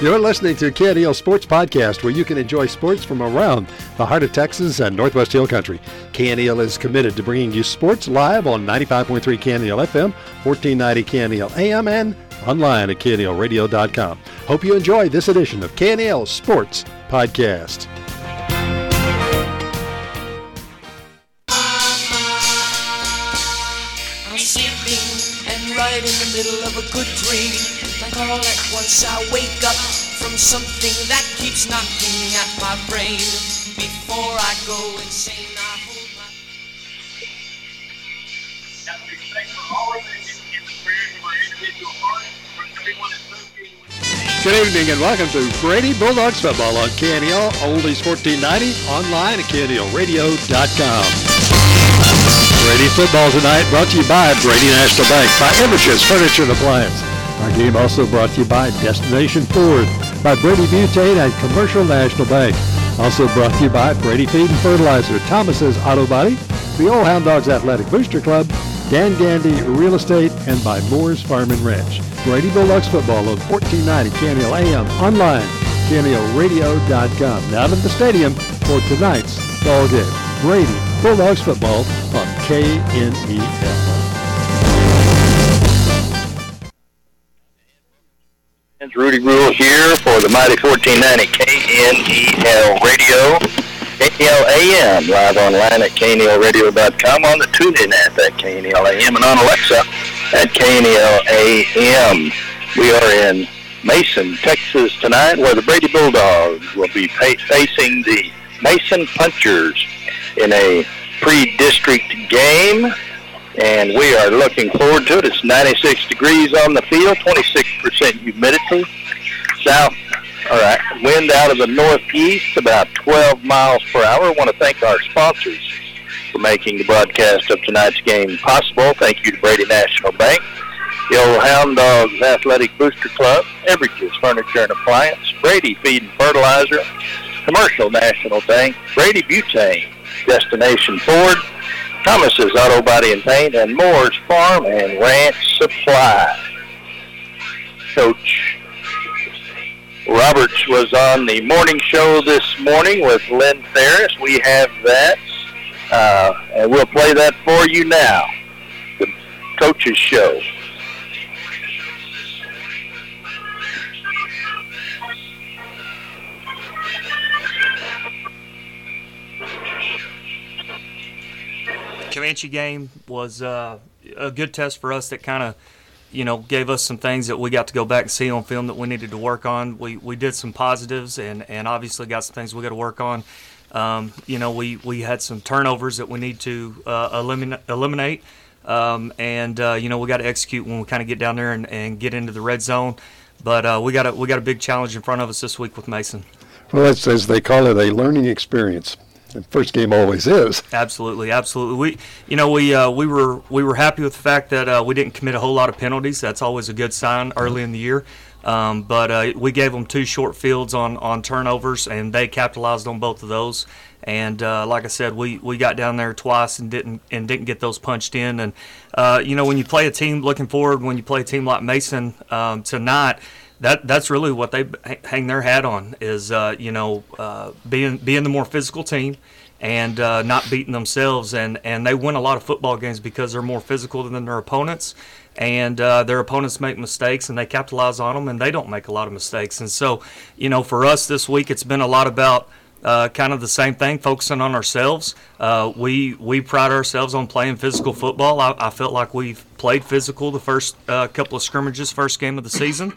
You're listening to KNEL Sports Podcast, where you can enjoy sports from around the heart of Texas and Northwest Hill Country. KNEL is committed to bringing you sports live on 95.3 KNEL FM, 1490 KNEL AM, and online at knelradio.com. Hope you enjoy this edition of KNEL Sports Podcast. I'm sleeping and right in the middle of a good dream. Like all at once I wake up from something that keeps knocking at my brain. Before I go insane, I hold my. Good evening and welcome to Brady Bulldogs football on KNEL Oldies 1490 online at KNELradio.com. Brady football tonight brought to you by Brady National Bank, by Images Furniture and Appliance. Our game also brought to you by Destination Ford, by Brady Butane and Commercial National Bank. Also brought to you by Brady Feed and Fertilizer, Thomas's Auto Body, the Old Hound Dogs Athletic Booster Club, Dan Gandy Real Estate, and by Moore's Farm and Ranch. Brady Bulldogs football on 1490 KNEL AM, online, KNELradio.com. Now to the stadium for tonight's ball game. Brady Bulldogs football on KNEL. It's Rudy Rule here for the Mighty 1490 KNEL Radio, KNEL AM, live online at KNELradio.com, on the TuneIn app at KNEL AM, and on Alexa at KNEL AM. We are in Mason, Texas tonight, where the Brady Bulldogs will be facing the Mason Punchers in a pre-district game and we are looking forward to it. It's 96 degrees on the field, 26% humidity, south, all right, wind out of the northeast, about 12 miles per hour. I want to thank our sponsors for making the broadcast of tonight's game possible. Thank you to Brady National Bank, the Old Hound Dogs Athletic Booster Club, Everidge's Furniture and Appliance, Brady Feed and Fertilizer, Commercial National Bank, Brady Butane, Destination Ford, Thomas's Auto Body and Paint, and Moore's Farm and Ranch Supply. Coach Roberts was on the morning show this morning with Lynn Ferris. We have that, uh, and we'll play that for you now. The coach's show. Comanche game was uh, a good test for us that kind of, you know, gave us some things that we got to go back and see on film that we needed to work on. We, we did some positives and, and obviously got some things we got to work on. Um, you know, we, we had some turnovers that we need to uh, eliminate. eliminate. Um, and uh, you know we got to execute when we kind of get down there and, and get into the red zone. But uh, we got a we got a big challenge in front of us this week with Mason. Well, that's as they call it, a learning experience. The first game always is. Absolutely, absolutely. We, you know, we uh, we were we were happy with the fact that uh, we didn't commit a whole lot of penalties. That's always a good sign early in the year. Um, but uh, we gave them two short fields on, on turnovers, and they capitalized on both of those. And uh, like I said, we, we got down there twice and didn't and didn't get those punched in. And uh, you know, when you play a team looking forward, when you play a team like Mason um, tonight, that that's really what they hang their hat on is uh, you know uh, being being the more physical team and uh, not beating themselves and and they win a lot of football games because they're more physical than their opponents and uh, their opponents make mistakes and they capitalize on them and they don't make a lot of mistakes and so you know for us this week it's been a lot about uh, kind of the same thing, focusing on ourselves. Uh, we we pride ourselves on playing physical football. I, I felt like we've played physical the first uh, couple of scrimmages, first game of the season.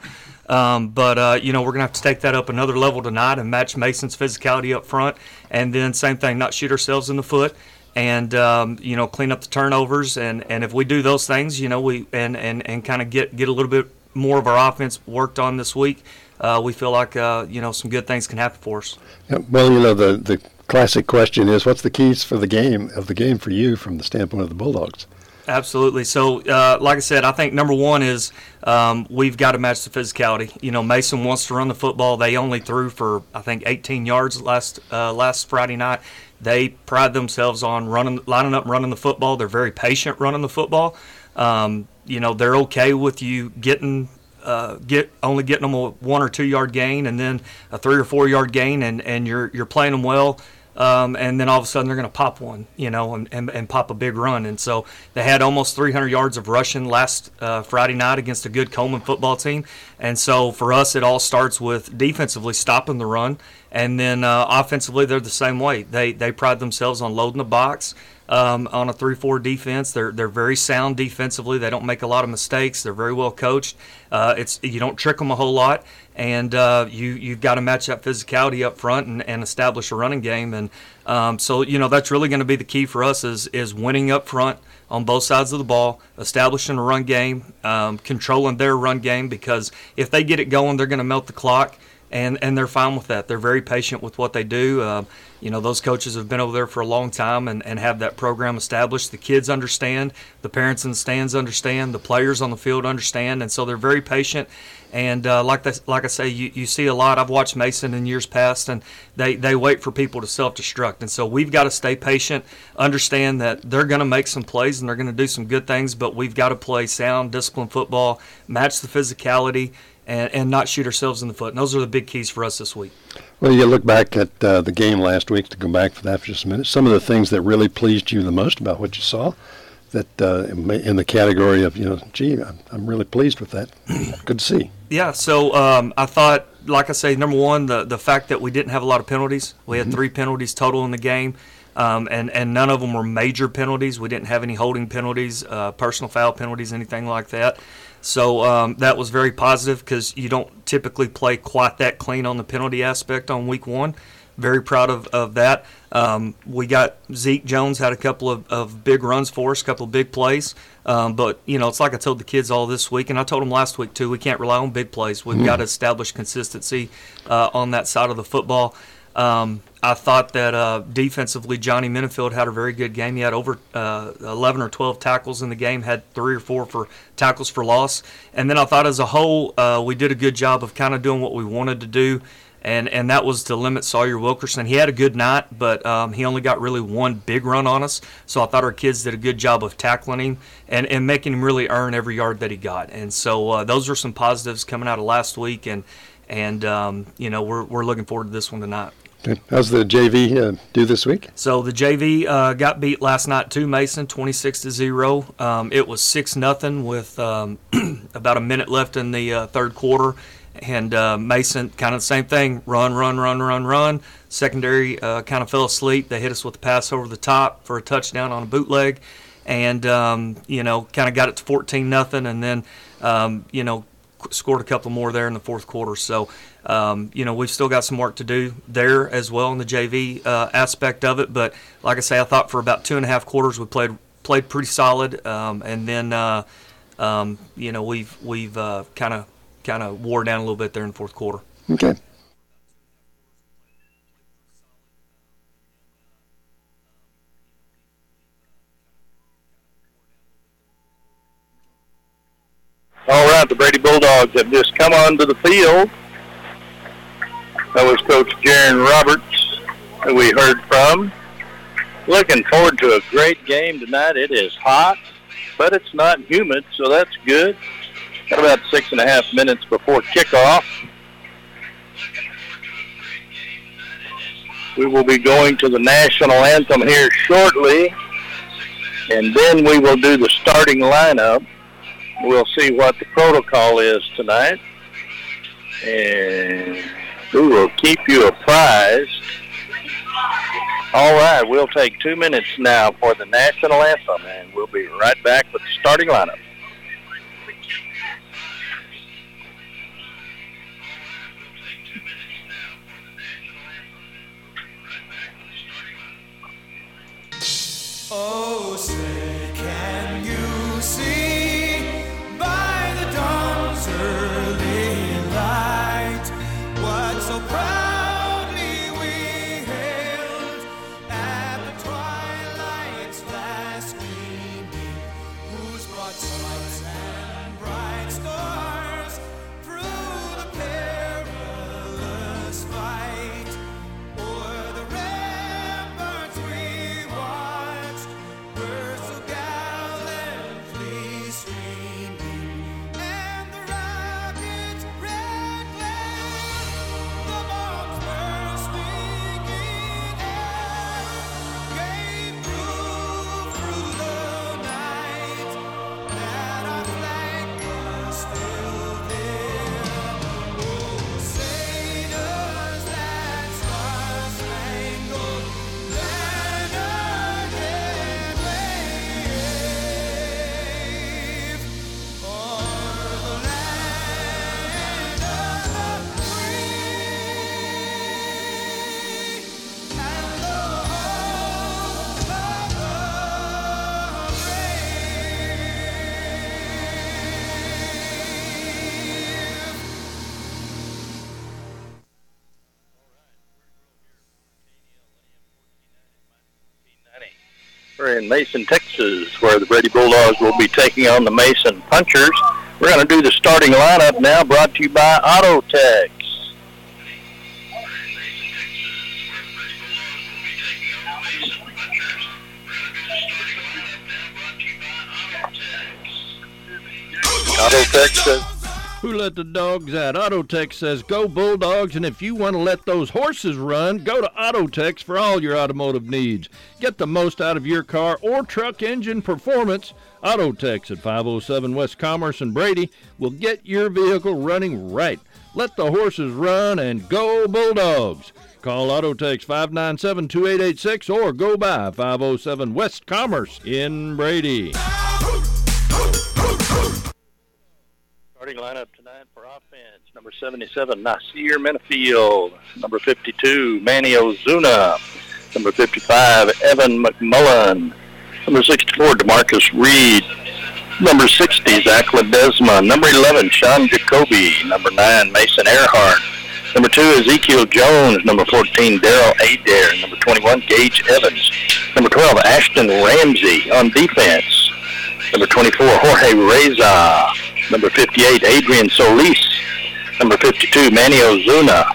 Um, but uh, you know we're gonna have to take that up another level tonight and match Mason's physicality up front, and then same thing, not shoot ourselves in the foot, and um, you know clean up the turnovers, and, and if we do those things, you know we and and, and kind of get get a little bit more of our offense worked on this week, uh, we feel like uh, you know some good things can happen for us. Yeah, well, you know the the classic question is, what's the keys for the game of the game for you from the standpoint of the Bulldogs? Absolutely. So, uh, like I said, I think number one is um, we've got to match the physicality. You know, Mason wants to run the football. They only threw for I think 18 yards last uh, last Friday night. They pride themselves on running, lining up, running the football. They're very patient running the football. Um, you know, they're okay with you getting uh, get only getting them a one or two yard gain, and then a three or four yard gain, and, and you're you're playing them well. Um, and then all of a sudden they're going to pop one, you know, and, and, and, pop a big run. And so they had almost 300 yards of rushing last uh, Friday night against a good Coleman football team. And so for us, it all starts with defensively stopping the run, and then uh, offensively they're the same way. They they pride themselves on loading the box um, on a three-four defense. They're they're very sound defensively. They don't make a lot of mistakes. They're very well coached. Uh, it's you don't trick them a whole lot, and uh, you you've got to match that physicality up front and, and establish a running game. And um, so you know that's really going to be the key for us is is winning up front on both sides of the ball, establishing a run game, um, controlling their run game because if they get it going, they're going to melt the clock and and they're fine with that. They're very patient with what they do. Uh, you know, those coaches have been over there for a long time and, and have that program established. The kids understand, the parents in the stands understand, the players on the field understand, and so they're very patient. And uh, like this, like I say, you, you see a lot. I've watched Mason in years past, and they, they wait for people to self destruct. And so we've got to stay patient, understand that they're going to make some plays and they're going to do some good things, but we've got to play sound, disciplined football, match the physicality, and, and not shoot ourselves in the foot. And those are the big keys for us this week. Well, you look back at uh, the game last week to go back for that for just a minute. Some of the things that really pleased you the most about what you saw, that uh, in the category of you know, gee, I'm, I'm really pleased with that. Good to see. Yeah. So um, I thought, like I say, number one, the the fact that we didn't have a lot of penalties. We had mm-hmm. three penalties total in the game. Um, and and none of them were major penalties. We didn't have any holding penalties, uh, personal foul penalties, anything like that. So um, that was very positive because you don't typically play quite that clean on the penalty aspect on week one. Very proud of, of that. Um, we got Zeke Jones had a couple of, of big runs for us, a couple of big plays. Um, but, you know, it's like I told the kids all this week, and I told them last week too, we can't rely on big plays. We've mm-hmm. got to establish consistency uh, on that side of the football. Um, I thought that uh, defensively, Johnny Minifield had a very good game. He had over uh, 11 or 12 tackles in the game, had three or four for tackles for loss. And then I thought as a whole, uh, we did a good job of kind of doing what we wanted to do, and, and that was to limit Sawyer Wilkerson. He had a good night, but um, he only got really one big run on us. So I thought our kids did a good job of tackling him and, and making him really earn every yard that he got. And so uh, those are some positives coming out of last week. And and um, you know we're we're looking forward to this one tonight. How's the JV uh, do this week? So the JV uh, got beat last night to Mason, 26 to zero. Um, it was six nothing with um, about a minute left in the uh, third quarter, and uh, Mason kind of the same thing: run, run, run, run, run. Secondary uh, kind of fell asleep. They hit us with a pass over the top for a touchdown on a bootleg, and um, you know kind of got it to 14 nothing, and then um, you know scored a couple more there in the fourth quarter. So, um, you know, we've still got some work to do there as well in the JV uh, aspect of it. But like I say, I thought for about two and a half quarters we played played pretty solid, um, and then uh, um, you know we've we've kind of kind of wore down a little bit there in the fourth quarter. Okay. All right, the Brady Bulldogs have just come onto the field. That was Coach Jaron Roberts, who we heard from. Looking forward to a great game tonight. It is hot, but it's not humid, so that's good. Got about six and a half minutes before kickoff. We will be going to the national anthem here shortly, and then we will do the starting lineup we'll see what the protocol is tonight. And we will keep you apprised. All right, we'll take two minutes now for the national anthem, and we'll be right back with the starting lineup. Oh, say comes early light. What so proud? In Mason, Texas, where the Brady Bulldogs will be taking on the Mason Punchers. We're going to do the starting lineup now, brought to you by Autotex. Autotex says Who let the dogs out? Autotex says go Bulldogs, and if you want to let those horses run, go to Autotex for all your automotive needs. Get the most out of your car or truck engine performance. Autotex at 507 West Commerce and Brady will get your vehicle running right. Let the horses run and go Bulldogs. Call Autotex 597 2886 or go by 507 West Commerce in Brady. Starting lineup tonight for offense, number 77, Nasir Minifield. Number 52, Manny Ozuna. Number 55, Evan McMullen. Number 64, Demarcus Reed. Number 60, Zach Ledesma. Number 11, Sean Jacoby. Number 9, Mason Earhart. Number 2, Ezekiel Jones. Number 14, Daryl Adair. Number 21, Gage Evans. Number 12, Ashton Ramsey on defense. Number 24, Jorge Reza. Number 58, Adrian Solis. Number 52, Manny Ozuna.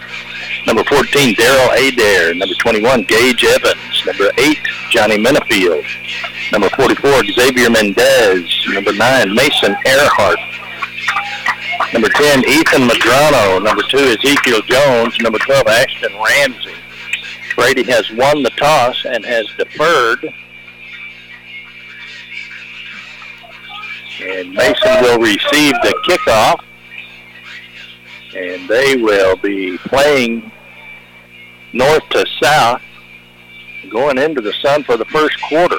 Number 14, Daryl Adair. Number 21, Gage Evans. Number 8, Johnny Minifield. Number 44, Xavier Mendez. Number 9, Mason Earhart. Number 10, Ethan Madrano. Number 2, Ezekiel Jones. Number 12, Ashton Ramsey. Brady has won the toss and has deferred. And Mason will receive the kickoff. And they will be playing north to south going into the sun for the first quarter.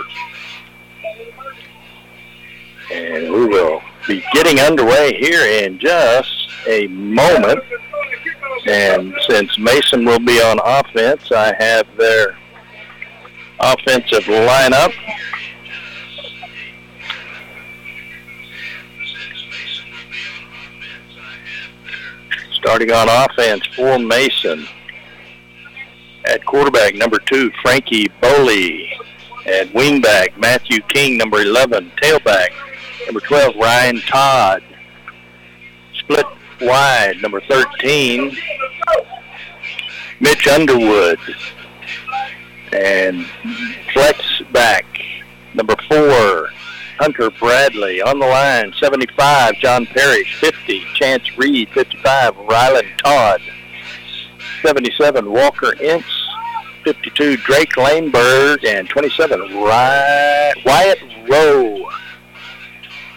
And we will be getting underway here in just a moment. And since Mason will be on offense, I have their offensive lineup. Starting on offense for Mason. At quarterback, number two, Frankie Boley. At wingback, Matthew King, number 11. Tailback, number 12, Ryan Todd. Split wide, number 13, Mitch Underwood. And flex back, number four, Hunter Bradley. On the line, 75, John Parrish. 50, Chance Reed. 55, Ryland Todd. 77, Walker Ince. 52, Drake Laneberg. And 27, Ry- Wyatt Rowe.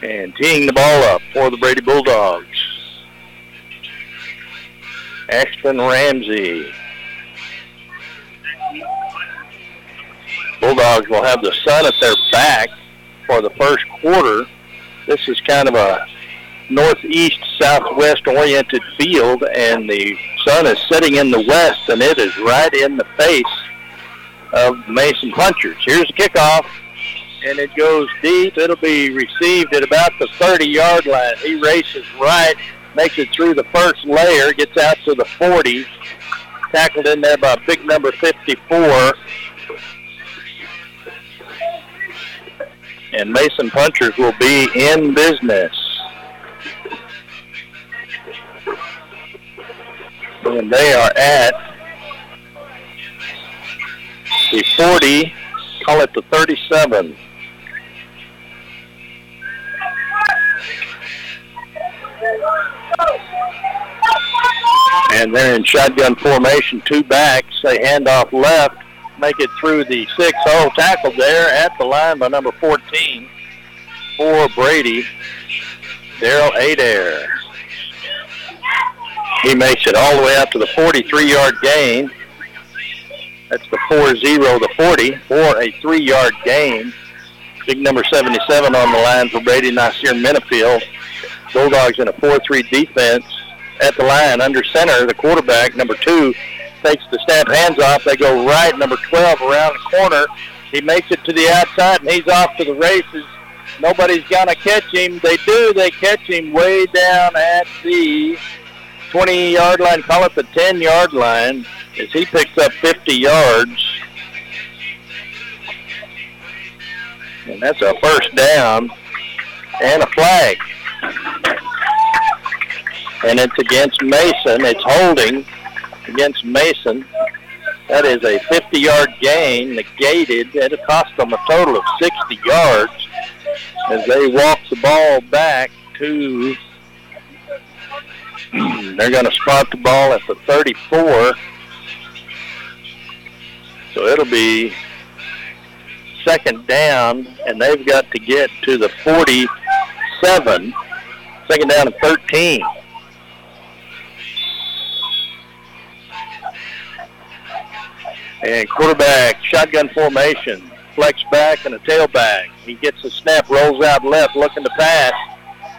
And teeing the ball up for the Brady Bulldogs. Ashton Ramsey. Bulldogs will have the sun at their back for the first quarter. This is kind of a northeast southwest oriented field and the sun is setting in the west and it is right in the face of Mason Punchers. Here's the kickoff and it goes deep. It'll be received at about the 30 yard line. He races right, makes it through the first layer, gets out to the 40, tackled in there by big number 54. And Mason Punchers will be in business. And they are at the 40, call it the 37. And they're in shotgun formation, two backs. They hand off left, make it through the 6-0 tackle there at the line by number 14 for Brady, Daryl Adair. He makes it all the way out to the 43-yard gain. That's the 4-0, the 40, for a three-yard gain. Big number 77 on the line for Brady Nasir Minifield. Bulldogs in a 4-3 defense at the line under center. The quarterback, number two, takes the snap hands off. They go right, number 12 around the corner. He makes it to the outside, and he's off to the races. Nobody's going to catch him. They do. They catch him way down at the 20-yard line. Call it the 10-yard line as he picks up 50 yards. And that's a first down and a flag. And it's against Mason. It's holding against Mason. That is a 50-yard gain, negated. It'll cost them a total of 60 yards as they walk the ball back to, they're going to spot the ball at the 34. So it'll be second down, and they've got to get to the 47. Second down and 13. And quarterback, shotgun formation, flex back and a tailback. He gets the snap, rolls out left, looking to pass.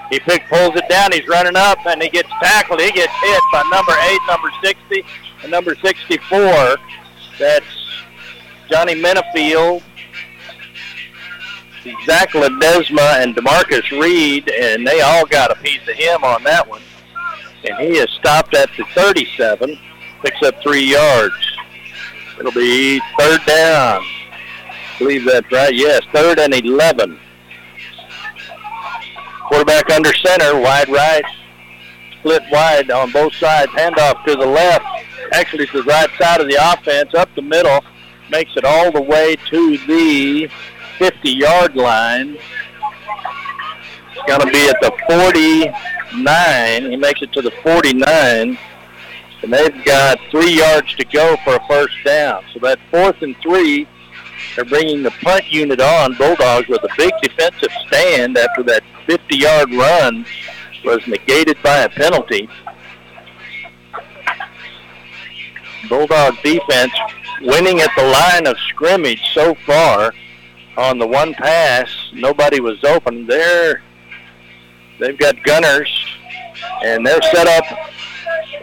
He pick, pulls it down. He's running up, and he gets tackled. He gets hit by number eight, number 60, and number 64. That's Johnny Minifield, Zach Ledesma, and Demarcus Reed, and they all got a piece of him on that one. And he is stopped at the 37, picks up three yards. It'll be third down. I believe that's right. Yes, third and 11. Quarterback under center, wide right, split wide on both sides. Handoff to the left, actually to the right side of the offense, up the middle, makes it all the way to the 50-yard line. It's going to be at the 49. He makes it to the 49 and they've got three yards to go for a first down. So that fourth and three, they're bringing the punt unit on. Bulldogs with a big defensive stand after that 50-yard run was negated by a penalty. Bulldog defense winning at the line of scrimmage so far on the one pass. Nobody was open. There, they've got gunners, and they're set up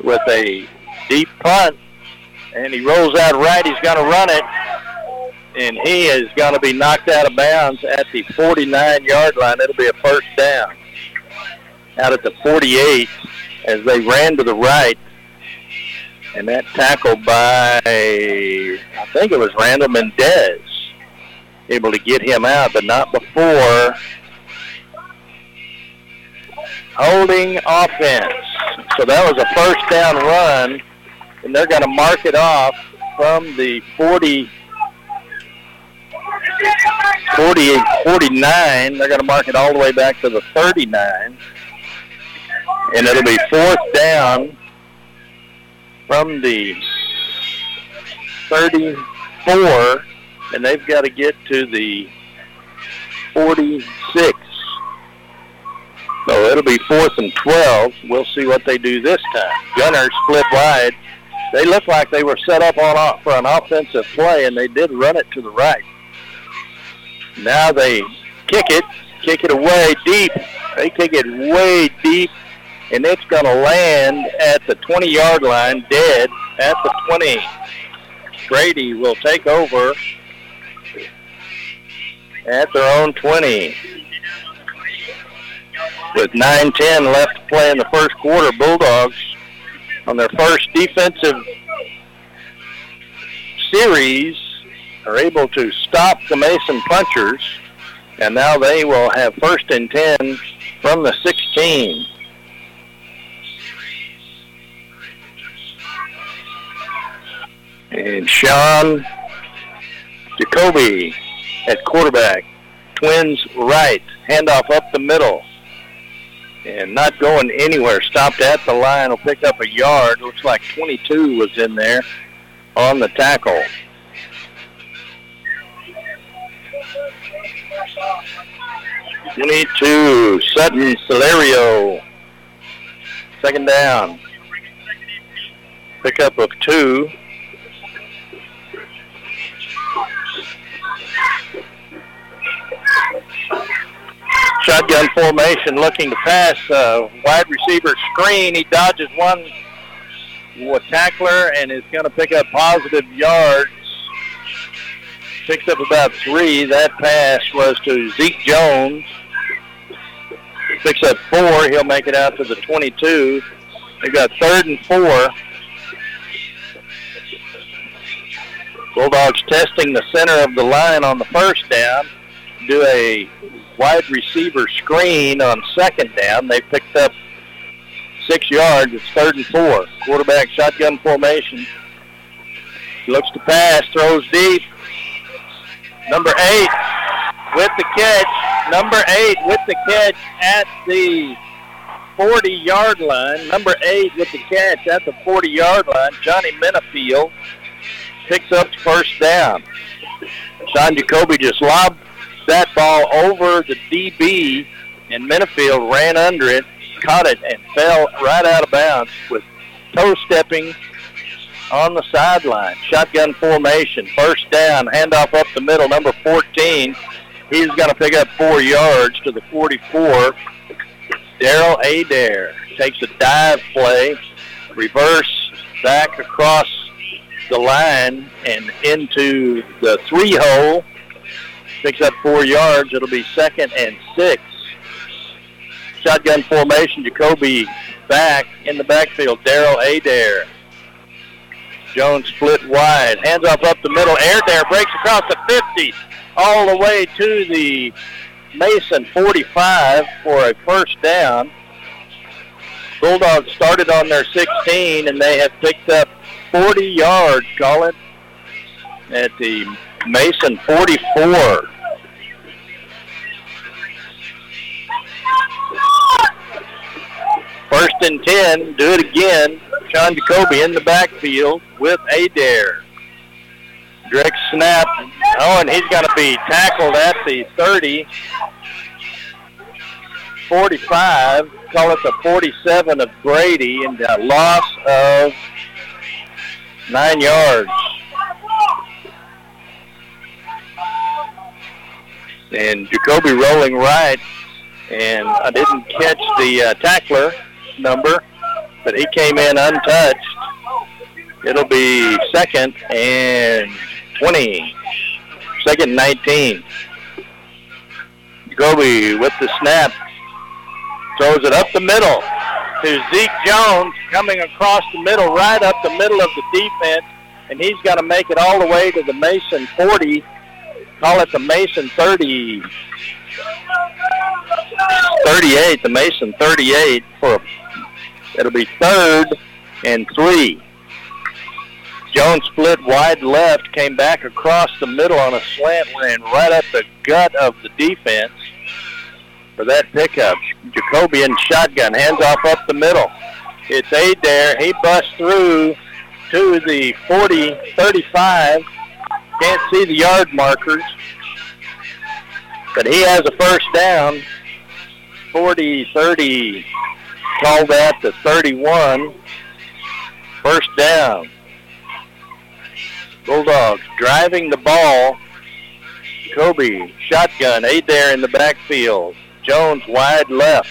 with a deep punt, and he rolls out right. He's going to run it, and he is going to be knocked out of bounds at the 49-yard line. It'll be a first down. Out at the 48 as they ran to the right, and that tackle by, I think it was Randall Mendez, able to get him out, but not before holding offense. So that was a first down run, and they're going to mark it off from the 40, 40, 49. They're going to mark it all the way back to the 39. And it'll be fourth down from the 34, and they've got to get to the 46. So it'll be fourth and 12. We'll see what they do this time. Gunners split wide. They look like they were set up on for an offensive play, and they did run it to the right. Now they kick it, kick it away deep. They kick it way deep, and it's going to land at the 20-yard line, dead at the 20. Brady will take over at their own 20 with 9-10 left to play in the first quarter. Bulldogs on their first defensive series are able to stop the Mason Punchers, and now they will have first and 10 from the 16. And Sean Jacoby at quarterback. Twins right. Handoff up the middle and not going anywhere. Stopped at the line. Will pick up a yard. Looks like 22 was in there on the tackle. Twenty-two. Sutton Celerio. Second down. Pickup of two. Shotgun formation looking to pass. Uh, wide receiver screen. He dodges one tackler and is going to pick up positive yards. Picks up about three. That pass was to Zeke Jones. Picks up four. He'll make it out to the 22. They've got third and four. Bulldogs testing the center of the line on the first down do a wide receiver screen on second down. They picked up six yards. It's third and four. Quarterback shotgun formation. Looks to pass, throws deep. Number eight with the catch. Number eight with the catch at the 40-yard line. Number eight with the catch at the 40-yard line. Johnny Minifield picks up first down. Sean Jacoby just lobbed that ball over the DB, and Minifield ran under it, caught it, and fell right out of bounds with toe stepping on the sideline. Shotgun formation, first down, handoff up the middle, number 14. He's going to pick up four yards to the 44. Daryl Adair takes a dive play, reverse back across the line and into the three hole. Picks up four yards. It'll be second and six. Shotgun formation. Jacoby back in the backfield. Daryl Adair. Jones split wide. Hands off up the middle. Adair breaks across the 50 all the way to the Mason 45 for a first down. Bulldogs started on their 16 and they have picked up 40 yards, call it, at the Mason 44. First and 10, do it again. Sean Jacoby in the backfield with Adair. Direct snap. Oh, and he's going to be tackled at the 30. 45, call it the 47 of Brady, and a loss of nine yards. And Jacoby rolling right, and I didn't catch the uh, tackler number, but he came in untouched. It'll be second and 20, second and 19. Jacoby with the snap, throws it up the middle to Zeke Jones coming across the middle, right up the middle of the defense, and he's going to make it all the way to the Mason 40. Call it the Mason 30. 38, the Mason 38 for it'll be third and three. Jones split wide left, came back across the middle on a slant, ran right up the gut of the defense for that pickup. Jacoby in shotgun, hands off up the middle. It's Adair. He busts through to the 40, 35. Can't see the yard markers. But he has a first down. 40, 30, called that the 31. First down. Bulldogs driving the ball. Kobe, shotgun, Adair in the backfield. Jones wide left.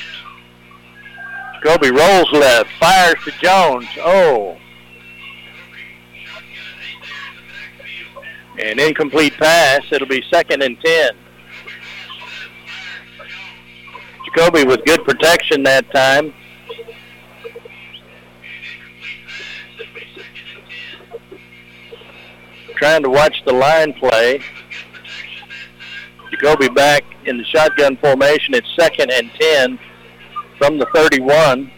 Kobe rolls left, fires to Jones. Oh. An incomplete pass. It'll be second and 10. Jacoby with good protection that time. Trying to watch the line play. Jacoby back in the shotgun formation. It's second and 10 from the 31.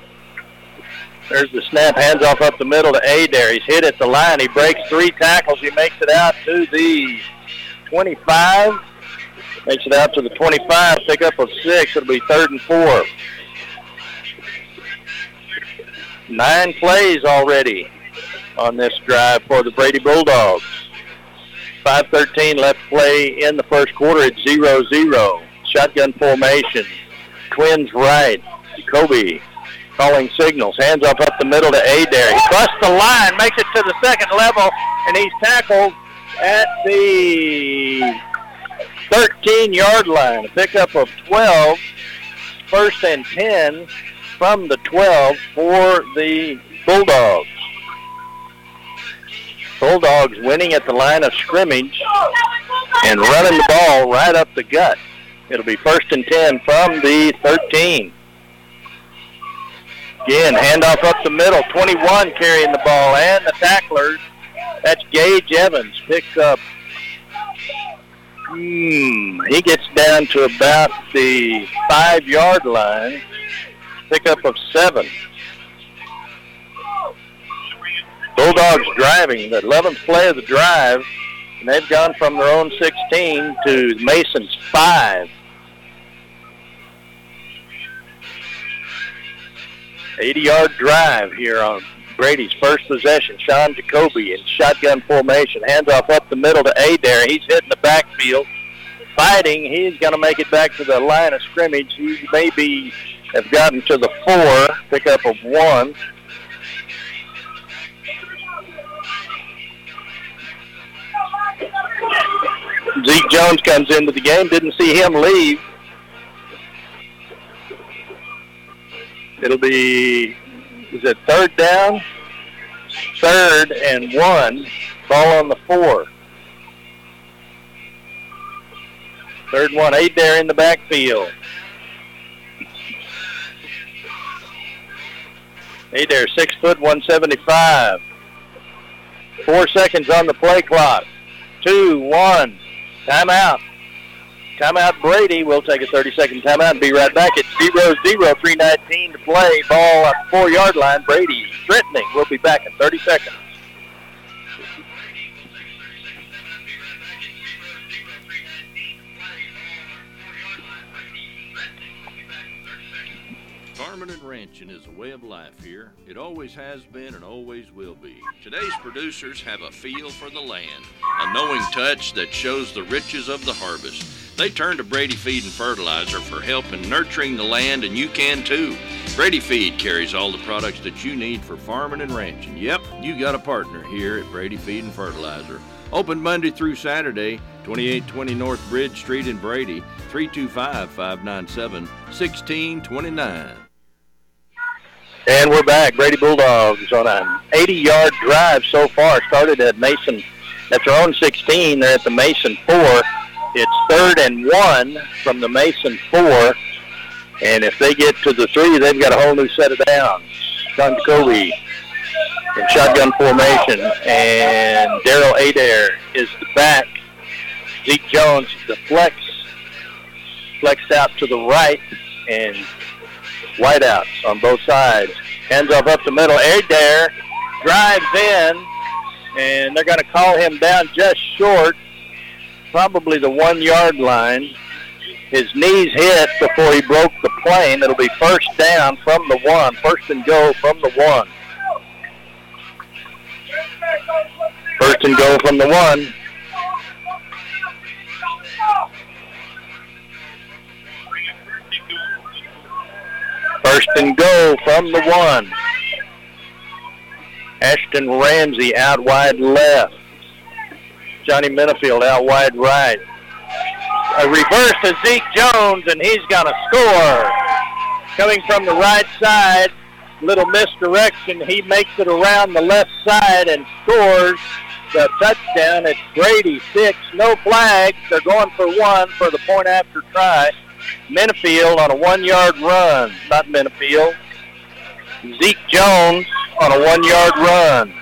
There's the snap, hands off up the middle to Adair. He's hit at the line. He breaks three tackles. He makes it out to the 25. Makes it out to the 25. Pickup of six. It'll be third and four. Nine plays already on this drive for the Brady Bulldogs. 5.13 left play in the first quarter. at 0-0. Shotgun formation. Twins right. Jacoby calling signals. Hands up up the middle to Adair. He busts the line, makes it to the second level, and he's tackled at the 13-yard line. A pickup of 12. First and 10 from the 12 for the Bulldogs. Bulldogs winning at the line of scrimmage and running the ball right up the gut. It'll be first and 10 from the 13. Again, handoff up the middle. 21 carrying the ball and the tacklers. That's Gage Evans. Picks up Hmm, he gets down to about the five-yard line. Pickup of seven. Bulldogs driving the 11th play of the drive, and they've gone from their own 16 to Mason's 5. Eighty-yard drive here on Brady's first possession. Sean Jacoby in shotgun formation. Hands off up the middle to Adair. He's hitting the backfield. Fighting. He's going to make it back to the line of scrimmage. He maybe have gotten to the four. Pickup of one. Zeke Jones comes into the game. Didn't see him leave. It'll be, is it third down? Third and one. Ball on the four. Third one, Adair in the backfield. Adair, six foot, 175. Four seconds on the play clock. Two, one, timeout. Timeout Brady. We'll take a 30-second timeout and be right back. It's 0-0, 319 to play. Ball at the four-yard line. Brady threatening. We'll be back in 30 seconds. And ranching is a way of life here. It always has been and always will be. Today's producers have a feel for the land, a knowing touch that shows the riches of the harvest. They turn to Brady Feed and Fertilizer for help in nurturing the land, and you can too. Brady Feed carries all the products that you need for farming and ranching. Yep, you got a partner here at Brady Feed and Fertilizer. Open Monday through Saturday, 2820 North Bridge Street in Brady, 325 597 1629. And we're back. Brady Bulldogs on an 80-yard drive so far. Started at Mason, at their own 16. They're at the Mason 4. It's third and one from the Mason 4. And if they get to the 3, they've got a whole new set of downs. Sean Jacoby in shotgun formation. And Daryl Adair is the back. Zeke Jones, the flex, flexed out to the right. And Whiteouts on both sides. Hands off up the middle. Adair drives in, and they're going to call him down just short, probably the one-yard line. His knees hit before he broke the plane. It'll be first down from the one, first and go from the one. First and go from the one. First and goal from the one. Ashton Ramsey out wide left. Johnny Minifield out wide right. A reverse to Zeke Jones, and he's going to score. Coming from the right side, little misdirection. He makes it around the left side and scores the touchdown. It's Brady six, no flags. They're going for one for the point after try. Minifield on a one-yard run. Not Minifield. Zeke Jones on a one-yard run.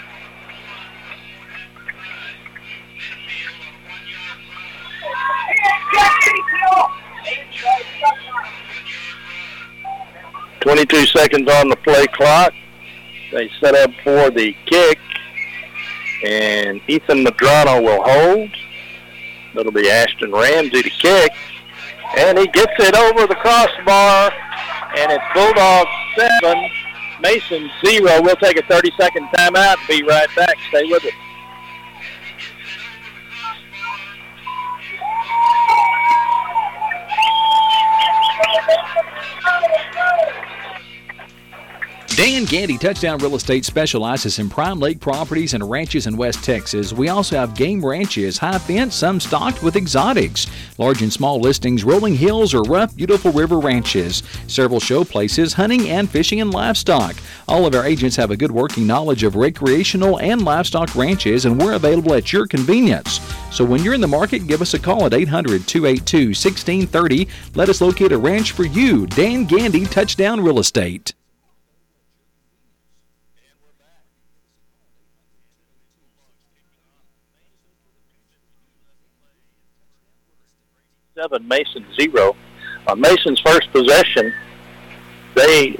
Twenty-two seconds on the play clock. They set up for the kick, and Ethan Madrano will hold. It'll be Ashton Ramsey to kick. And he gets it over the crossbar, and it's Bulldogs 7, Mason 0. We'll take a 30-second timeout and be right back. Stay with us. Dan Gandy Touchdown Real Estate specializes in prime lake properties and ranches in West Texas. We also have game ranches, high fence, some stocked with exotics, large and small listings, rolling hills, or rough, beautiful river ranches. Several show places, hunting and fishing and livestock. All of our agents have a good working knowledge of recreational and livestock ranches, and we're available at your convenience. So when you're in the market, give us a call at 800 282 1630. Let us locate a ranch for you. Dan Gandy Touchdown Real Estate. 7, Mason 0. On Mason's first possession, they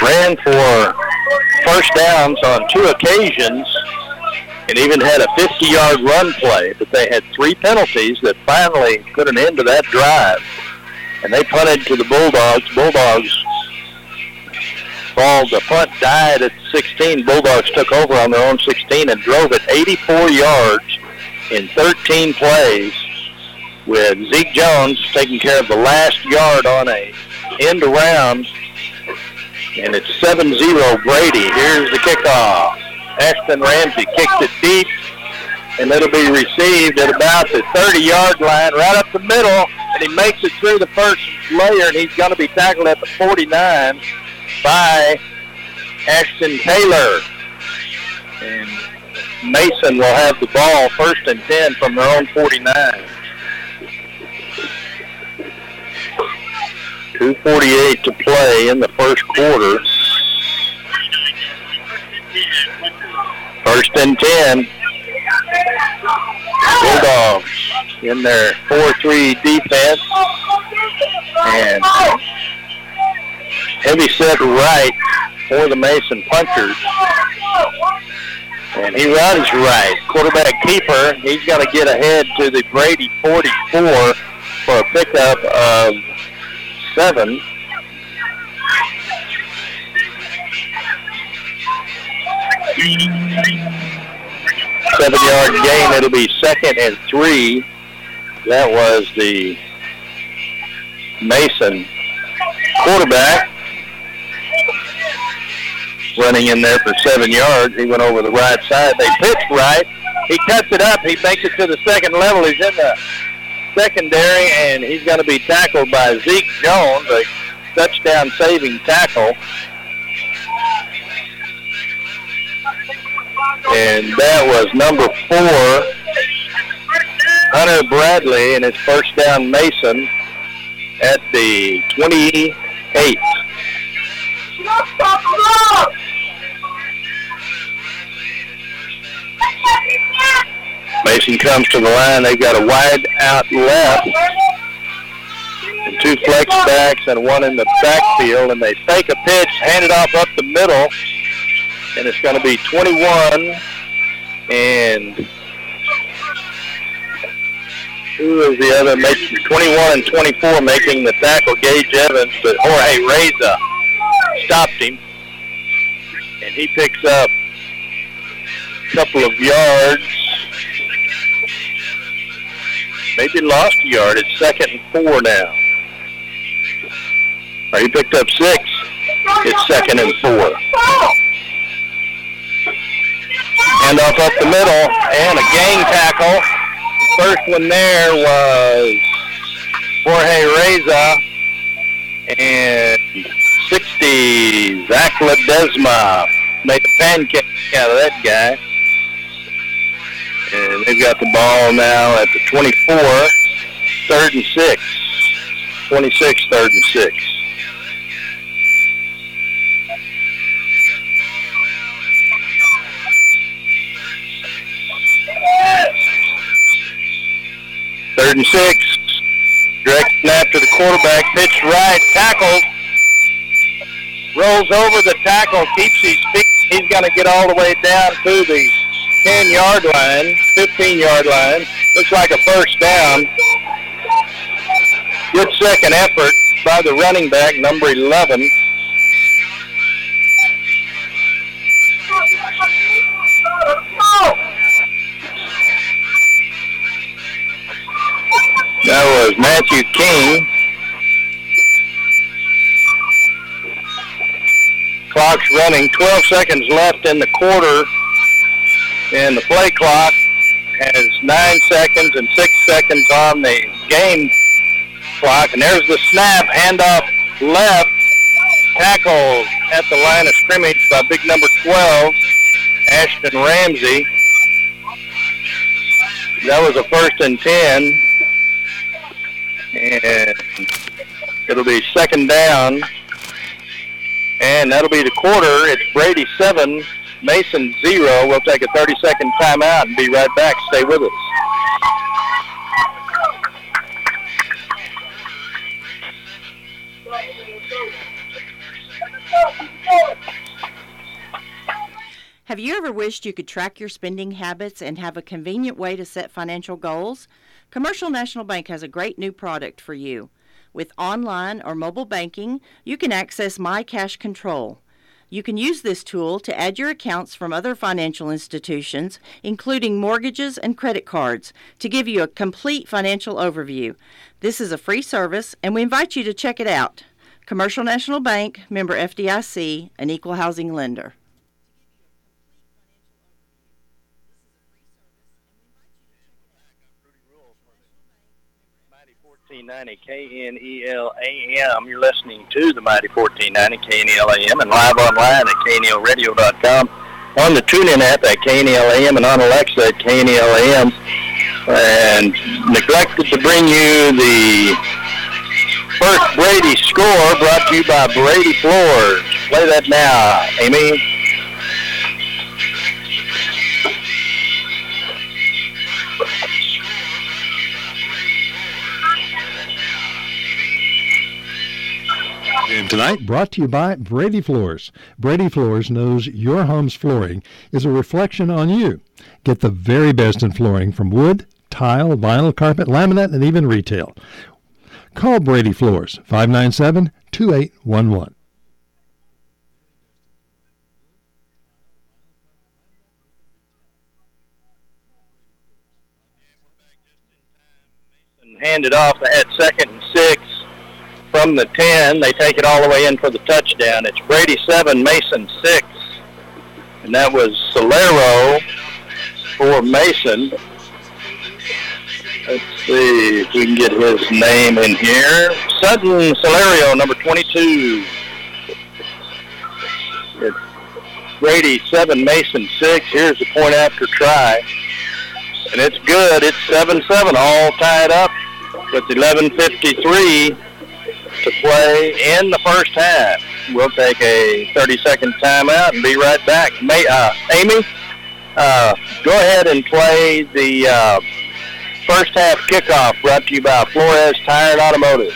ran for first downs on two occasions and even had a 50-yard run play, but they had three penalties that finally put an end to that drive. And they punted to the Bulldogs. Bulldogs ball, the punt died at 16. Bulldogs took over on their own 16 and drove it 84 yards in 13 plays with Zeke Jones taking care of the last yard on a end around. And it's 7-0 Brady. Here's the kickoff. Ashton Ramsey kicks it deep, and it'll be received at about the 30-yard line, right up the middle, and he makes it through the first layer, and he's going to be tackled at the 49 by Ashton Taylor. And Mason will have the ball first and 10 from their own 49. 2.48 to play in the first quarter. First and 10. Bulldogs in their 4-3 defense. And heavy set right for the Mason Punchers. And he runs right. Quarterback keeper, he's got to get ahead to the Brady 44 for a pickup of seven. Seven yard gain. It'll be second and three. That was the Mason quarterback running in there for seven yards. He went over the right side. They pitched right. He cuts it up. He makes it to the second level. He's in the secondary, and he's going to be tackled by Zeke Jones, a touchdown saving tackle. And that was number four, Hunter Bradley, and his first down Mason at the 28. Mason comes to the line. They've got a wide out left, and two flex backs and one in the backfield, and they fake a pitch, hand it off up the middle, and it's going to be 21 and who is the other? Making 21 and 24 making the tackle. Gage Evans, but Jorge Reza stopped him, and he picks up a couple of yards. Maybe lost a yard. It's second and four now. He picked up six. It's second and four. Hand off up the middle, and a gang tackle. First one there was Jorge Reza, and 60, Zach Ledesma made a pancake out of that guy. And they've got the ball now at the 24, third and six. 26, third and six. Third and six. Direct snap to the quarterback. Pitch right. Tackled. Rolls over the tackle. Keeps his feet. He's going to get all the way down to the 10-yard line, 15-yard line. Looks like a first down. Good second effort by the running back, number 11. That was Matthew King. Clock's running. 12 seconds left in the quarter. And the play clock has nine seconds and six seconds on the game clock. And there's the snap. Handoff left. Tackle at the line of scrimmage by big number 12, Ashton Ramsey. That was a first and 10 and it'll be second down. And that'll be the quarter. It's Brady 7, Mason zero. We'll take a 30 second timeout and be right back. Stay with us. Have you ever wished you could track your spending habits and have a convenient way to set financial goals? Commercial National Bank has a great new product for you. With online or mobile banking, you can access My Cash Control. You can use this tool to add your accounts from other financial institutions, including mortgages and credit cards, to give you a complete financial overview. This is a free service, and we invite you to check it out. Commercial National Bank, member FDIC, an equal housing lender. 1490 KNEL AM. You're listening to the Mighty 1490 KNEL AM and live online at KNELradio.com on the TuneIn app at KNEL AM and on Alexa at KNEL AM. And neglected to bring you the first Brady score brought to you by Brady Floors. Play that now, Amy. And tonight, Brought to you by Brady Floors. Brady Floors knows your home's flooring is a reflection on you. Get the very best in flooring from wood, tile, vinyl, carpet, laminate, and even retail. Call Brady Floors 597 2811. and hand it off at second and six from the 10. They take it all the way in for the touchdown. It's Brady 7, Mason 6. And that was Solero for Mason. Let's see if we can get his name in here. Sutton Solerio, number 22. It's Brady 7, Mason 6. Here's the point after try. And it's good. It's 7-7, all tied up with 11.53 to play in the first half. We'll take a 30-second timeout and be right back. May, uh, Amy, uh, go ahead and play the uh, first half kickoff brought to you by Flores Tire and Automotive.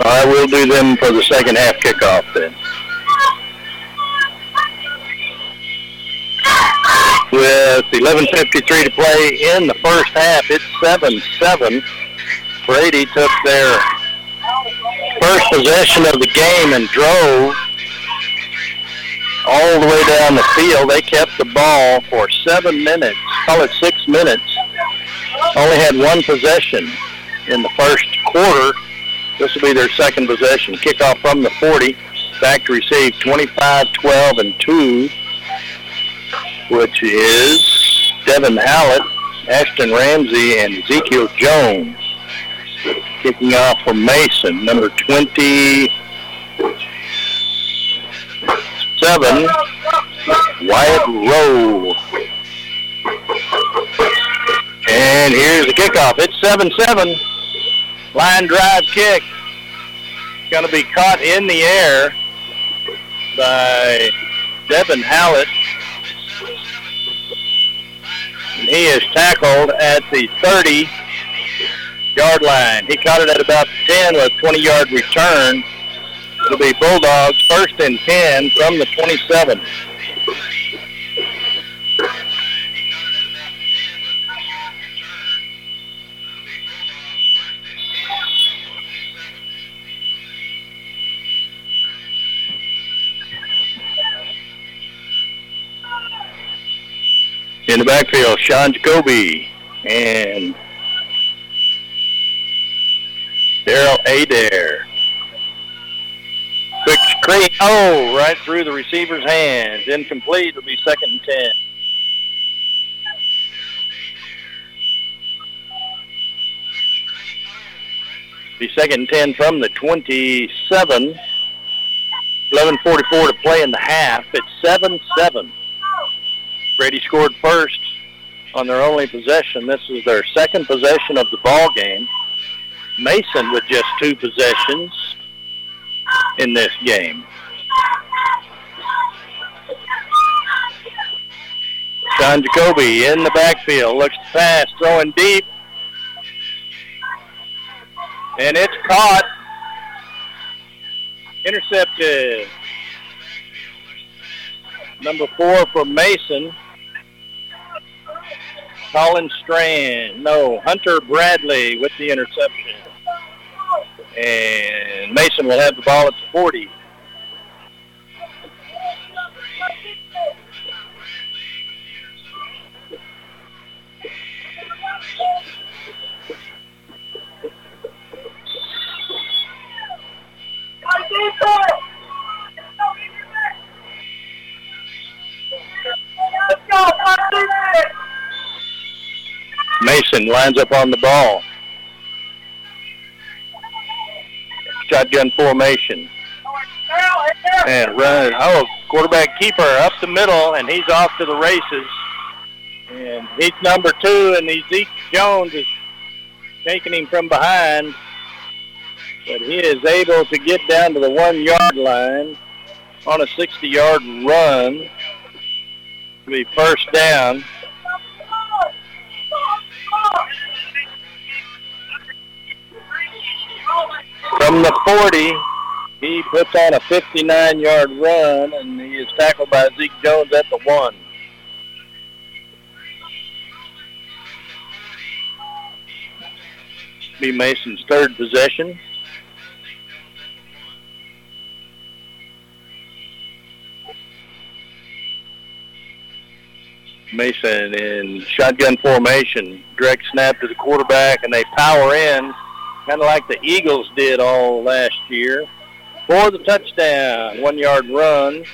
All right, we'll do them for the second half kickoff then. With 11.53 to play in the first half, it's 7-7. Brady took their first possession of the game and drove all the way down the field. They kept the ball for seven minutes, call it six minutes. Only had one possession in the first quarter. This will be their second possession. Kickoff from the 40. Back to receive 25, 12, and 2, which is Devin Hallett, Ashton Ramsey, and Ezekiel Jones. Kicking off for Mason, number 27, Wyatt Rowe. And here's the kickoff. It's 7-7. Line drive kick. Going to be caught in the air by Devin Hallett. And he is tackled at the 30 yard line. He caught it at about 10 with a 20 yard return. It'll be Bulldogs first and 10 from the 27. In the backfield, Sean Jacoby and Daryl Adair. Screen. Oh, right through the receiver's hands. Incomplete. It'll be second and 10. Be second and 10 from the 27. 11.44 to play in the half. It's 7-7. Brady scored first on their only possession. This is their second possession of the ball game. Mason with just two possessions in this game. John Jacoby in the backfield, looks fast, throwing deep. And it's caught. Intercepted. Number four for Mason. Colin Strand. No, Hunter Bradley with the interception. And Mason will have the ball at the 40. Mason lines up on the ball. Shotgun formation. And run. Oh, quarterback keeper up the middle, and he's off to the races. And he's number two, and Zeke Jones is taking him from behind. But he is able to get down to the one-yard line on a 60-yard run to be first down. From the 40, he puts on a 59-yard run, and he is tackled by Zeke Jones at the one. Be Mason's third possession. Mason in shotgun formation, direct snap to the quarterback, and they power in, kind of like the Eagles did all last year, for the touchdown, one-yard run.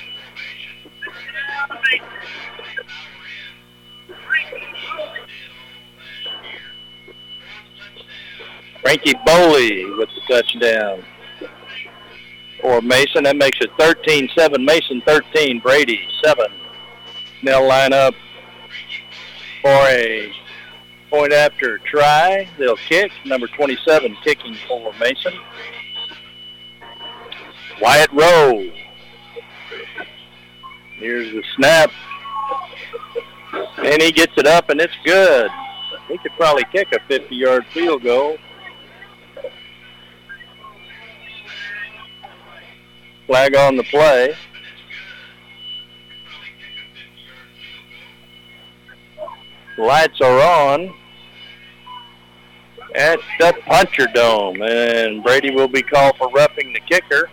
Frankie Boley with the touchdown. Or Mason, that makes it 13-7. Mason 13, Brady 7. They'll line up for a point after try. They'll kick. Number 27 kicking for Mason. Wyatt Rowe. Here's the snap. And he gets it up, and it's good. He could probably kick a 50-yard field goal. Flag on the play. Lights are on at the Puncher Dome, and Brady will be called for roughing the kicker.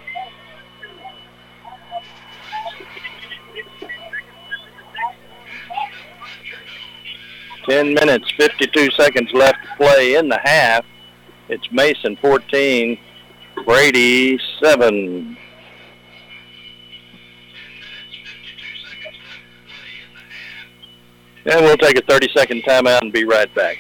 Ten minutes, 52 seconds left to play in the half. It's Mason 14, Brady 7. And we'll take a 30-second timeout and be right back.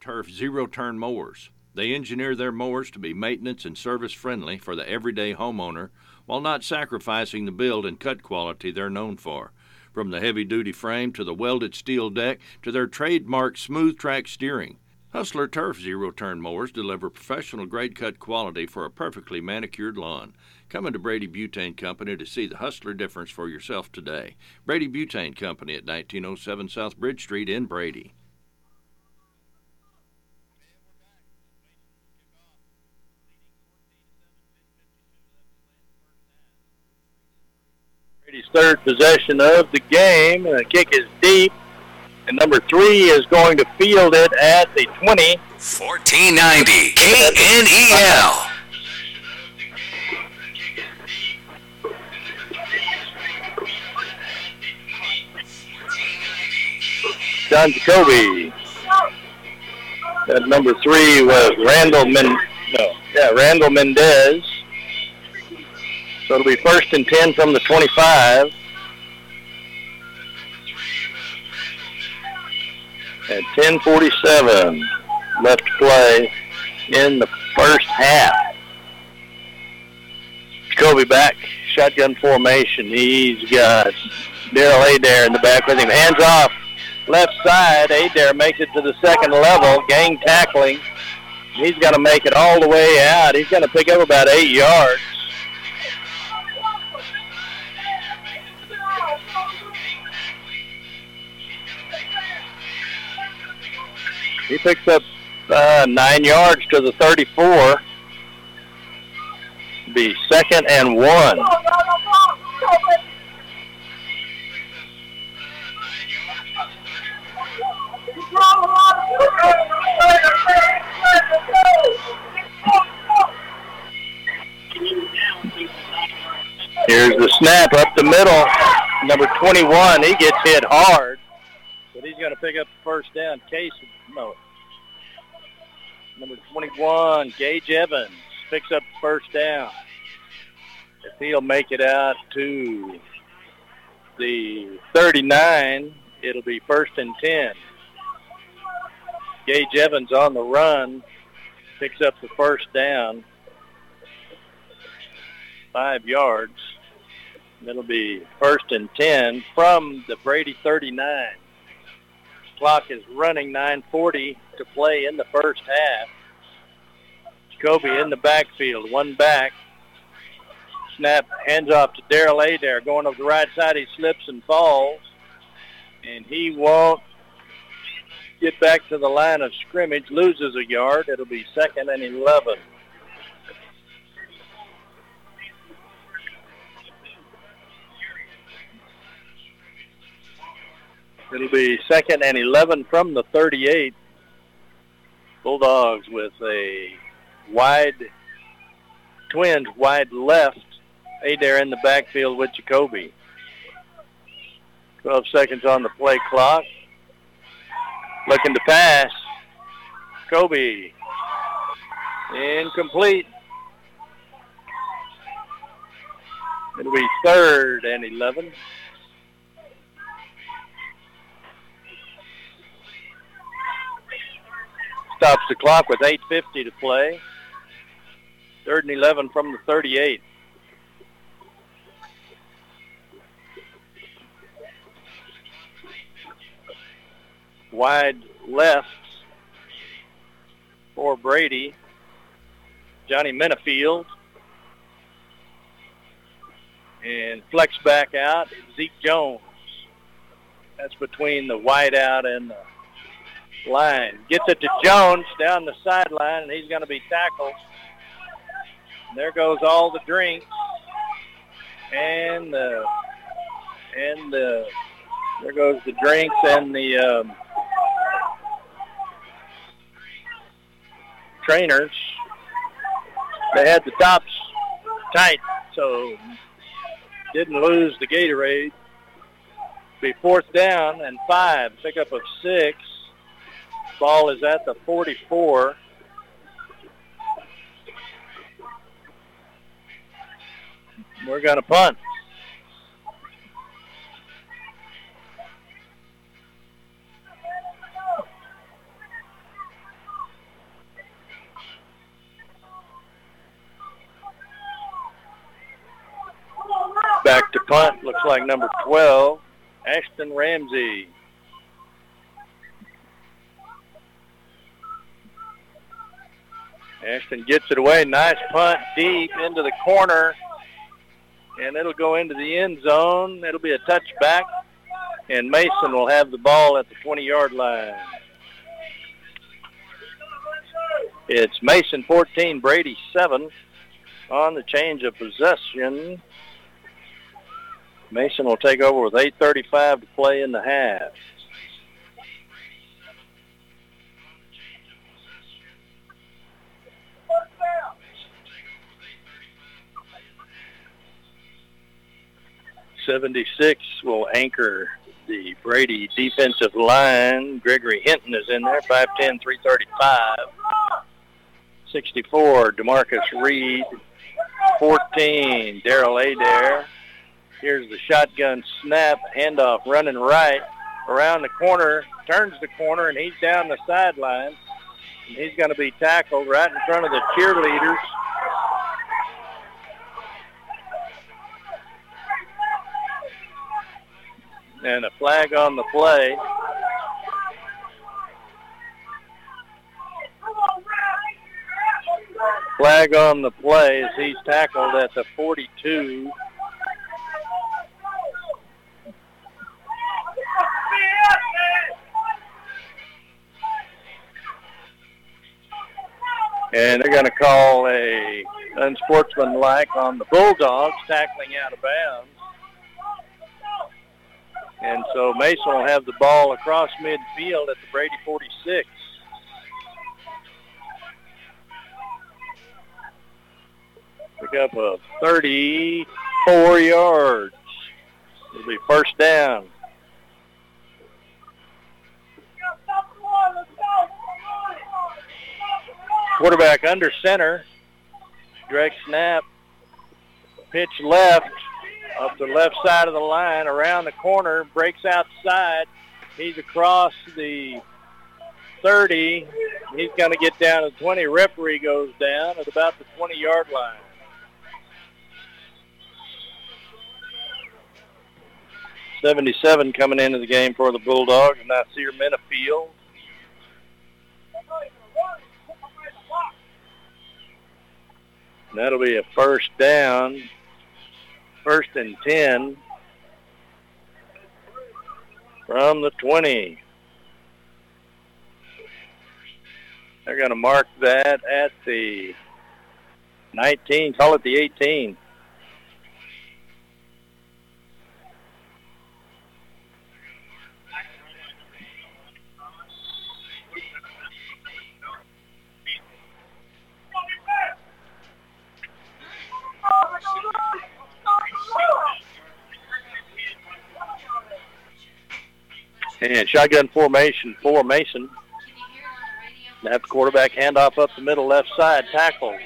Turf zero turn mowers. They engineer their mowers to be maintenance and service friendly for the everyday homeowner while not sacrificing the build and cut quality they're known for. From the heavy duty frame to the welded steel deck to their trademark smooth track steering. Hustler Turf zero turn mowers deliver professional grade cut quality for a perfectly manicured lawn. Come into Brady Butane Company to see the Hustler difference for yourself today. Brady Butane Company at 1907 South Bridge Street in Brady. Brady's third possession of the game. And the kick is deep. And number three is going to field it at the 20. 1490 KNEL. John Jacoby. That number three was Randall Men. No, yeah, Randall Mendez. So it'll be first and 10 from the 25. At 10:47 left to play in the first half. Jacoby back, shotgun formation. He's got Daryl Adair in the back with him. Hands off, left side. Adair makes it to the second level. Gang tackling. He's got to make it all the way out. He's going to pick up about eight yards. He picks up uh, nine yards to the 34. Be second and one. Here's the snap up the middle. Number 21, he gets hit hard, but he's going to pick up the first down. Case, no. Number 21, Gage Evans, picks up first down. If he'll make it out to the 39, it'll be first and 10. Gage Evans on the run, picks up the first down, five yards. It'll be first and 10 from the Brady 39. Clock is running 9.40 to play in the first half. Jacoby in the backfield, one back. Snap, hands off to Daryl Adair. Going up the right side, he slips and falls. And he won't get back to the line of scrimmage, loses a yard. It'll be second and 11. It'll be second and 11 from the 38. Bulldogs with a wide, twins wide left. Adair in the backfield with Jacoby. 12 seconds on the play clock. Looking to pass. Kobe. Incomplete. It'll be third and 11. Stops the clock with 8.50 to play. Third and 11 from the 38. Wide left for Brady. Johnny Minifield. And flex back out, Zeke Jones. That's between the wide out and the line. Gets it to Jones down the sideline, and he's going to be tackled. And there goes all the drinks and the and the there goes the drinks and the um, trainers. They had the tops tight, so didn't lose the Gatorade. Be fourth down and five, pickup of six. Ball is at the 44. We're going to punt. Back to punt. Looks like number 12, Ashton Ramsey. Ashton gets it away. Nice punt deep into the corner. And it'll go into the end zone. It'll be a touchback. And Mason will have the ball at the 20-yard line. It's Mason 14, Brady 7 on the change of possession. Mason will take over with 8.35 to play in the half. Seventy-six will anchor the Brady defensive line. Gregory Hinton is in there, 5'10", 335. 64, Demarcus Reed. 14, Daryl Adair. Here's the shotgun snap, handoff running right. Around the corner, turns the corner, and he's down the sideline. And he's going to be tackled right in front of the cheerleaders. And a flag on the play. Flag on the play as he's tackled at the 42. And they're going to call a unsportsmanlike on the Bulldogs tackling out of bounds. And so Mason will have the ball across midfield at the Brady 46. Pick up a 34 yards. It'll be first down. Quarterback under center. Direct snap. Pitch left. Up the left side of the line. Around the corner. Breaks outside. He's across the 30. He's going to get down to 20. Referee goes down at about the 20-yard line. Seventy-seven coming into the game for the Bulldogs, Nasir Minifield. That'll be a first down. First and 10 from the 20. They're going to mark that at the 19, call it the 18. And shotgun formation for Mason. Have the quarterback handoff up the middle left side, tackle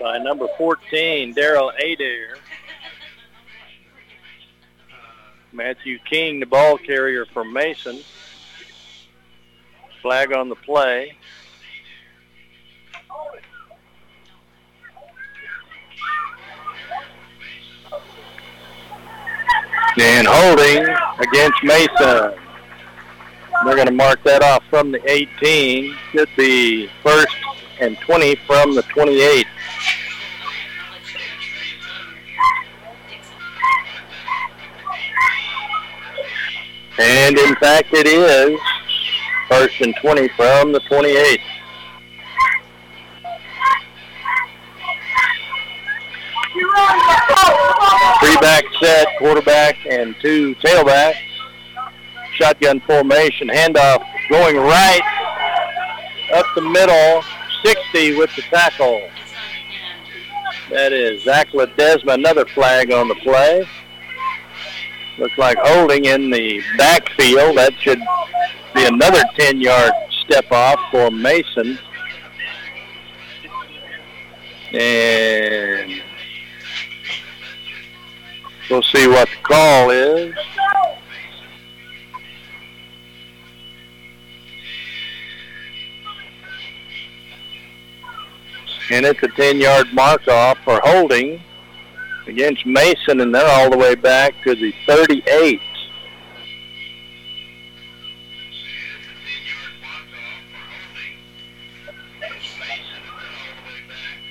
by number 14, Daryl Adair. Matthew King, the ball carrier for Mason. Flag on the play. And holding against Mason. They're going to mark that off from the 18. Should be first and 20 from the 28. And in fact it is first and 20 from the 28. Three back set, quarterback and two tailbacks. Shotgun formation, handoff going right up the middle, 60 with the tackle. That is Zach Ledesma, another flag on the play. Looks like holding in the backfield. That should be another 10-yard step off for Mason. And we'll see what the call is. And it's a 10-yard mark-off for holding against Mason, and they're all the way back to the 38.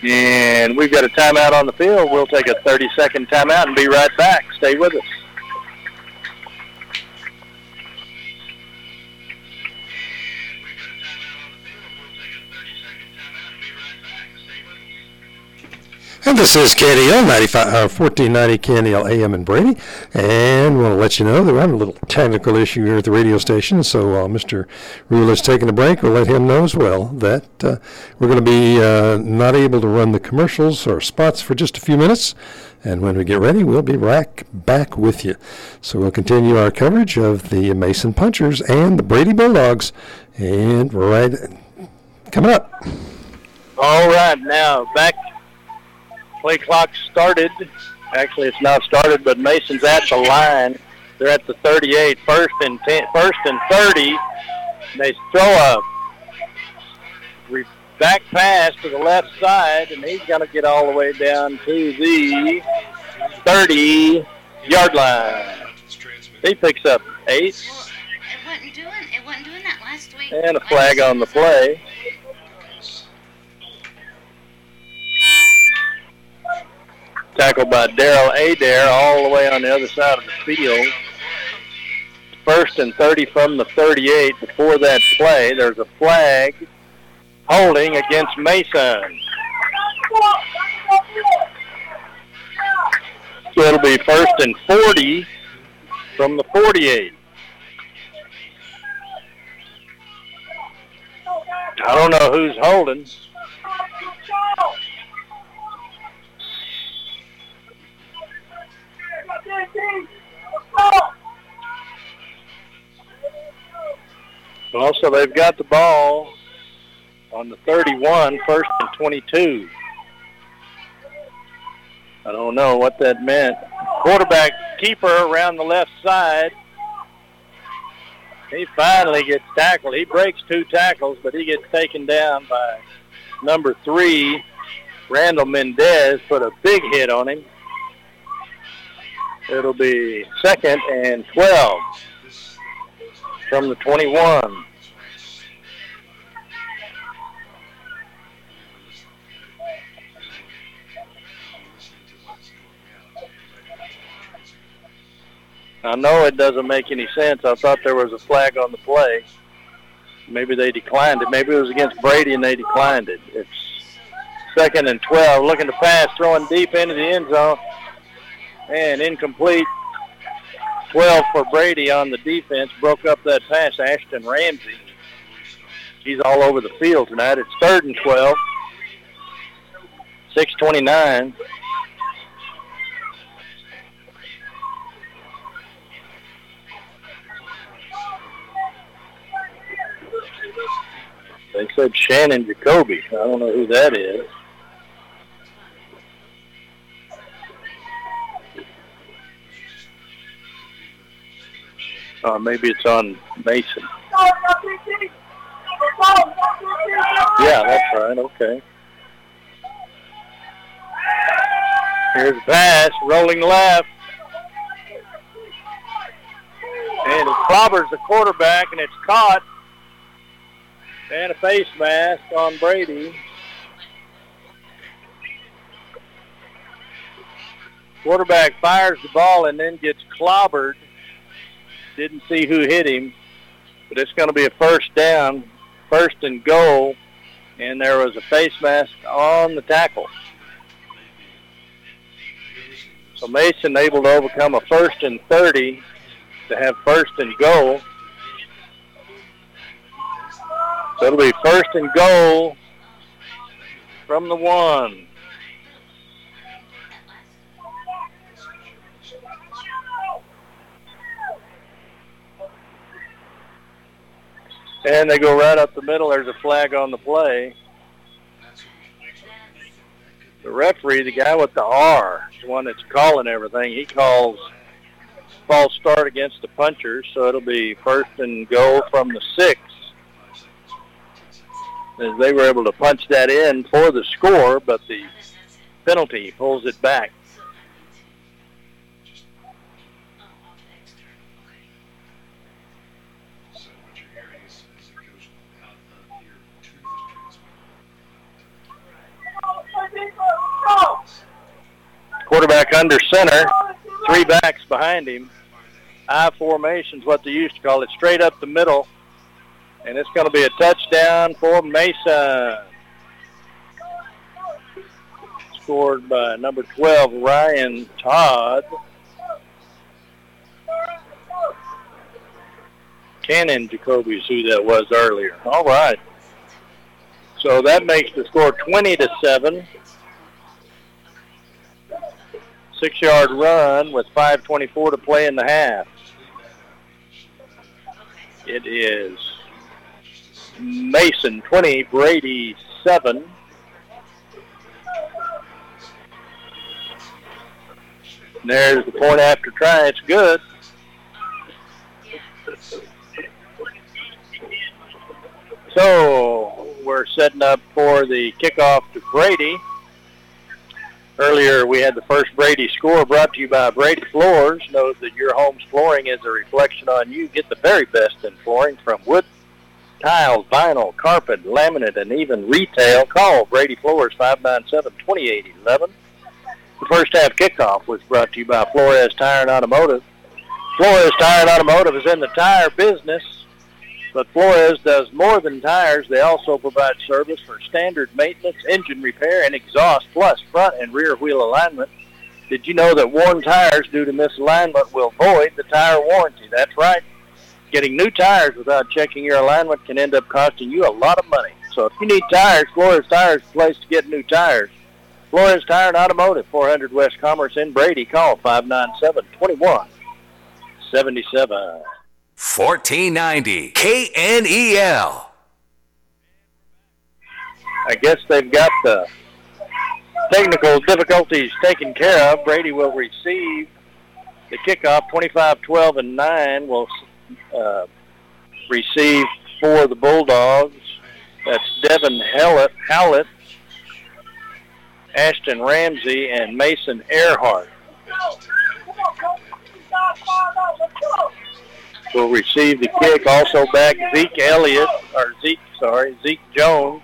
And we've got a timeout on the field. We'll take a 30-second timeout and be right back. Stay with us. And this is KNEL 95, uh, 1490 KNEL AM in Brady. And want to let you know that we're having a little technical issue here at the radio station. So uh, Mr. Rule is taking a break. We'll let him know as well that uh, we're going to be uh, not able to run the commercials or spots for just a few minutes. And when we get ready, we'll be back, back with you. So we'll continue our coverage of the Mason Punchers and the Brady Bulldogs. And right coming up. All right, now back Play clock started. Actually, it's not started, but Mason's at the line. They're at the 38, first and 10, first and 30 They throw a back pass to the left side, and he's going to get all the way down to the 30-yard line. He picks up eight. It wasn't doing it wasn't doing that last week. And a flag on the play. Tackled by Daryl Adair all the way on the other side of the field. First and 30 from the 38. Before that play, there's a flag holding against Mason. So it'll be first and 40 from the 48. I don't know who's holding. Also, they've got the ball on the 31, first and 22. I don't know what that meant. Quarterback keeper around the left side. He finally gets tackled. He breaks two tackles, but he gets taken down by number three, Randall Mendez, put a big hit on him. It'll be second and 12 from the 21. I know it doesn't make any sense. I thought there was a flag on the play. Maybe they declined it. Maybe it was against Brady and they declined it. It's second and 12. Looking to pass, throwing deep into the end zone. And incomplete. 12 for Brady on the defense. Broke up that pass. Ashton Ramsey. He's all over the field tonight. It's third and 12. 629. They said Shannon Jacoby. I don't know who that is. Uh, maybe it's on Mason. Yeah, that's right. Okay. Here's Bass rolling left. And it clobbers the quarterback, and it's caught. And a face mask on Brady. Quarterback fires the ball and then gets clobbered. Didn't see who hit him, but it's going to be a first down, first and goal, and there was a face mask on the tackle. So Mason able to overcome a first and 30 to have first and goal. So it'll be first and goal from the one. And they go right up the middle. There's a flag on the play. The referee, the guy with the R, the one that's calling everything, he calls false start against the punchers, so it'll be first and goal from the six. As they were able to punch that in for the score, but the penalty pulls it back. Quarterback under center, three backs behind him. I formation is what they used to call it, straight up the middle. And it's going to be a touchdown for Mason. Scored by number 12, Ryan Todd. Cannon Jacoby is who that was earlier. All right. So that makes the score 20 to 7. Six yard run with 5.24 to play in the half. It is Mason 20, Brady 7. There's the point after try. It's good. So we're setting up for the kickoff to Brady. Earlier, we had the first Brady score brought to you by Brady Floors. Know that your home's flooring is a reflection on you. Get the very best in flooring from wood, tiles, vinyl, carpet, laminate, and even retail. Call Brady Floors 597-2811. The first half kickoff was brought to you by Flores Tire and Automotive. Flores Tire and Automotive is in the tire business, but Flores does more than tires. They also provide service for standard maintenance, engine repair, and exhaust, plus front and rear wheel alignment. Did you know that worn tires due to misalignment will void the tire warranty? That's right. Getting new tires without checking your alignment can end up costing you a lot of money. So if you need tires, Flores Tires is the place to get new tires. Flores Tire and Automotive, 400 West Commerce in Brady. Call 597-2177. 1490 KNEL. I guess they've got the technical difficulties taken care of. Brady will receive the kickoff. 25-12 and 9 will uh, receive for the Bulldogs. That's Devin Hallett, Hallett, Ashton Ramsey, and Mason Earhart. Will receive the kick. Also back Zeke Elliott, or Zeke, sorry, Zeke Jones.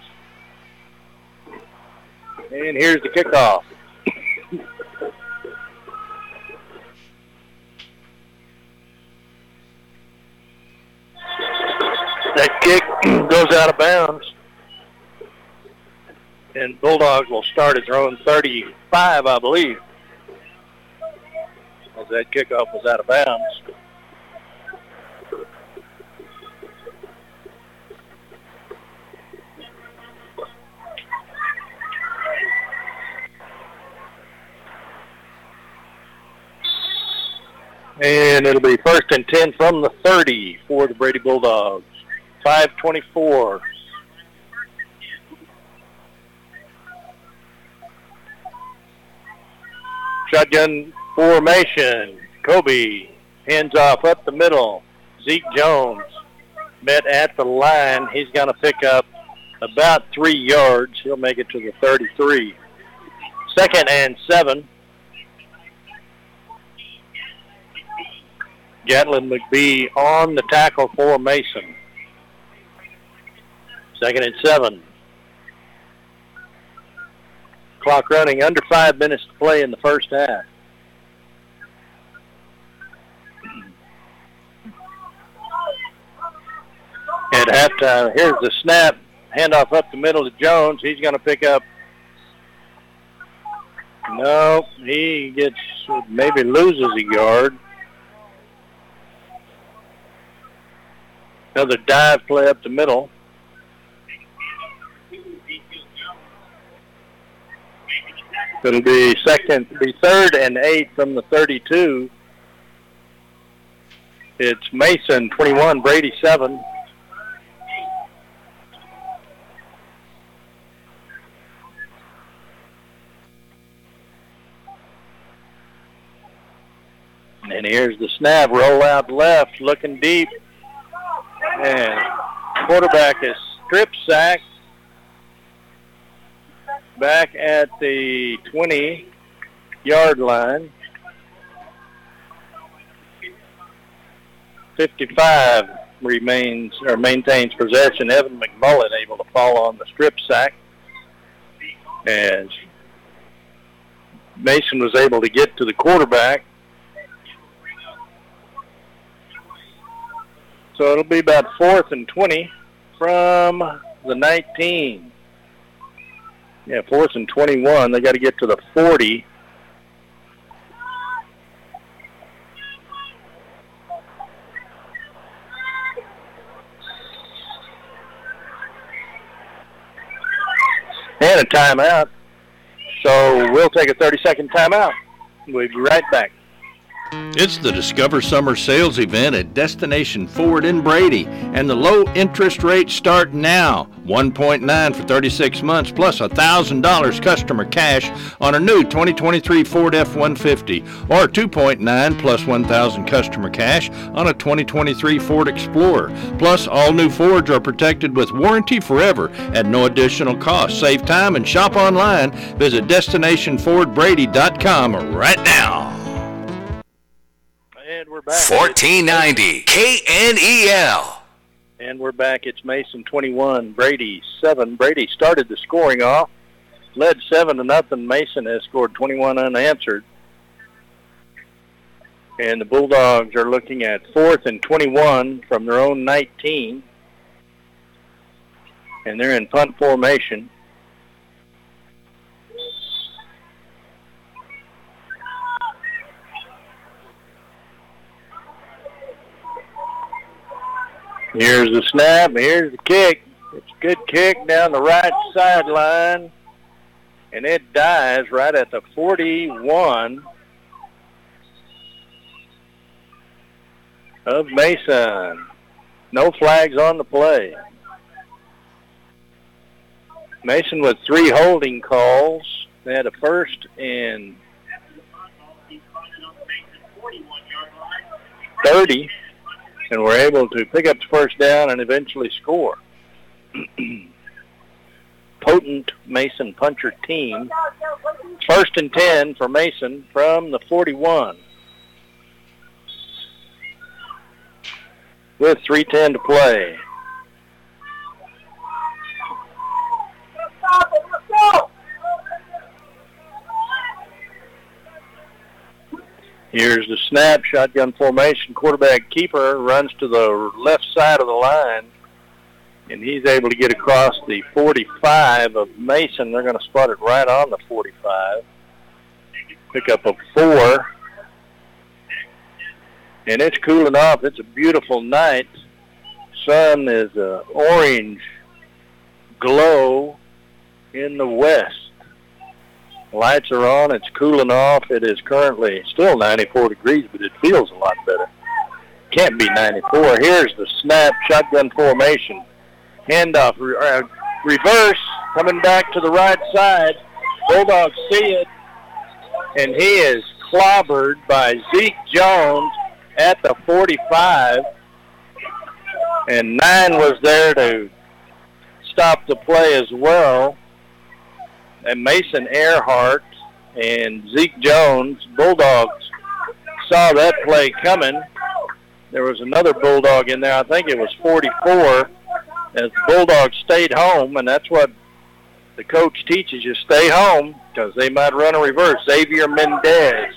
And here's the kickoff. that kick goes out of bounds. And Bulldogs will start at their own 35, I believe. As that kickoff was out of bounds. And it'll be first and 10 from the 30 for the Brady Bulldogs. 524. Shotgun formation. Kobe hands off up the middle. Zeke Jones met at the line. He's going to pick up about three yards. He'll make it to the 33. Second and seven. Gatlin McBee on the tackle for Mason. Second and seven. Clock running under five minutes to play in the first half. At halftime, here's the snap. Handoff up the middle to Jones. He's going to pick up. No, he gets maybe loses a yard. Another dive play up the middle. It'll be second, be third and eight from the 32. It's Mason 21, Brady 7. And here's the snap, roll out left, looking deep. And quarterback is strip sacked back at the 20 yard line. 55 remains or maintains possession. Evan McMullen able to fall on the strip sack as Mason was able to get to the quarterback. So it'll be about fourth and 20 from the 19. Yeah, fourth and 21. They got to get to the 40. And a timeout. So we'll take a 30-second timeout. We'll be right back. It's the Discover Summer Sales event at Destination Ford in Brady, and the low interest rates start now. 1.9 for 36 months plus $1,000 customer cash on a new 2023 Ford F-150 or 2.9 plus 1,000 customer cash on a 2023 Ford Explorer. Plus all new Fords are protected with warranty forever at no additional cost. Save time and shop online. Visit destinationfordbrady.com right now. Back. 1490 KNEL. And we're back. It's Mason 21, Brady 7. Brady started the scoring off, led 7 to nothing. Mason has scored 21 unanswered. And the Bulldogs are looking at fourth and 21 from their own 19. And they're in punt formation. Here's the snap. Here's the kick. It's a good kick down the right sideline. And it dies right at the 41 of Mason. No flags on the play. Mason with three holding calls. They had a first and 30 and were able to pick up the first down and eventually score. Potent Mason puncher team. First and 10 for Mason from the 41. With 3.10 to play. Here's the snap, shotgun formation. Quarterback keeper runs to the left side of the line, and he's able to get across the 45 of Mason. They're going to spot it right on the 45. Pick up a four. And it's cooling off. It's a beautiful night. Sun is a orange glow in the west. Lights are on. It's cooling off. It is currently still 94 degrees, but it feels a lot better. Can't be 94. Here's the snap, shotgun formation. Handoff, re- uh, reverse, coming back to the right side. Bulldogs see it, and he is clobbered by Zeke Jones at the 45. And nine was there to stop the play as well and Mason Earhart and Zeke Jones, Bulldogs, saw that play coming. There was another Bulldog in there. I think it was 44 as the Bulldogs stayed home, and that's what the coach teaches you, stay home because they might run a reverse. Xavier Mendez.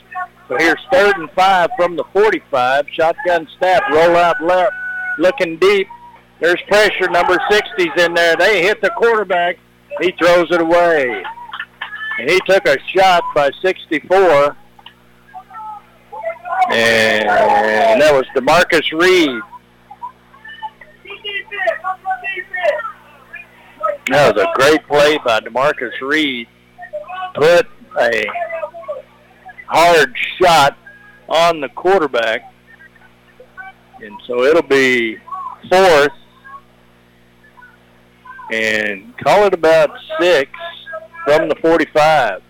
So here's third and five from the 45. Shotgun snap, roll out left, looking deep. There's pressure. Number 60's in there. They hit the quarterback. He throws it away. And he took a shot by 64. And that was DeMarcus Reed. That was a great play by DeMarcus Reed. Put a hard shot on the quarterback. And so it'll be fourth. And call it about six from the 45.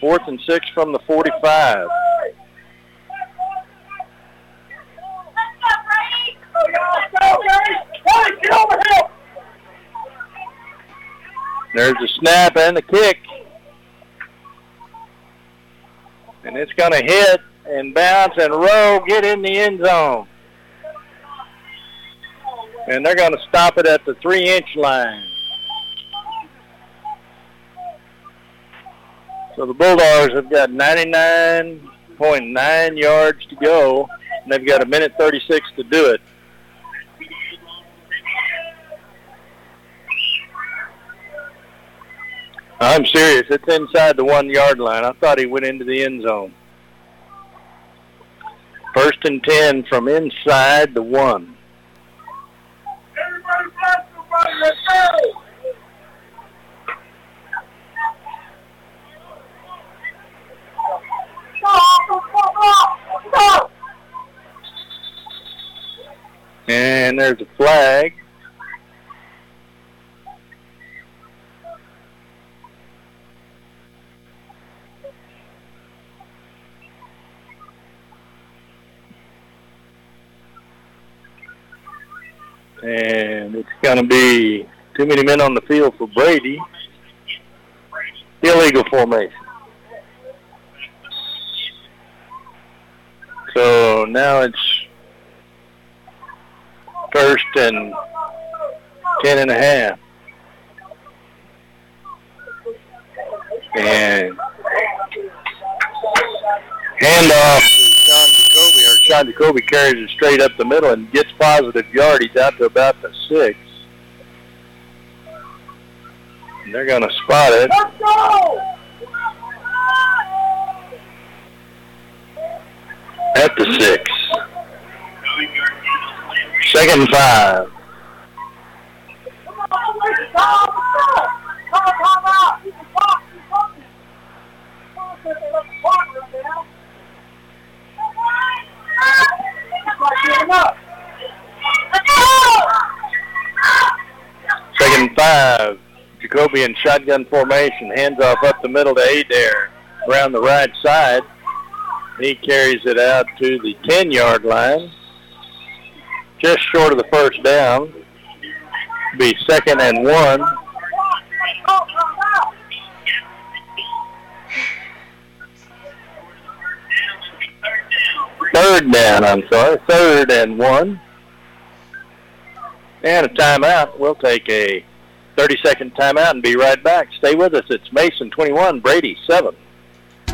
Fourth and six from the 45. There's the snap and the kick. And it's going to hit and bounce and roll, get in the end zone. And they're going to stop it at the three-inch line. So the Bulldogs have got 99.9 yards to go, and they've got a minute 36 to do it. I'm serious. It's inside the one yard line. I thought he went into the end zone. First and 10 from inside the one. Let's go! And there's a flag. And it's going to be too many men on the field for Brady. Illegal formation. So now it's first and ten and a half. And handoff to Sean Jacoby, or Sean Jacoby carries it straight up the middle and gets positive yardage out to about the six. And they're going to spot it. At the six. Second and five. Second five. Jacoby in shotgun formation. Hands off up the middle to Adair. Around the right side. He carries it out to the 10-yard line. Just short of the first down. Be second and one. Third down, I'm sorry. Third and one. And a timeout. We'll take a 30-second timeout and be right back. Stay with us. It's Mason 21, Brady 7.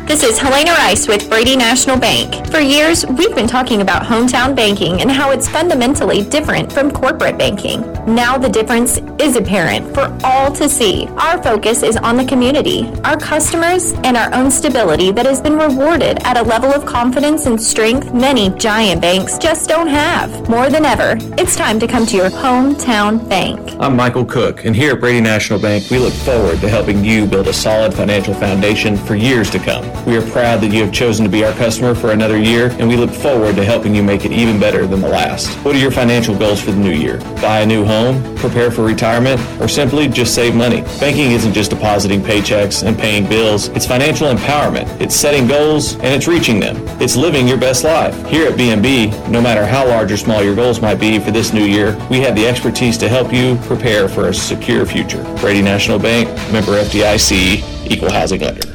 This is Helena Rice with Brady National Bank. For years, we've been talking about hometown banking and how it's fundamentally different from corporate banking. Now the difference is apparent for all to see. Our focus is on the community, our customers, and our own stability that has been rewarded at a level of confidence and strength many giant banks just don't have. More than ever, it's time to come to your hometown bank. I'm Michael Cook, and here at Brady National Bank, we look forward to helping you build a solid financial foundation for years to come. We are proud that you have chosen to be our customer for another year, and we look forward to helping you make it even better than the last. What are your financial goals for the new year? Buy a new home, prepare for retirement, or simply just save money? Banking isn't just depositing paychecks and paying bills, it's financial empowerment. It's setting goals and it's reaching them. It's living your best life. Here at BNB, no matter how large or small your goals might be for this new year, we have the expertise to help you prepare for a secure future. Brady National Bank, member FDIC, equal housing lender.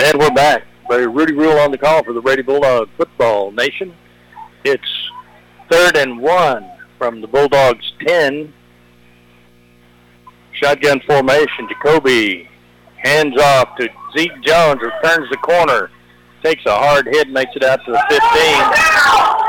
And we're back. Very Rudy Rule on the call for the Brady Bulldog Football Nation. It's third and one from the Bulldogs 10. Shotgun formation. Jacoby hands off to Zeke Jones, returns the corner, takes a hard hit, makes it out to the 15.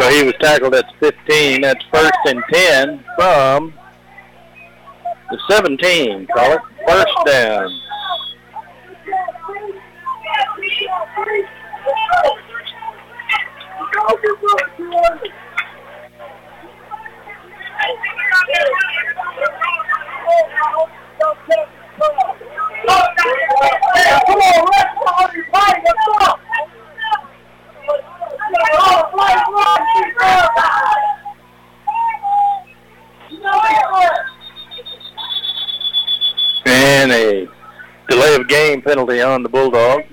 So he was tackled at 15. That's first and 10 from the 17. Call it first down. And a delay of game penalty on the Bulldogs.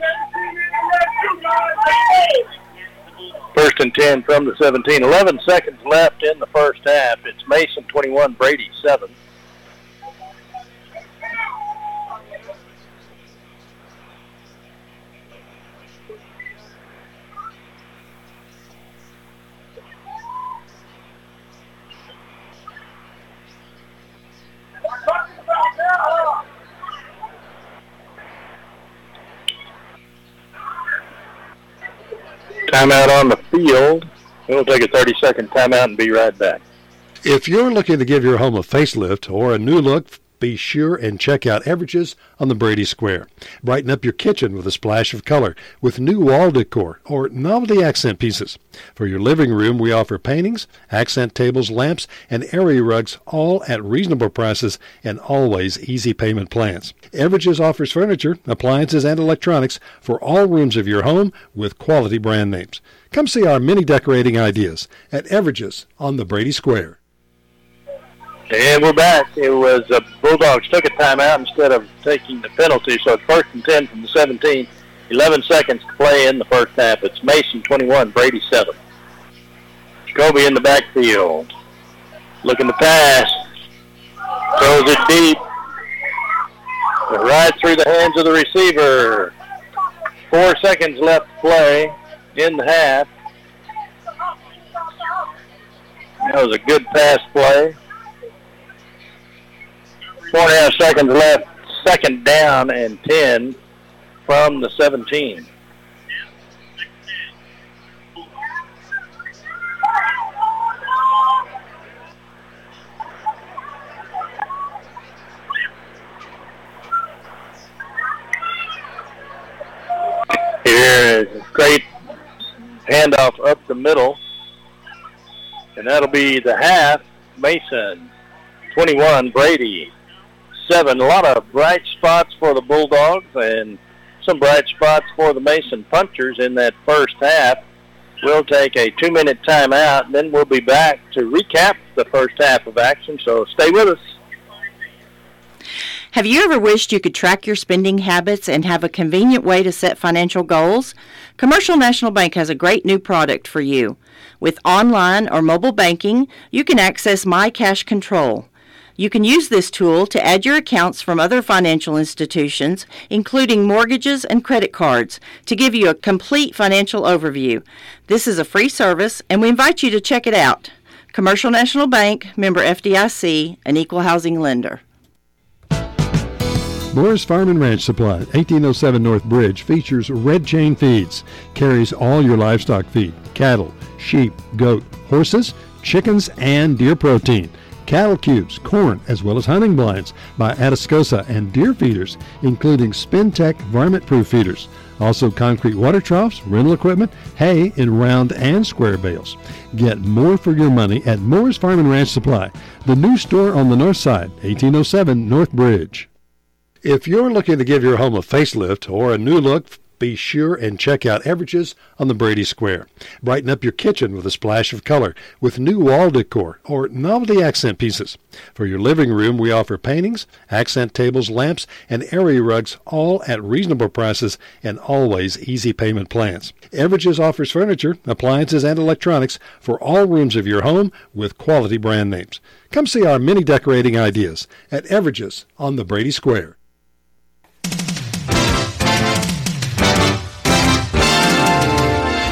First and 10 from the 17. 11 seconds left in the first half. It's Mason 21, Brady 7. Timeout on the field. We'll take a 30-second timeout and be right back. If you're looking to give your home a facelift or a new look be sure and check out Everages on the Brady Square. Brighten up your kitchen with a splash of color with new wall decor or novelty accent pieces. For your living room, we offer paintings, accent tables, lamps, and area rugs all at reasonable prices and always easy payment plans. Everages offers furniture, appliances, and electronics for all rooms of your home with quality brand names. Come see our mini decorating ideas at Everages on the Brady Square. And we're back. It was uh, Bulldogs took a timeout instead of taking the penalty, so it's first and 10 from the 17. 11 seconds to play in the first half. It's Mason 21, Brady 7. Jacoby in the backfield. Looking to pass. Throws it deep. Right through the hands of the receiver. Four seconds left to play in the half. That was a good pass play. Four and a half seconds left. Second down and 10 from the 17. Here is a great handoff up the middle. And that'll be the half. Mason, 21, Brady, 7. A lot of bright spots for the Bulldogs and some bright spots for the Mason Punchers in that first half. We'll take a two-minute timeout, and then we'll be back to recap the first half of action, so stay with us. Have you ever wished you could track your spending habits and have a convenient way to set financial goals? Commercial National Bank has a great new product for you. With online or mobile banking, you can access My Cash Control. You can use this tool to add your accounts from other financial institutions, including mortgages and credit cards, to give you a complete financial overview. This is a free service, and we invite you to check it out. Commercial National Bank, member FDIC, an equal housing lender. Moore's Farm and Ranch Supply, 1807 North Bridge, features red chain feeds. Carries all your livestock feed cattle, sheep, goat, horses, chickens, and deer protein. Cattle cubes, corn, as well as hunting blinds by Atascosa and deer feeders, including Spintech varmint proof feeders. Also, concrete water troughs, rental equipment, hay in round and square bales. Get more for your money at Moore's Farm and Ranch Supply, the new store on the north side, 1807 North Bridge. If you're looking to give your home a facelift or a new look, be sure and check out Everages on the Brady Square. Brighten up your kitchen with a splash of color with new wall decor or novelty accent pieces. For your living room, we offer paintings, accent tables, lamps, and area rugs all at reasonable prices and always easy payment plans. Everages offers furniture, appliances, and electronics for all rooms of your home with quality brand names. Come see our mini decorating ideas at Everages on the Brady Square.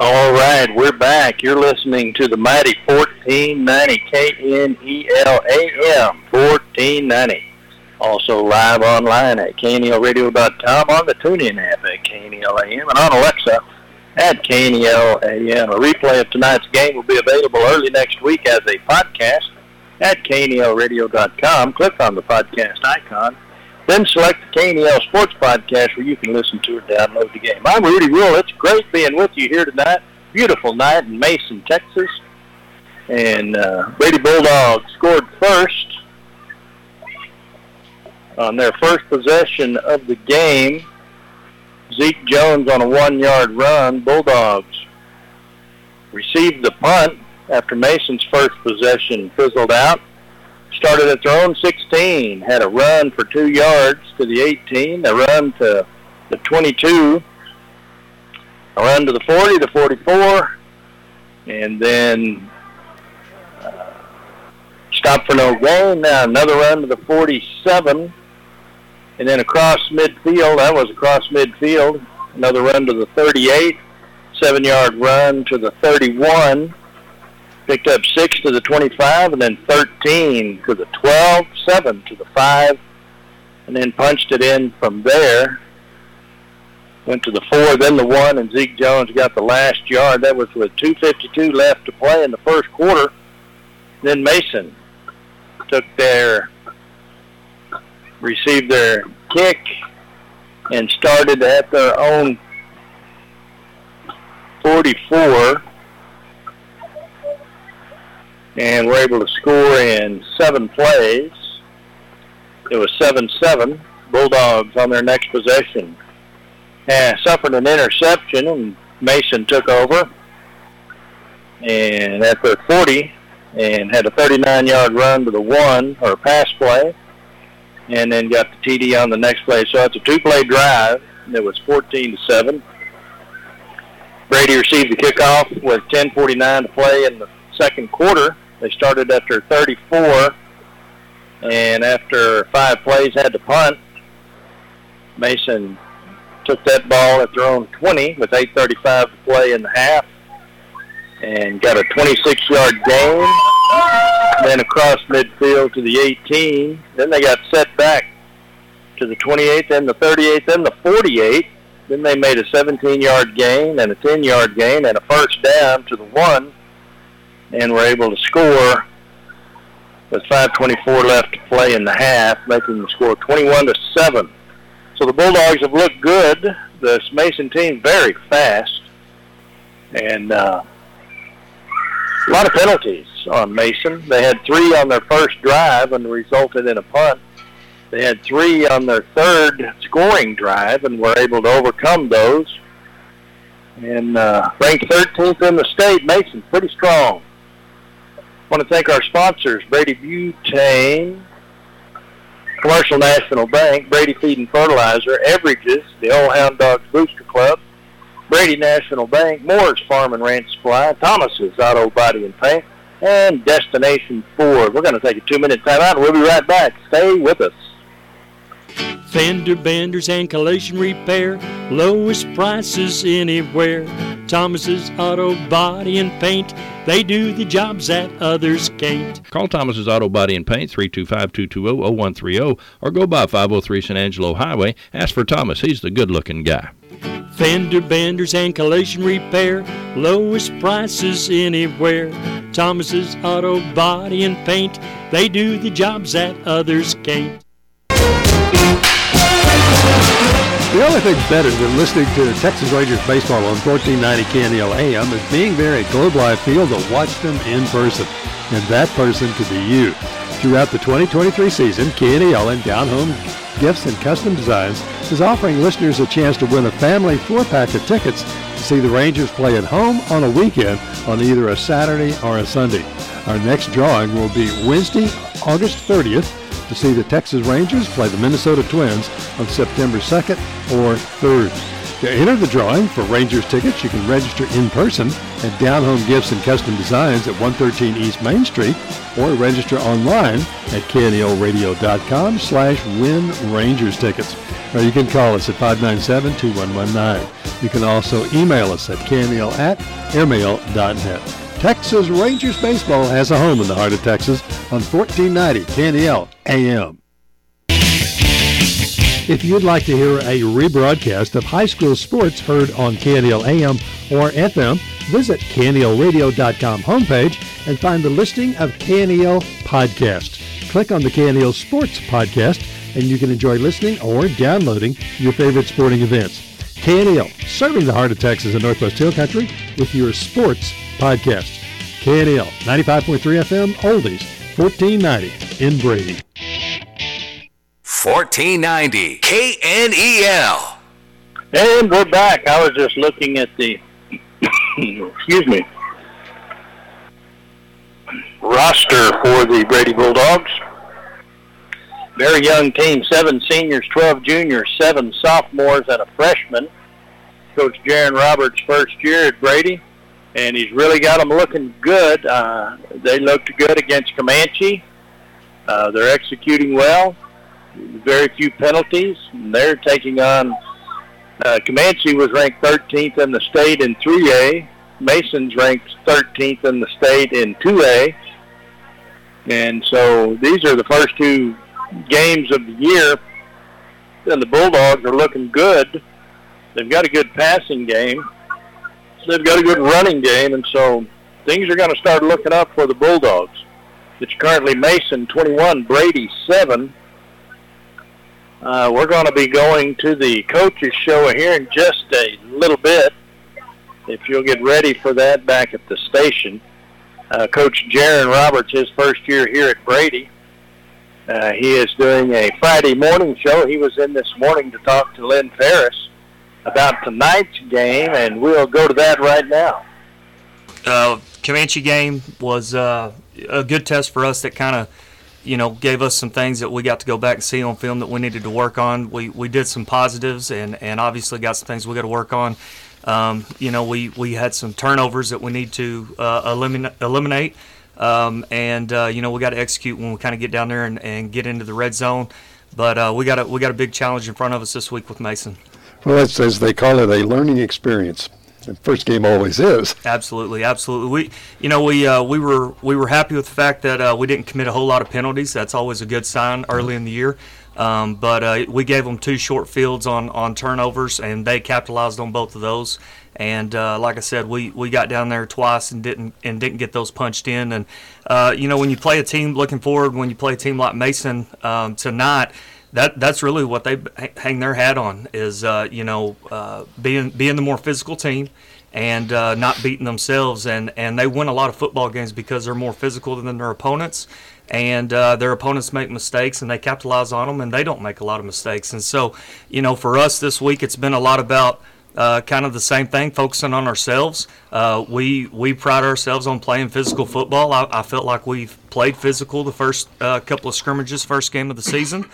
All right, we're back. You're listening to the mighty 1490 KNELAM 1490. Also live online at knelradio.com on the TuneIn app at KNEL AM and on Alexa at KNEL AM. A replay of tonight's game will be available early next week as a podcast at knelradio.com. Click on the podcast icon then select the KNEL Sports Podcast where you can listen to or download the game. I'm Rudy Rule. It's great being with you here tonight. Beautiful night in Mason, Texas. And uh, Brady Bulldogs scored first on their first possession of the game. Zeke Jones on a one-yard run. Bulldogs received the punt after Mason's first possession fizzled out started at their own 16, had a run for two yards to the 18, a run to the 22, a run to the 40, the 44, and then uh, stop for no gain. Now another run to the 47, And then across midfield, that was across midfield, another run to the 38, seven-yard run to the 31, picked up six to the 25, and then 13 to the 12, seven to the 5, and then punched it in from there. Went to the 4, then the 1, and Zeke Jones got the last yard. That was with 2.52 left to play in the first quarter. Then Mason took their, received their kick and started at their own 44 and were able to score in seven plays. It was 7-7. Bulldogs on their next possession and suffered an interception, and Mason took over and at their 40 and had a 39-yard run to the one or pass play, and then got the TD on the next play. So it's a two-play drive. It was 14 to seven. Brady received the kickoff with 10:49 to play in the second quarter. They started after 34, and after five plays had to punt. Mason took that ball at their own 20 with 8.35 to play in the half and got a 26-yard gain. Then across midfield to the 18. Then they got set back to the 28, then the 38, then the 48. Then they made a 17-yard gain and a 10-yard gain and a first down to the one and were able to score with 5.24 left to play in the half, making the score 21 to 7. So the Bulldogs have looked good. This Mason team very fast, and uh, a lot of penalties on Mason. They had three on their first drive and resulted in a punt. They had three on their third scoring drive and were able to overcome those. And uh, ranked 13th in the state, Mason pretty strong. I want to thank our sponsors, Brady Butane, Commercial National Bank, Brady Feed and Fertilizer, Everages, the Old Hound Dogs Booster Club, Brady National Bank, Moore's Farm and Ranch Supply, Thomas's Auto Body and Paint, and Destination Ford. We're going to take a two-minute timeout, and we'll be right back. Stay with us. Fender benders and collision repair, lowest prices anywhere. Thomas's Auto Body and Paint, they do the jobs that others can't. Call Thomas's Auto Body and Paint 325-220-0130 or go by 503 San Angelo Highway. Ask for Thomas. He's the good-looking guy. Fender benders and collision repair, lowest prices anywhere. Thomas's Auto Body and Paint, they do the jobs that others can't. The only thing better than listening to the Texas Rangers baseball on 1490 KNEL AM is being there at Globe Life Field to watch them in person. And that person could be you. Throughout the 2023 season, KNEL and Down Home Gifts and Custom Designs is offering listeners a chance to win a family four-pack of tickets to see the Rangers play at home on a weekend on either a Saturday or a Sunday. Our next drawing will be Wednesday, August 30th to see the Texas Rangers play the Minnesota Twins on September 2nd or 3rd. To enter the drawing for Rangers tickets, you can register in person at Down Home Gifts and Custom Designs at 113 East Main Street or register online at knelradio.com slash win Rangers tickets. Or you can call us at 597-2119. You can also email us at knel at airmail.net. Texas Rangers Baseball has a home in the heart of Texas on 1490 KNEL AM. If you'd like to hear a rebroadcast of high school sports heard on KNEL AM or FM, visit KNELradio.com homepage and find the listing of KNEL podcasts. Click on the KNEL Sports podcast and you can enjoy listening or downloading your favorite sporting events. KNEL, serving the heart of Texas and Northwest Hill Country with your sports podcast. KNEL, 95.3 FM, Oldies, 1490 in Brady. 1490 KNEL. And we're back. I was just looking at the, excuse me, roster for the Brady Bulldogs. Very young team, seven seniors, 12 juniors, seven sophomores, and a freshman. Coach Jaron Roberts' first year at Brady, and he's really got them looking good. Uh, they looked good against Comanche. Uh, they're executing well very few penalties. And They're taking on uh, Comanche was ranked 13th in the state in 3A. Mason's ranked 13th in the state in 2A. And so these are the first two games of the year, and the Bulldogs are looking good. They've got a good passing game. They've got a good running game, and so things are going to start looking up for the Bulldogs. It's currently Mason 21, Brady 7. Uh, we're going to be going to the coaches show here in just a little bit. If you'll get ready for that back at the station. Uh, Coach Jaron Roberts, his first year here at Brady. Uh, he is doing a Friday morning show. He was in this morning to talk to Lynn Ferris about tonight's game, and we'll go to that right now. Uh, Comanche game was uh, a good test for us that kind of you know, gave us some things that we got to go back and see on film that we needed to work on. We, we did some positives and, and obviously got some things we got to work on. Um, you know, we, we had some turnovers that we need to uh, eliminate. eliminate. Um, and uh, you know we got to execute when we kind of get down there and, and get into the red zone. But uh, we got a we got a big challenge in front of us this week with Mason. Well, it's, as they call it, a learning experience. The first game always is. Absolutely, absolutely. We, you know, we uh, we were we were happy with the fact that uh, we didn't commit a whole lot of penalties. That's always a good sign early in the year. Um, but uh, we gave them two short fields on on turnovers, and they capitalized on both of those. And uh, like I said, we, we got down there twice and didn't and didn't get those punched in. And uh, you know, when you play a team looking forward, when you play a team like Mason um, tonight that that's really what they hang their hat on is uh, you know uh, being being the more physical team and uh, not beating themselves. And and they win a lot of football games because they're more physical than their opponents. And uh, their opponents make mistakes and they capitalize on them and they don't make a lot of mistakes. And so you know for us this week it's been a lot about uh, kind of the same thing, focusing on ourselves. Uh, we we pride ourselves on playing physical football. I, I felt like we've played physical the first uh, couple of scrimmages, first game of the season.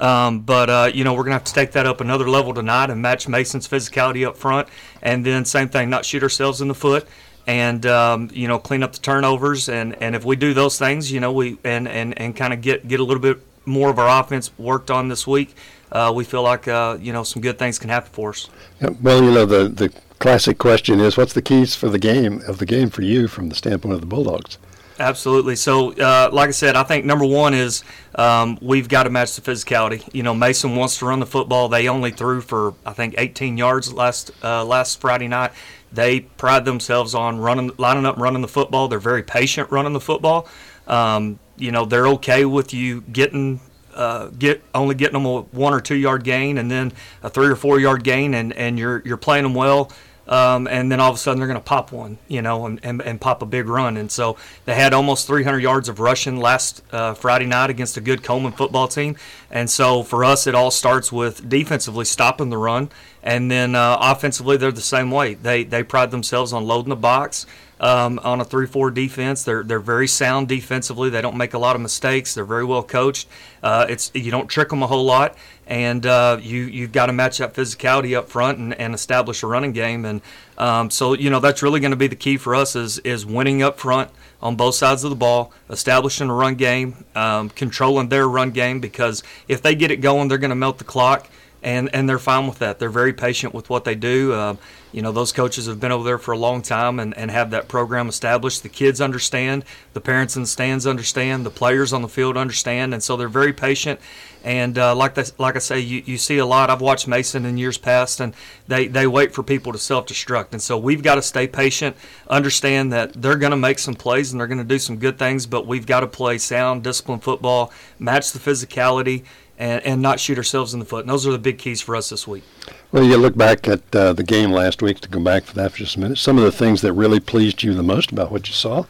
Um, but uh, you know we're gonna have to take that up another level tonight and match Mason's physicality up front, and then same thing, not shoot ourselves in the foot, and um, you know clean up the turnovers, and, and if we do those things, you know we and and, and kind of get get a little bit more of our offense worked on this week, uh, we feel like uh, you know some good things can happen for us. Yeah, well, you know the the classic question is, what's the keys for the game of the game for you from the standpoint of the Bulldogs? Absolutely. So, uh, like I said, I think number one is um, we've got to match the physicality. You know, Mason wants to run the football. They only threw for I think 18 yards last uh, last Friday night. They pride themselves on running, lining up, running the football. They're very patient running the football. Um, you know, they're okay with you getting uh, get only getting them a one or two yard gain and then a three or four yard gain, and, and you're you're playing them well um, and then all of a sudden they're going to pop one, you know, and, and, and, pop a big run. And so they had almost 300 yards of rushing last uh, Friday night against a good Coleman football team. And so for us, it all starts with defensively stopping the run, and then uh, offensively they're the same way. They they pride themselves on loading the box. Um, on a 3-4 defense. They're they're very sound defensively. They don't make a lot of mistakes. They're very well coached. Uh, it's you don't trick them a whole lot, and uh, you you've got to match that physicality up front and, and establish a running game. And um, so you know that's really going to be the key for us is is winning up front on both sides of the ball, establishing a run game, um, controlling their run game because if they get it going, they're going to melt the clock. And, and they're fine with that. They're very patient with what they do. Uh, you know, those coaches have been over there for a long time and, and have that program established. The kids understand, the parents in the stands understand, the players on the field understand, and so they're very patient and uh, like this, like I say, you, you see a lot. I've watched Mason in years past, and they, they wait for people to self destruct. And so we've got to stay patient, understand that they're going to make some plays and they're going to do some good things, but we've got to play sound, disciplined football, match the physicality, and, and not shoot ourselves in the foot. And those are the big keys for us this week. Well, you look back at uh, the game last week to go back for that for just a minute. Some of the things that really pleased you the most about what you saw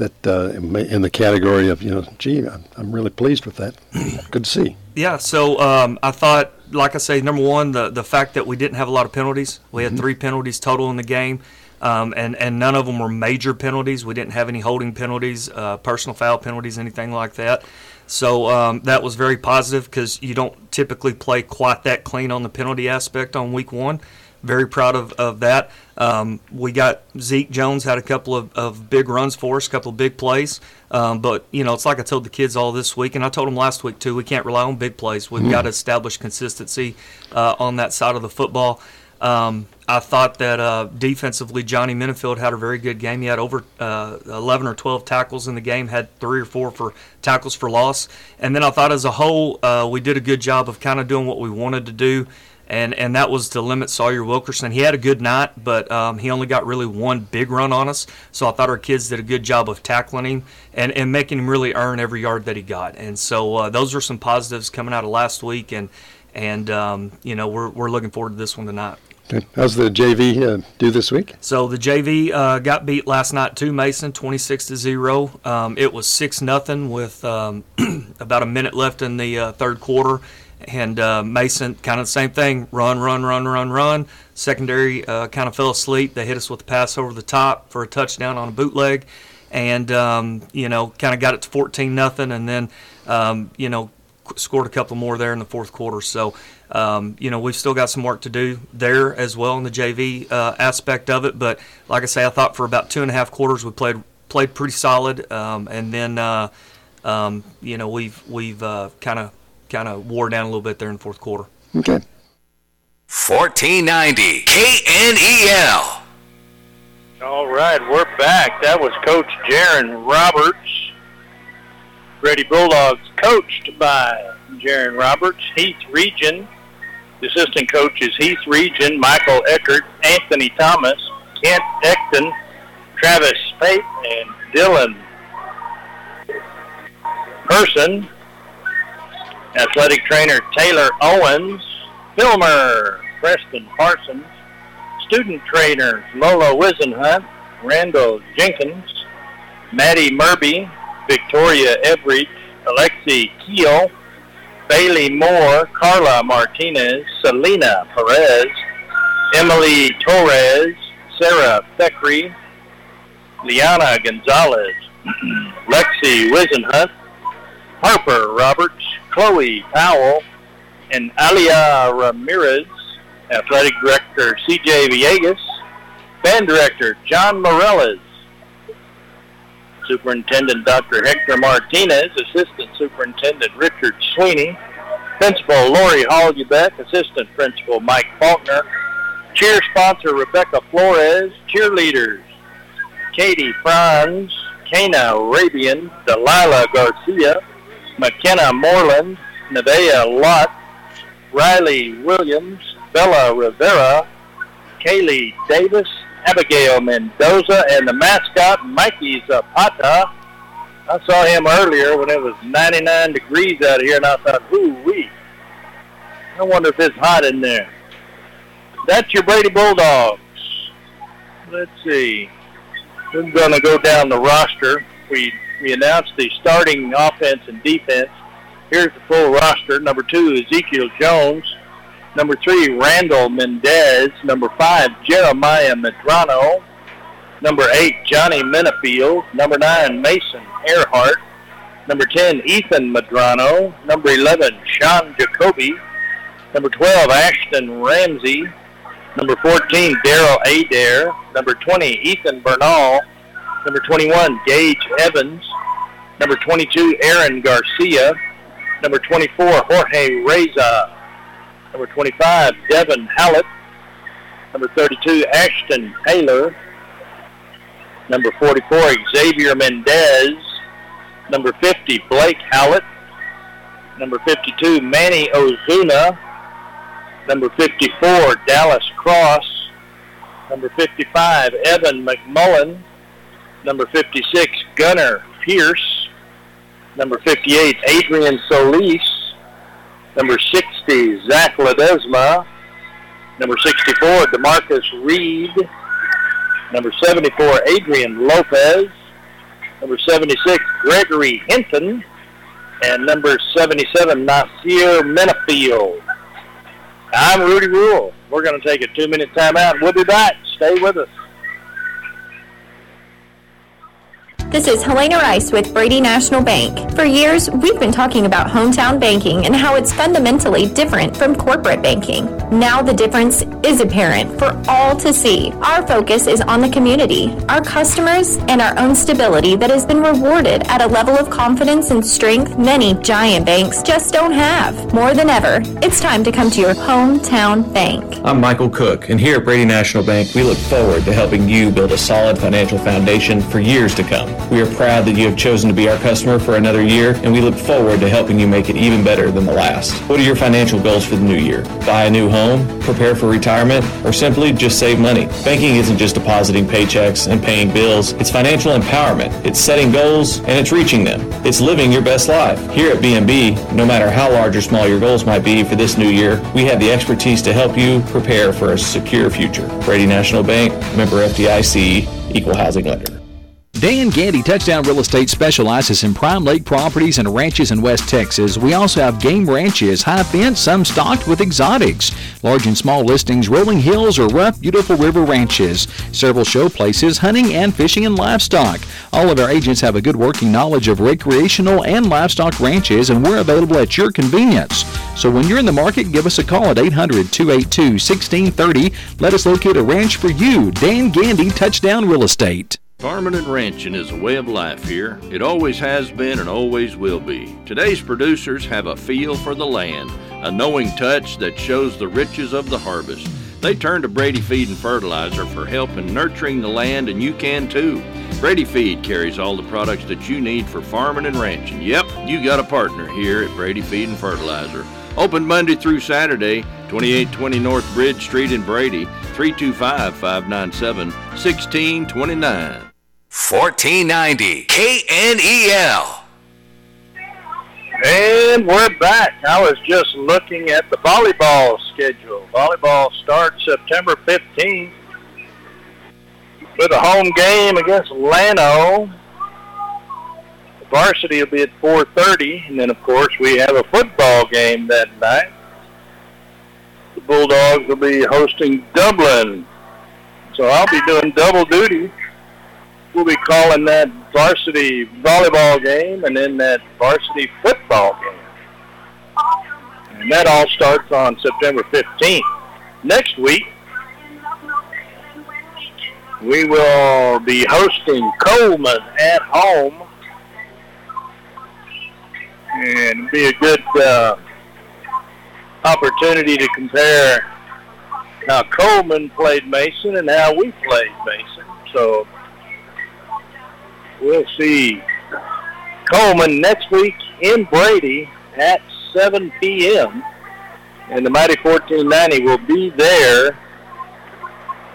that uh, in the category of you know, gee, I'm, really pleased with that. Good to see. Yeah. So um, I thought, like I say, number one, the the fact that we didn't have a lot of penalties. We had mm-hmm. three penalties total in the game. Um, and and none of them were major penalties. We didn't have any holding penalties, uh, personal foul penalties, anything like that. So um, that was very positive because you don't typically play quite that clean on the penalty aspect on week one. very proud of, of that. Um, we got Zeke Jones had a couple of, of big runs for us, a couple of big plays. Um, but you know, it's like I told the kids all this week, and I told them last week too. We can't rely on big plays. We've Mm. got to establish consistency uh, on that side of the football. Um, I thought that uh, defensively, Johnny Minifield had a very good game. He had over uh, 11 or 12 tackles in the game, had three or four for tackles for loss. And then I thought as a whole, uh, we did a good job of kind of doing what we wanted to do, and, and that was to limit Sawyer Wilkerson. He had a good night, but um, he only got really one big run on us. So I thought our kids did a good job of tackling him and, and making him really earn every yard that he got. And so uh, those are some positives coming out of last week, and and um, you know we're, we're looking forward to this one tonight. Okay. How's the JV uh, do this week? So the JV uh, got beat last night to Mason, 26 to zero. Um, it was six nothing with um, about a minute left in the uh, third quarter, and uh, Mason kind of the same thing: run, run, run, run, run. Secondary uh, kind of fell asleep. They hit us with a pass over the top for a touchdown on a bootleg, and um, you know kind of got it to 14 nothing, and then um, you know scored a couple more there in the fourth quarter. So, um, you know, we've still got some work to do there as well in the JV uh, aspect of it. But like I say, I thought for about two and a half quarters we played played pretty solid, um, and then uh, um, you know we've we've kind of kind of wore down a little bit there in the fourth quarter. Okay. 1490 KNEL. All right, we're back. That was Coach Jaron Roberts. Brady Bulldogs coached by Jaron Roberts. Heath Region. The assistant coach is Heath Region, Michael Eckert, Anthony Thomas, Kent Ecton, Travis Pate, and Dylan Person. Athletic trainer Taylor Owens, Filmer Preston Parsons, student trainers Lola Wisenhunt, Randall Jenkins, Maddie Murby, Victoria Everett, Alexi Keel, Bailey Moore, Carla Martinez, Selena Perez, Emily Torres, Sarah Theckery, Liana Gonzalez, Lexi Wisenhunt, Harper Roberts, Chloe Powell, and Alia Ramirez, Athletic Director CJ Villegas, Band Director John Morales, Superintendent Dr. Hector Martinez, Assistant Superintendent Richard Sweeney, Principal Lori Holgebeck, Assistant Principal Mike Faulkner, cheer sponsor Rebecca Flores, cheerleaders Katie Franz, Kana Arabian, Delilah Garcia, McKenna Moreland, Nevaeh Lott, Riley Williams, Bella Rivera, Kaylee Davis, Abigail Mendoza, and the mascot, Mikey Zapata. Uh, I saw him earlier when it was 99 degrees out of here, and I thought, ooh wee. I wonder if it's hot in there. That's your Brady Bulldogs. Let's see. We're going to go down the roster. We we announced the starting offense and defense. Here's the full roster. Number two, Ezekiel Jones. Number three, Randall Mendez. Number five, Jeremiah Medrano. Number eight, Johnny Minifield. Number nine, Mason Earhart. Number 10, Ethan Medrano. Number 11, Sean Jacoby. Number 12, Ashton Ramsey. Number 14, Daryl Adair. Number 20, Ethan Bernal. Number 21, Gage Evans. Number 22, Aaron Garcia. Number 24, Jorge Reza. Number 25, Devin Hallett. Number 32, Ashton Taylor. Number 44, Xavier Mendez. Number 50, Blake Hallett. Number 52, Manny Ozuna. Number 54, Dallas Cross. Number 55, Evan McMullen. Number 56, Gunnar Pierce. Number 58, Adrian Solis. Number 60, Zach Ledesma. Number 64, Demarcus Reed. Number 74, Adrian Lopez. Number 76, Gregory Hinton. And number 77, Nasir Minifield. I'm Rudy Rule. We're going to take a two-minute timeout. We'll be back. Stay with us. This is Helena Rice with Brady National Bank. For years, we've been talking about hometown banking and how it's fundamentally different from corporate banking. Now the difference is apparent for all to see. Our focus is on the community, our customers, and our own stability that has been rewarded at a level of confidence and strength many giant banks just don't have. More than ever, it's time to come to your hometown bank. I'm Michael Cook, and here at Brady National Bank, we look forward to helping you build a solid financial foundation for years to come. We are proud that you have chosen to be our customer for another year, and we look forward to helping you make it even better than the last. What are your financial goals for the new year? Buy a new home, prepare for retirement, or simply just save money? Banking isn't just depositing paychecks and paying bills, it's financial empowerment. It's setting goals and it's reaching them. It's living your best life. Here at BNB, no matter how large or small your goals might be for this new year, we have the expertise to help you prepare for a secure future. Brady National Bank, member FDIC, equal housing lender. Dan Gandy Touchdown Real Estate specializes in prime lake properties and ranches in West Texas. We also have game ranches, high fence, some stocked with exotics, large and small listings, rolling hills, or rough, beautiful river ranches, several show places, hunting and fishing and livestock. All of our agents have a good working knowledge of recreational and livestock ranches, and we're available at your convenience. So when you're in the market, give us a call at 800 282 1630. Let us locate a ranch for you. Dan Gandy Touchdown Real Estate. Farming and ranching is a way of life here. It always has been and always will be. Today's producers have a feel for the land, a knowing touch that shows the riches of the harvest. They turn to Brady Feed and Fertilizer for help in nurturing the land, and you can too. Brady Feed carries all the products that you need for farming and ranching. Yep, you got a partner here at Brady Feed and Fertilizer. Open Monday through Saturday, 2820 North Bridge Street in Brady, 325 597 1629. 1490 KNEL. And we're back. I was just looking at the volleyball schedule. Volleyball starts September 15th with a home game against Llano. The varsity will be at 4.30, and then, of course, we have a football game that night. The Bulldogs will be hosting Dublin. So I'll be doing double duty we'll be calling that varsity volleyball game and then that varsity football game. And that all starts on September 15th. Next week, we will be hosting Coleman at home. And be a good uh, opportunity to compare how Coleman played Mason and how we played Mason. So we'll see Coleman next week in Brady at 7 p.m. And the Mighty 1490 will be there.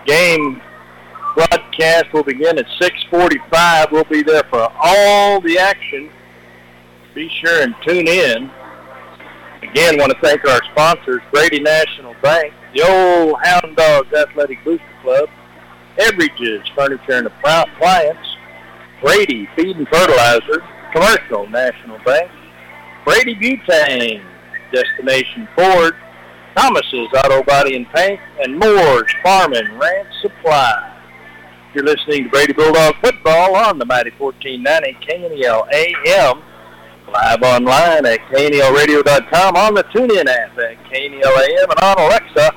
Game broadcast will begin at 6.45. We'll be there for all the action. Be sure and tune in. Again, want to thank our sponsors, Brady National Bank, the old Hound Dogs Athletic Booster Club, Everidge's Furniture and Appliance, Brady Feed and Fertilizer, Commercial National Bank, Brady Butane, Destination Ford, Thomas's Auto Body and Paint, and Moore's Farm and Ranch Supply. You're listening to Brady Bulldog Football on the Mighty 1490 KNEL AM, live online at KNELradio.com, on the TuneIn app at KNEL AM, and on Alexa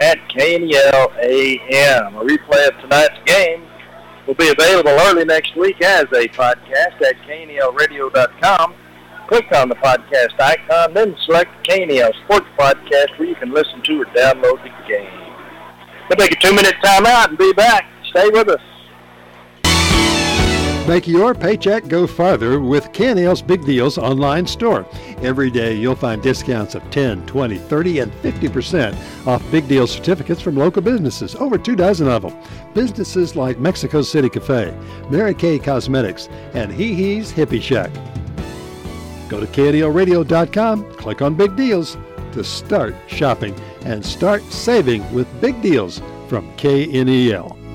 at KNEL AM. A replay of tonight's game will be available early next week as a podcast at KNELradio.com. Click on the podcast icon, then select KNEL Sports Podcast where you can listen to or download the game. We'll take a two-minute timeout and be back. Stay with us. Make your paycheck go farther with KNEL's Big Deals online store. Every day you'll find discounts of 10, 20, 30, and 50% off Big Deal certificates from local businesses, over two dozen of them. Businesses like Mexico City Cafe, Mary Kay Cosmetics, and Hee Hee's Hippie Shack. Go to KNELradio.com, click on Big Deals to start shopping and start saving with big deals from KNEL.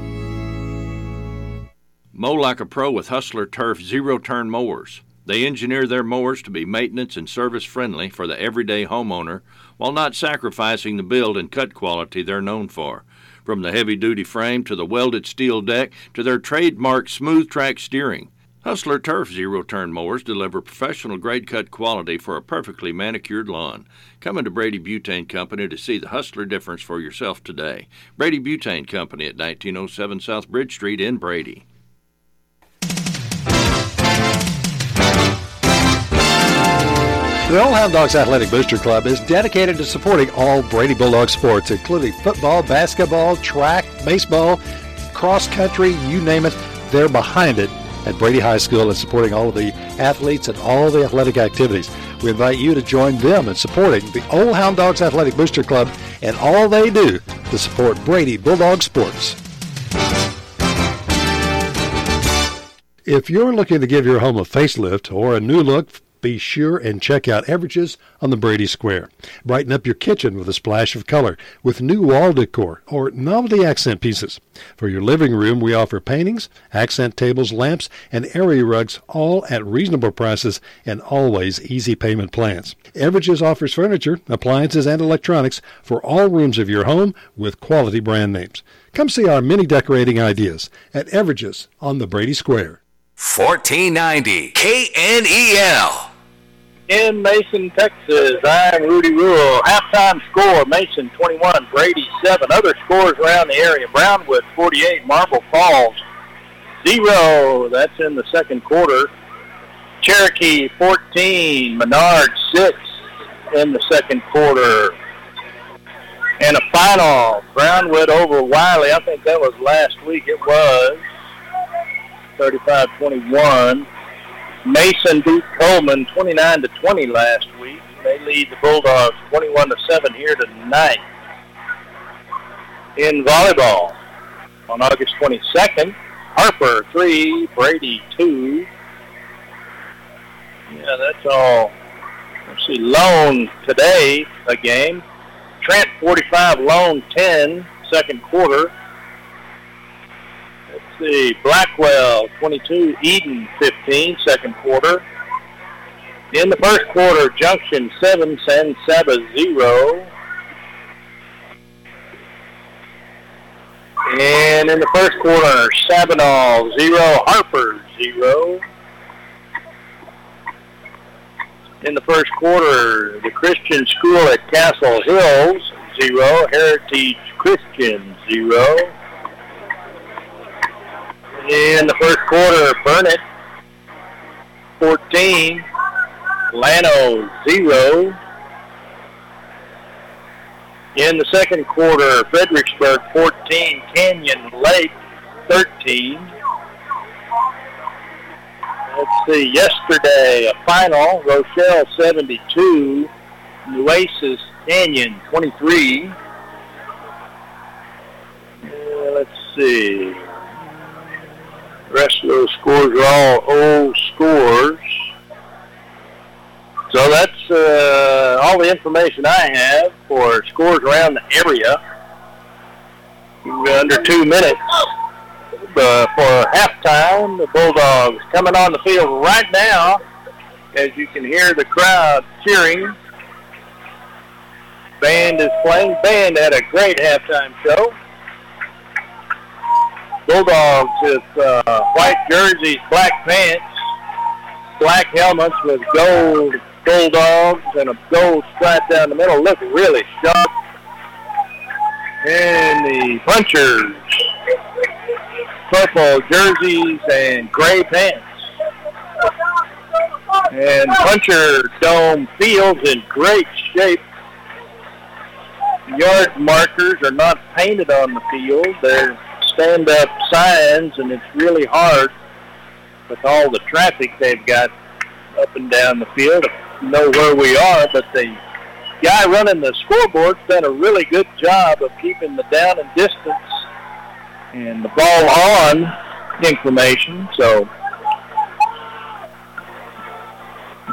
Mow like a pro with Hustler Turf zero turn mowers. They engineer their mowers to be maintenance and service friendly for the everyday homeowner while not sacrificing the build and cut quality they're known for. From the heavy duty frame to the welded steel deck to their trademark smooth track steering, Hustler Turf zero turn mowers deliver professional grade cut quality for a perfectly manicured lawn. Come into Brady Butane Company to see the Hustler difference for yourself today. Brady Butane Company at 1907 South Bridge Street in Brady. The Old Hound Dogs Athletic Booster Club is dedicated to supporting all Brady Bulldog sports, including football, basketball, track, baseball, cross country, you name it, they're behind it at Brady High School and supporting all of the athletes and all the athletic activities. We invite you to join them in supporting the Old Hound Dogs Athletic Booster Club and all they do to support Brady Bulldog sports. If you're looking to give your home a facelift or a new look, be sure and check out Everidge's on the Brady Square. Brighten up your kitchen with a splash of color with new wall decor or novelty accent pieces. For your living room, we offer paintings, accent tables, lamps, and area rugs all at reasonable prices and always easy payment plans. Everidge's offers furniture, appliances, and electronics for all rooms of your home with quality brand names. Come see our mini decorating ideas at Everidge's on the Brady Square. 1490 KNEL in Mason, Texas. I'm Rudy Rule. Halftime score, Mason 21, Brady 7. Other scores around the area, Brownwood 48, Marble Falls 0. That's in the second quarter. Cherokee 14, Menard 6 in the second quarter. And a final, Brownwood over Wylie. I think that was last week. It was 35-21. Mason beat Coleman 29 to 20 last week. They lead the Bulldogs 21 to 7 here tonight. In volleyball, on August 22nd, Harper 3, Brady 2. Yeah, that's all. Let's see, Lohn today, a game. Trent 45, Lohn 10, second quarter see. Blackwell 22, Eden 15, second quarter. In the first quarter, Junction 7, San Saba 0. And in the first quarter, Sabinal 0, Harper 0. In the first quarter, the Christian School at Castle Hills 0, Heritage Christian 0 in the first quarter. Burnet 14, Llano 0. In the second quarter, Fredericksburg 14, Canyon Lake 13. Let's see, yesterday a final, Rochelle 72, Nueces Canyon 23. Uh, let's see. The rest of those scores are all old scores. So that's uh, all the information I have for scores around the area. Under two minutes uh, for halftime. The Bulldogs coming on the field right now. As you can hear the crowd cheering. Band is playing. Band had a great halftime show. Bulldogs with uh, white jerseys, black pants, black helmets with gold Bulldogs and a gold stripe down the middle. Look really sharp. And the punchers, purple jerseys and gray pants. And puncher dome fields in great shape. Yard markers are not painted on the field. They're stand-up signs, and it's really hard with all the traffic they've got up and down the field to know where we are. But the guy running the scoreboard's done a really good job of keeping the down and distance and the ball on information. So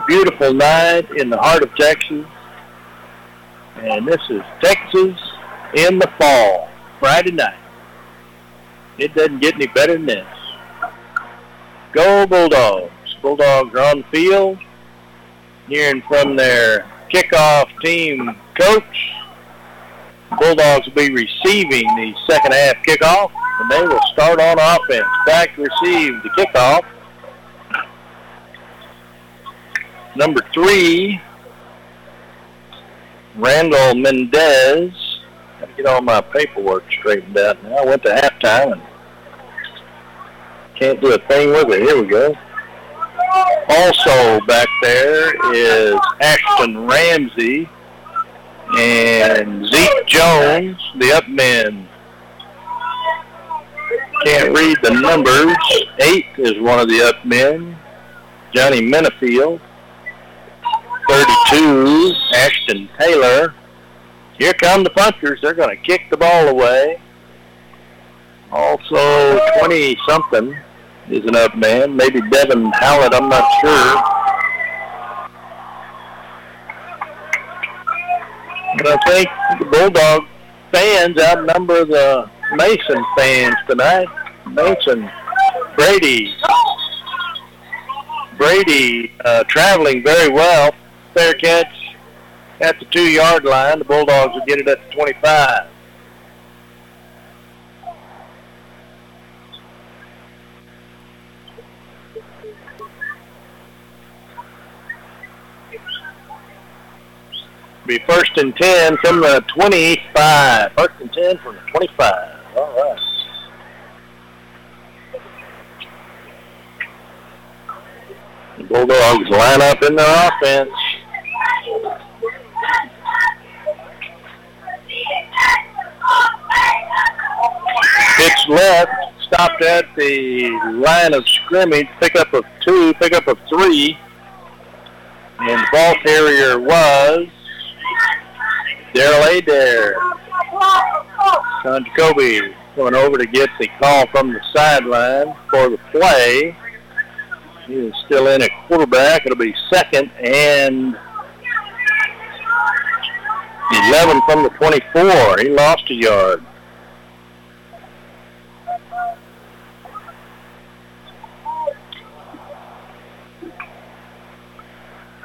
beautiful night in the heart of Texas. And this is Texas in the fall, Friday night. It doesn't get any better than this. Go Bulldogs. Bulldogs are on the field. Hearing from their kickoff team coach. Bulldogs will be receiving the second half kickoff, and they will start on offense. Back to receive the kickoff number three, Randall Mendez. Got to get all my paperwork straightened out now. I went to halftime and can't do a thing with it. Here we go. Also back there is Ashton Ramsey and Zeke Jones, the up men. Can't read the numbers. Eight is one of the up men. Johnny Minifield. 32, Ashton Taylor. Here come the punchers. They're going to kick the ball away. Also, 20-something is an up man. Maybe Devin Hallett, I'm not sure. But I think the Bulldog fans outnumber the Mason fans tonight. Mason, Brady, Brady uh, traveling very well. Fair catch at the two-yard line. The Bulldogs will get it at the 25. Be first and 10 from the 25. First and 10 from the 25. All right. Bulldogs line up in their offense. Pitch left, stopped at the line of scrimmage, pickup of two, pickup of three. And the ball carrier was Daryl Adair. Sean Jacoby going over to get the call from the sideline for the play. He is still in at quarterback. It'll be second and 11 from the 24. He lost a yard.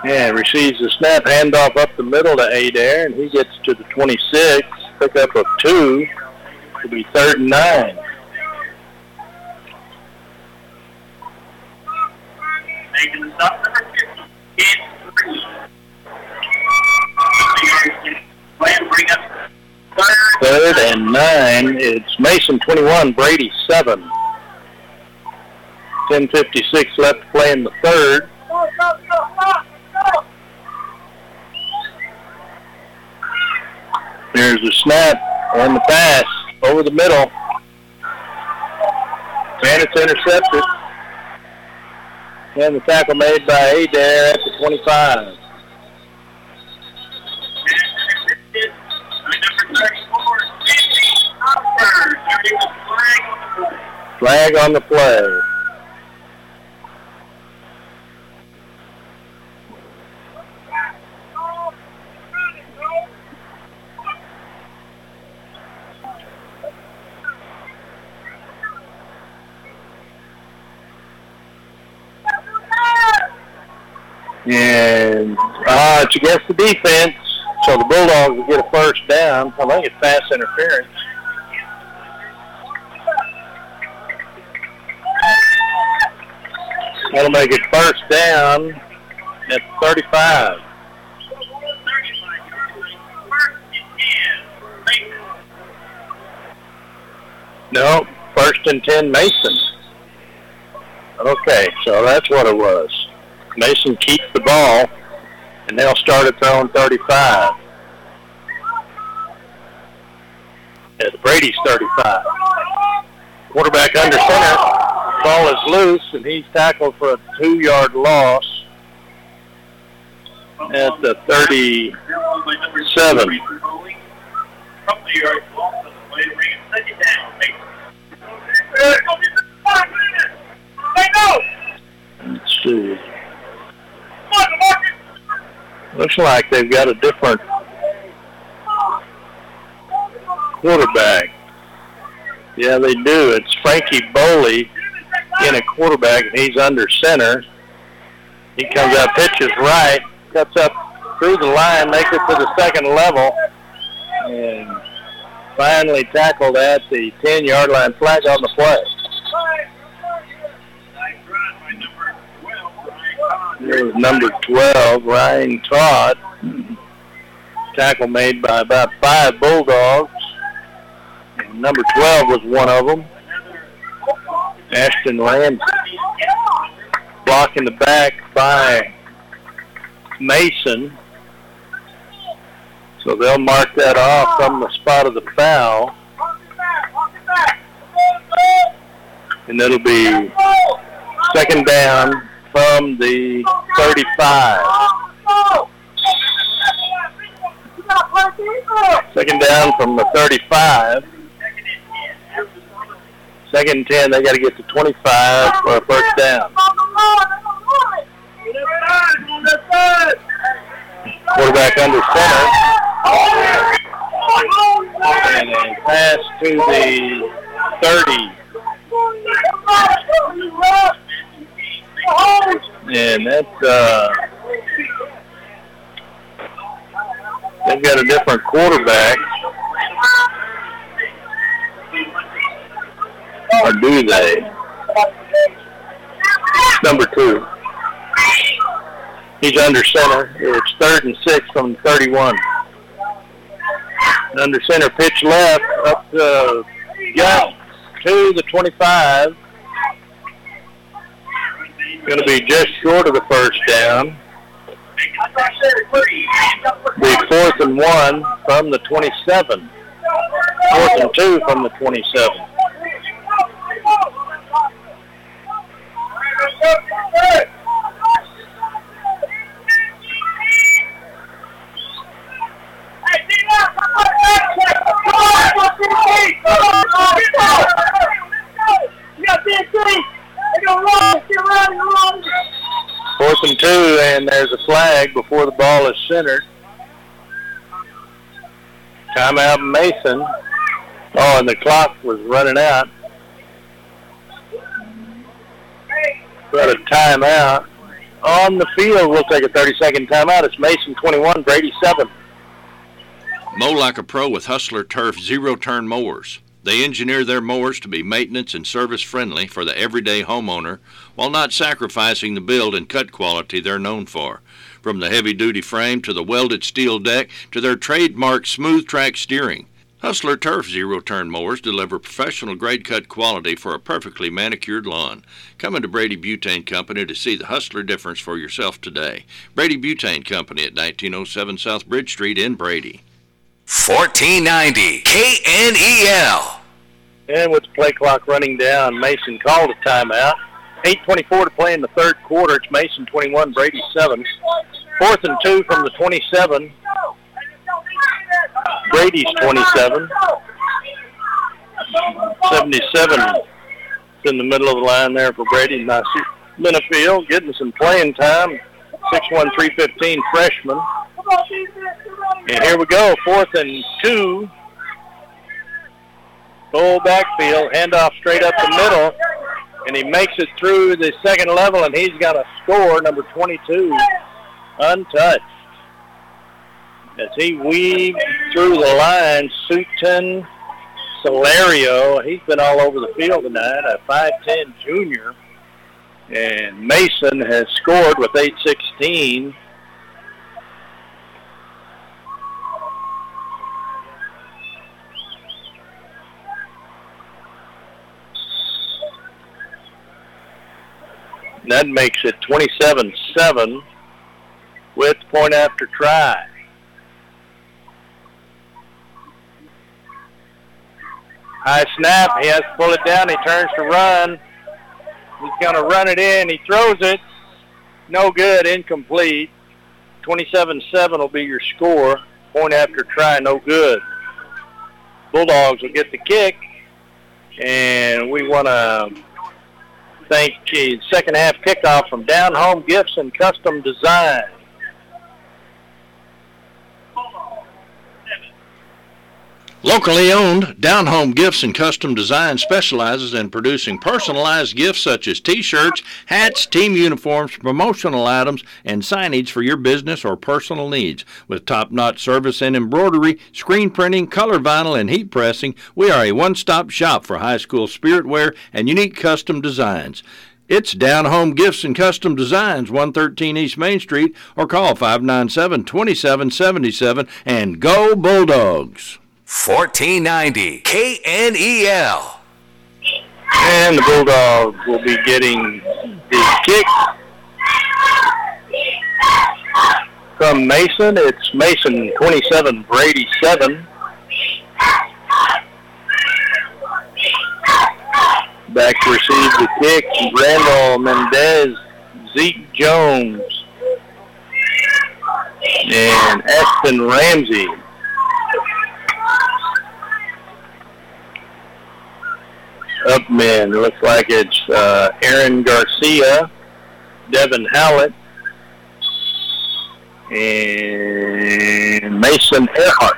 Yeah, receives the snap, handoff up the middle to Adair, and he gets to the 26, pickup of two. It'll be third and nine. Making the stop number 50. It's three. Plan bring up third. Third and nine. It's Mason 21, Brady 7. 10.56 left to play in the third. There's the snap and the pass over the middle. And it's intercepted. And the tackle made by Adair at the 25. Flag on the play. And against the defense, so the Bulldogs will get a first down. I think it's pass interference. That'll make it first down at 35. No, first and 10 Mason. Okay, so that's what it was. Mason keeps the ball, and they'll start at their own 35. At Brady's 35. Quarterback under center. Ball is loose, and he's tackled for a two-yard loss at the 37. Let's see. Looks like they've got a different quarterback. Yeah, they do. It's Frankie Boley in a quarterback, and he's under center. He comes out, pitches right, cuts up through the line, makes it to the second level, and finally tackled at the 10-yard line. Flag on the play. There's number 12, Ryan Todd. Tackle made by about five Bulldogs. And number 12 was one of them. Ashton Ramsey. Block in the back by Mason. So they'll mark that off from the spot of the foul. And it'll be second down from the 35. Second down from the 35. Second and 10, they got to get to 25 for a first down. Quarterback under center. And a pass to the 30. And that's, uh, they've got a different quarterback. Or do they? Number two. He's under center. It's third and six from 31. Under center pitch left up to Gus to the 25. Going to be just short of the first down. Be fourth and one from the 27. Fourth and two from the 27. Fourth and two, and there's a flag before the ball is centered. Timeout Mason. Oh, and the clock was running out. Got a timeout. On the field, we'll take a 30-second timeout. It's Mason 21, Brady 7. Mow like a pro with Hustler Turf zero turn mowers. They engineer their mowers to be maintenance and service friendly for the everyday homeowner while not sacrificing the build and cut quality they're known for. From the heavy duty frame to the welded steel deck to their trademark smooth track steering. Hustler Turf zero turn mowers deliver professional grade cut quality for a perfectly manicured lawn. Come into Brady Butane Company to see the Hustler difference for yourself today. Brady Butane Company at 1907 South Bridge Street in Brady. 1490 KNEL. And with the play clock running down, Mason called a timeout. 8.24 to play in the third quarter. It's Mason 21, Brady 7. Fourth and two from the 27. Brady's 27. 77 it's in the middle of the line there for Brady. Nasir Minifield getting some playing time. 6'1", 315 freshman. And here we go, fourth and two. Full backfield, handoff straight up the middle, and he makes it through the second level, and he's got a score, number 22, untouched. As he weaved through the line, Sutton Solario, he's been all over the field tonight, a 5'10 junior. And Mason has scored with 816. That makes it 27-7 with point after try. High snap. He has to pull it down. He turns to run. He's going to run it in. He throws it. No good. Incomplete. 27-7 will be your score. Point after try. No good. Bulldogs will get the kick. And we want to thank the second half kickoff from Down Home Gifts and Custom Design. Locally owned, Down Home Gifts and Custom Design specializes in producing personalized gifts such as t-shirts, hats, team uniforms, promotional items, and signage for your business or personal needs. With top-notch service and embroidery, screen printing, color vinyl, and heat pressing, we are a one-stop shop for high school spirit wear and unique custom designs. It's Down Home Gifts and Custom Designs, 113 East Main Street, or call 597 2777 and go Bulldogs. 1490 KNEL. And the Bulldogs will be getting the kick from Mason. It's Mason 27, Brady 7. Back to receive the kick, Randall Mendez, Zeke Jones, and Ashton Ramsey. Up men, it looks like it's uh, Aaron Garcia, Devin Hallett, and Mason Earhart.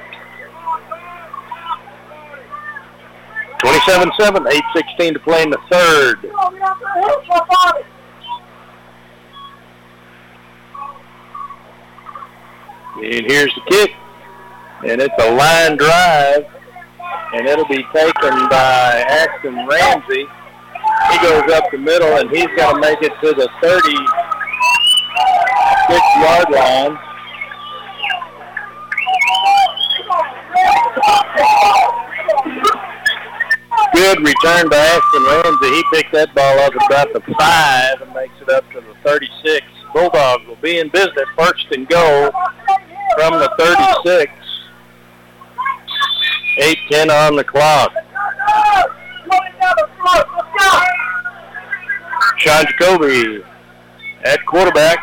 27-7, 8-16 to play in the third. And here's the kick. And it's a line drive. And it'll be taken by Ashton Ramsey. He goes up the middle, and he's going to make it to the 36-yard line. Good return by Ashton Ramsey. He picked that ball up about the five and makes it up to the 36. Bulldogs will be in business first and goal from the 36. 8-10 on the clock. Sean Jacoby at quarterback.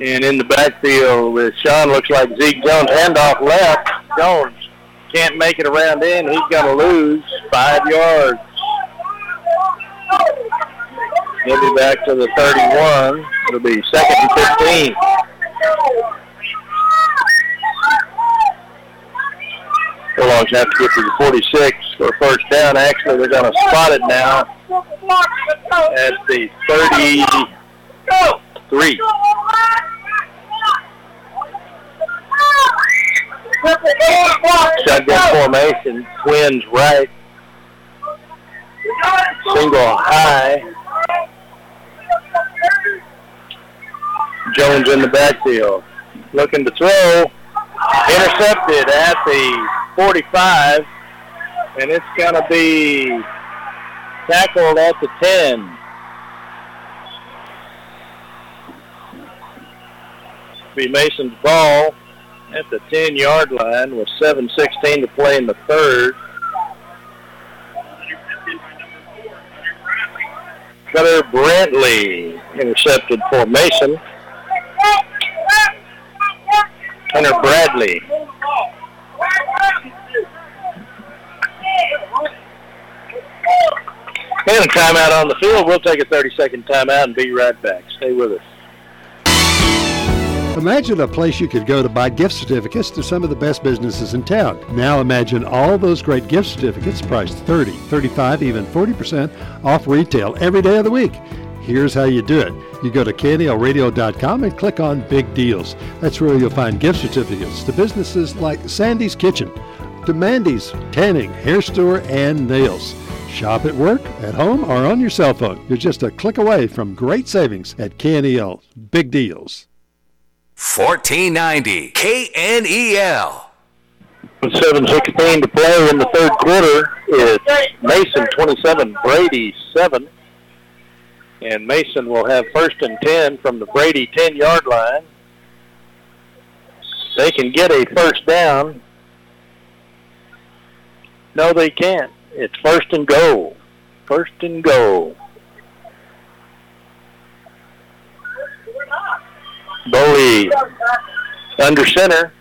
And in the backfield with Sean looks like Zeke Jones. Handoff left. Jones can't make it around in. He's going to lose five yards. He'll be back to the 31. It'll be second and 15. Bulldogs have to get to the 46 for first down. Actually, they're going to spot it now at the 33. Shotgun formation, twins right, single high. Jones in the backfield, looking to throw, intercepted at the 45, and it's going to be tackled at the 10. Be Mason's ball at the 10-yard line with 7.16 to play in the third. Cutter Brantley intercepted for Mason. Hunter Bradley. And a timeout on the field. We'll take a 30-second timeout and be right back. Stay with us. Imagine a place you could go to buy gift certificates to some of the best businesses in town. Now imagine all those great gift certificates priced 30, 35, even 40% off retail every day of the week. Here's how you do it. You go to KNELradio.com and click on Big Deals. That's where you'll find gift certificates to businesses like Sandy's Kitchen, to Mandy's Tanning, Hair Store, and Nails. Shop at work, at home, or on your cell phone. You're just a click away from great savings at KNEL. Big Deals. 1490 KNEL. 7.16 to play in the third quarter. It's Mason 27, Brady 7. And Mason will have first and 10 from the Brady 10-yard line. They can get a first down. No, they can't. It's first and goal. First and goal. Boley under center.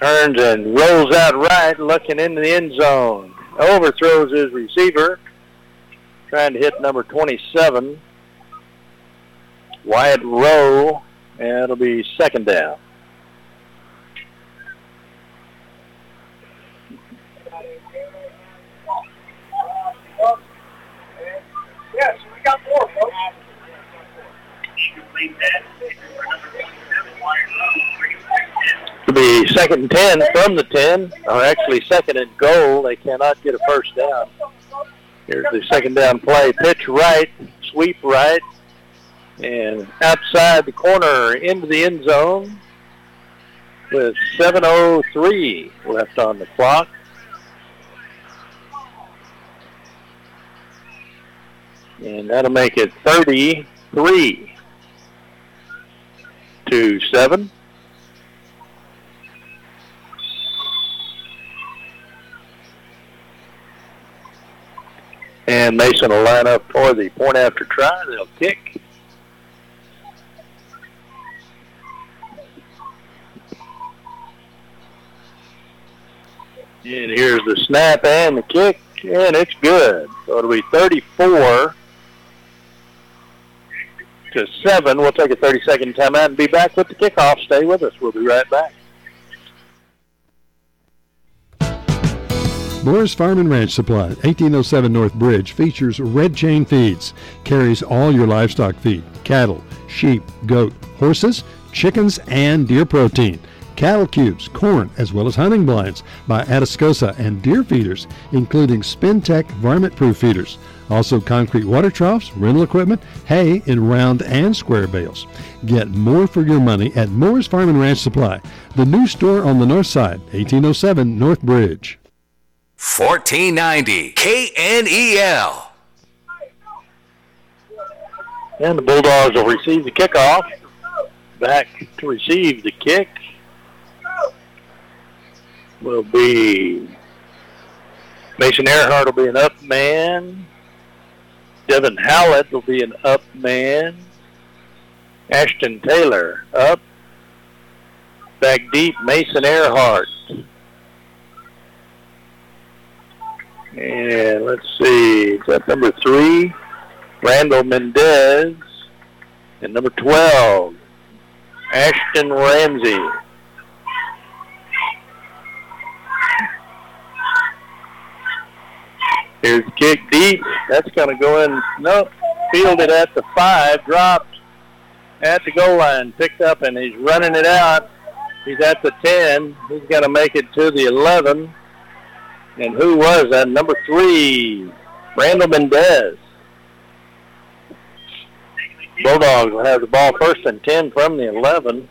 Turns and rolls out right, looking into the end zone. Overthrows his receiver. Trying to hit number 27. Wyatt Rowe. And it'll be second down. Yes, we got more, folks. It'll be second and 10 from the 10, or actually second and goal. They cannot get a first down. Here's the second down play. Pitch right, sweep right, and outside the corner into the end zone with 7.03 left on the clock. And that'll make it 33 to 7. And Mason will line up for the point after try. They'll kick. And here's the snap and the kick, and it's good. So it'll be 34 to 7. We'll take a 30-second timeout and be back with the kickoff. Stay with us. We'll be right back. Moore's Farm and Ranch Supply, 1807 North Bridge, features red chain feeds. Carries all your livestock feed, cattle, sheep, goat, horses, chickens, and deer protein. Cattle cubes, corn, as well as hunting blinds by Atascosa and deer feeders, including Spintech varmint-proof feeders. Also concrete water troughs, rental equipment, hay in round and square bales. Get more for your money at Moore's Farm and Ranch Supply, the new store on the north side, 1807 North Bridge. 1490 KNEL. And the Bulldogs will receive the kickoff. Back to receive the kick will be Mason Earhart will be an up man. Devin Hallett will be an up man. Ashton Taylor up. Back deep, Mason Earhart. And let's see, is that number three? Randall Mendez. And number 12, Ashton Ramsey. Here's kick deep. That's going to go in. Nope. Fielded at the five. Dropped at the goal line. Picked up and he's running it out. He's at the 10. He's going to make it to the 11. And who was that? Number three, Randall Mendez. Bulldogs will have the ball first and 10 from the 11.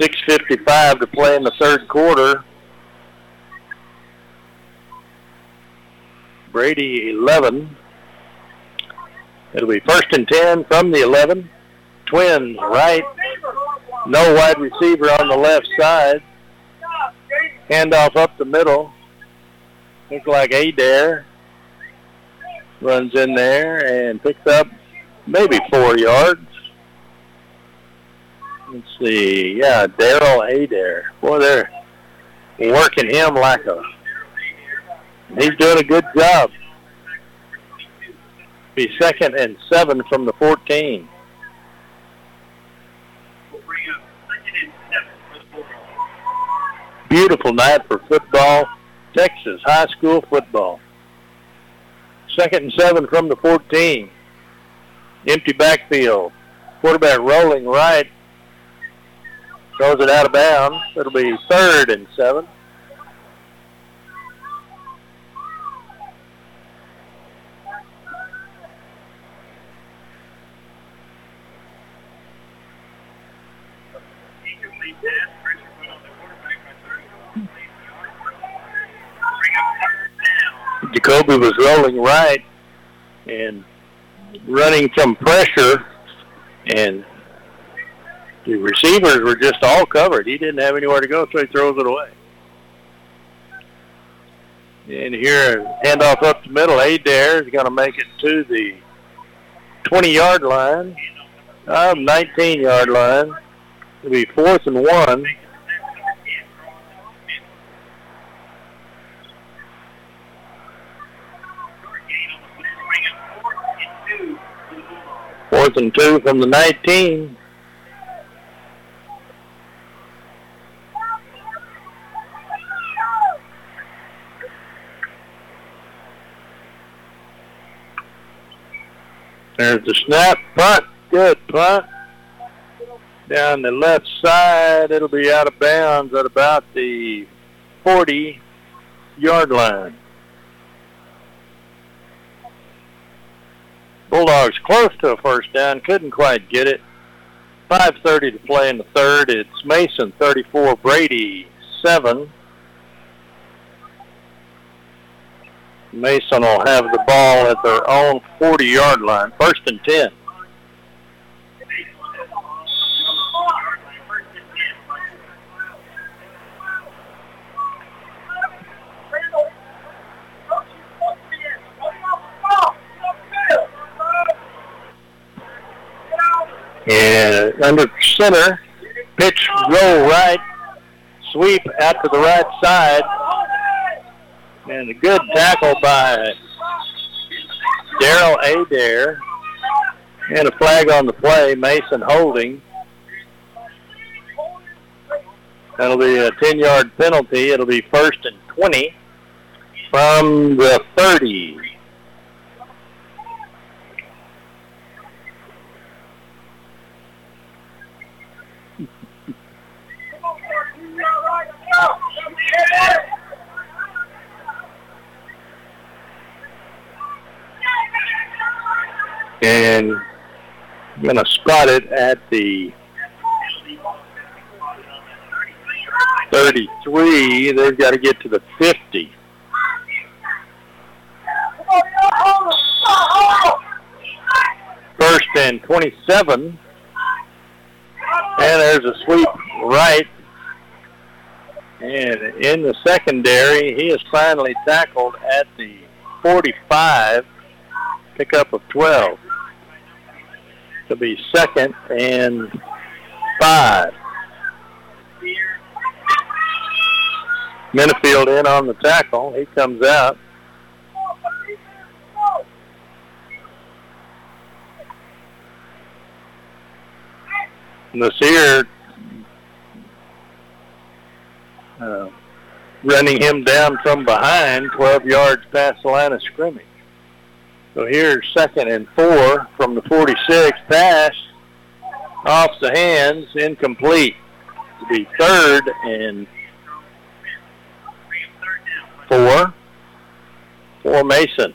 Six fifty-five to play in the third quarter. Brady eleven. It'll be first and ten from the eleven. Twins right. No wide receiver on the left side. Handoff up the middle. Looks like Adair runs in there and picks up maybe four yards. Let's see. Yeah, Daryl Adair. Boy, they're working him like a. He's doing a good job. Be second and seven from the 14. Beautiful night for football, Texas high school football. Second and seven from the 14. Empty backfield. Quarterback rolling right. Throws it out of bounds. It'll be third and seven. Jacoby was rolling right and running some pressure, and the receivers were just all covered. He didn't have anywhere to go, so he throws it away. And here, handoff up the middle. Adair is going to make it to the 20-yard line, uh, 19-yard line. It'll be fourth and one. Fourth and two from the 19. There's the snap. Punt. Good punt. Down the left side. It'll be out of bounds at about the 40 yard line. Bulldogs close to a first down. Couldn't quite get it. 5.30 to play in the third. It's Mason 34, Brady 7. Mason will have the ball at their own 40-yard line. First and 10. And under center, pitch roll right, sweep out to the right side. And a good tackle by Daryl Adair. And a flag on the play, Mason holding. That'll be a 10-yard penalty. It'll be first and 20 from the 30. And I'm going to spot it at the 33. They've got to get to the 50. First and 27. And there's a sweep right. And in the secondary, he is finally tackled at the 45, pickup of 12 to be second and five. Minifield in on the tackle. He comes out. Nasir uh, running him down from behind 12 yards past the line of scrimmage. So here's second and four from the 46. Pass off the hands, incomplete. To be third and four for Mason.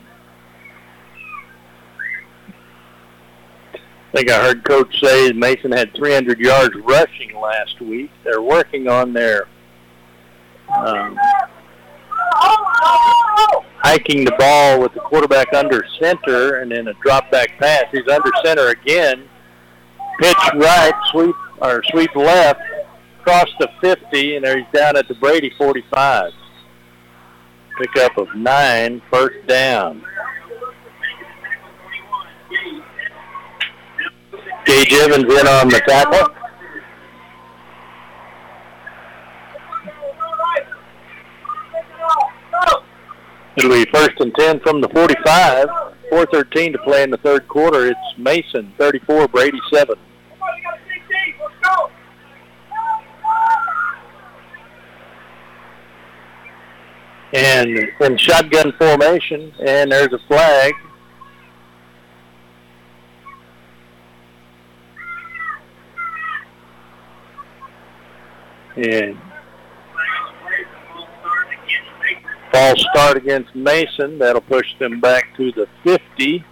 I think I heard Coach say Mason had 300 yards rushing last week. They're working on their um, hiking the ball with the quarterback under center and then a drop back pass. He's under center again. Pitch right, sweep or sweep left, cross the 50, and there he's down at the Brady 45. Pickup of nine, first down. Gage Evans in on the tackle. It'll be first and 10 from the 45. 4.13 to play in the third quarter. It's Mason, 34, Brady, 7. And in shotgun formation, and there's a flag. And false start against Mason. That'll push them back to the 50.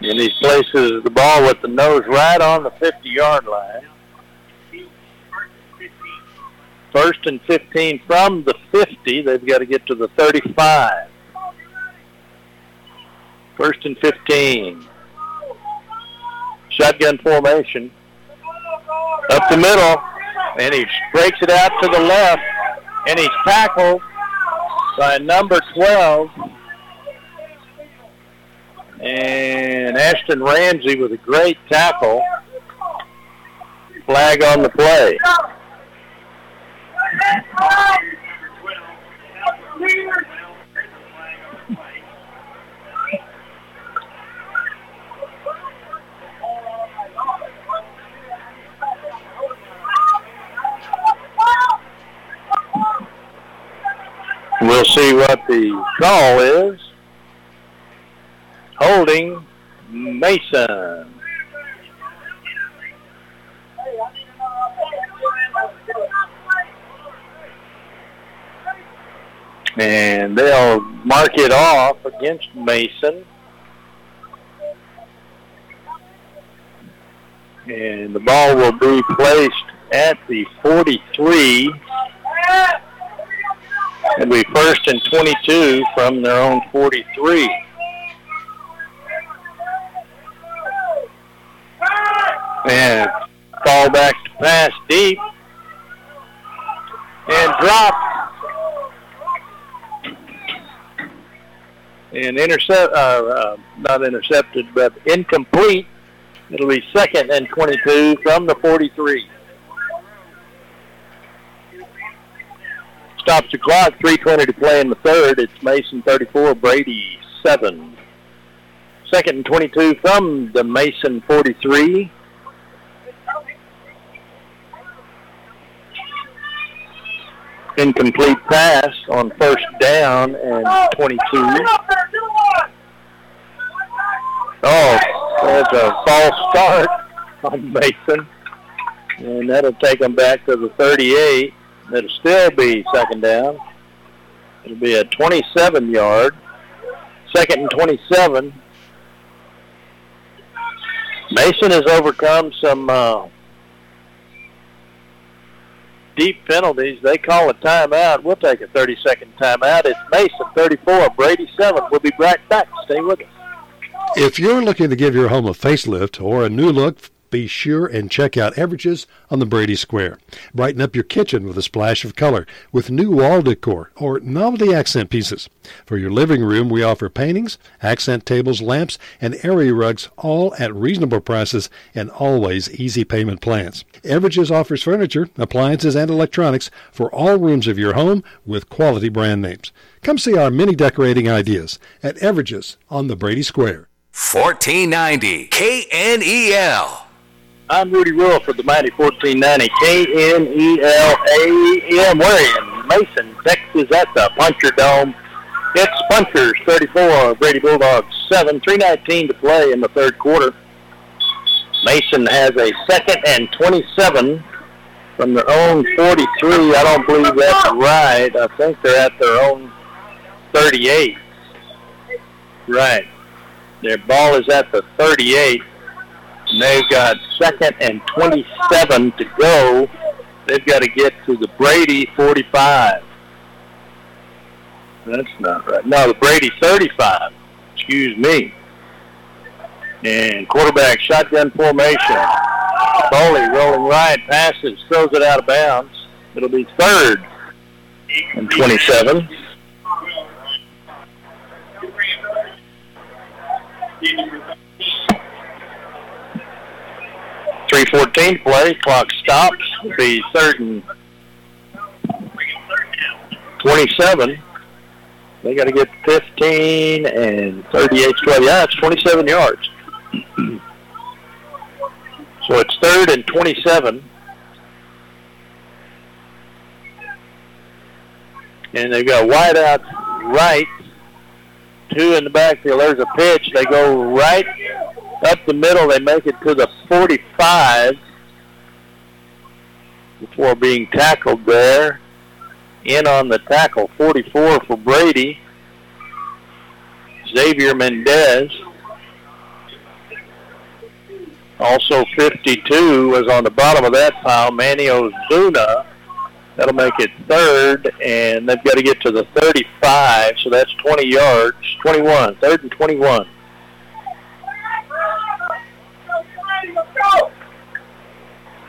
And he places the ball with the nose right on the 50-yard line. First and 15 from the 50. They've got to get to the 35. First and 15. Shotgun formation. Up the middle. And he breaks it out to the left. And he's tackled by number 12. And Ashton Ramsey with a great tackle. Flag on the play. See what the call is. Holding Mason. And they'll mark it off against Mason. And the ball will be placed at the 43. It'll be first and 22 from their own 43. And fall back to pass deep. And drop. And intercept, uh, uh, not intercepted, but incomplete. It'll be second and 22 from the 43. Stops the clock, 3.20 to play in the third. It's Mason 34, Brady 7. Second and 22 from the Mason 43. Incomplete pass on first down and 22. Oh, that's a false start on Mason. And that'll take them back to the 38. It'll still be second down. It'll be a 27 yard. Second and 27. Mason has overcome some uh, deep penalties. They call a timeout. We'll take a 30-second timeout. It's Mason 34, Brady 7. We'll be right back. Stay with us. If you're looking to give your home a facelift or a new look, be sure and check out Everidge's on the Brady Square. Brighten up your kitchen with a splash of color with new wall decor or novelty accent pieces. For your living room, we offer paintings, accent tables, lamps, and area rugs all at reasonable prices and always easy payment plans. Everidge's offers furniture, appliances, and electronics for all rooms of your home with quality brand names. Come see our mini decorating ideas at Everidge's on the Brady Square. 1490 KNEL. I'm Rudy Rule for the Mighty 1490 KNEL AM. We're in Mason, Texas at the Puncher Dome. It's Punchers 34, Brady Bulldogs 7, 319 to play in the third quarter. Mason has a second and 27 from their own 43. I don't believe that's right. I think they're at their own 38. Right. Their ball is at the 38. And they've got second and 27 to go. They've got to get to the Brady 45. That's not right. No, the Brady 35. Excuse me. And quarterback shotgun formation. Foley rolling right, passes, throws it out of bounds. It'll be third and 27. Three fourteen play. Clock stops. Be third and twenty-seven. They got to get fifteen and thirty-eight. Twelve. Yeah, it's twenty-seven yards. so it's third and twenty-seven. And they've got wide out right, two in the backfield. There's a pitch. They go right up the middle. They make it to the 45 before being tackled there. In on the tackle, 44 for Brady. Xavier Mendez. Also 52 was on the bottom of that pile, Manny Ozuna. That'll make it third, and they've got to get to the 35, so that's 20 yards. 21, third and 21.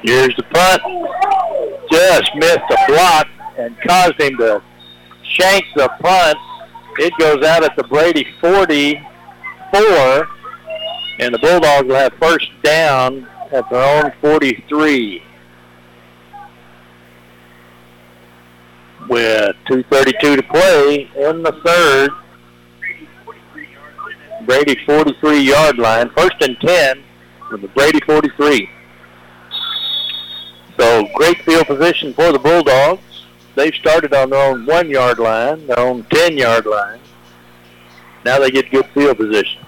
Here's the punt. Just missed the block and caused him to shank the punt. It goes out at the Brady 44, and the Bulldogs will have first down at their own 43. With 2.32 to play in the third. Brady 43 yard line. First and 10 from the Brady 43. So great field position for the Bulldogs. they've started on their own one yard line, their own 10 yard line. Now they get good field position.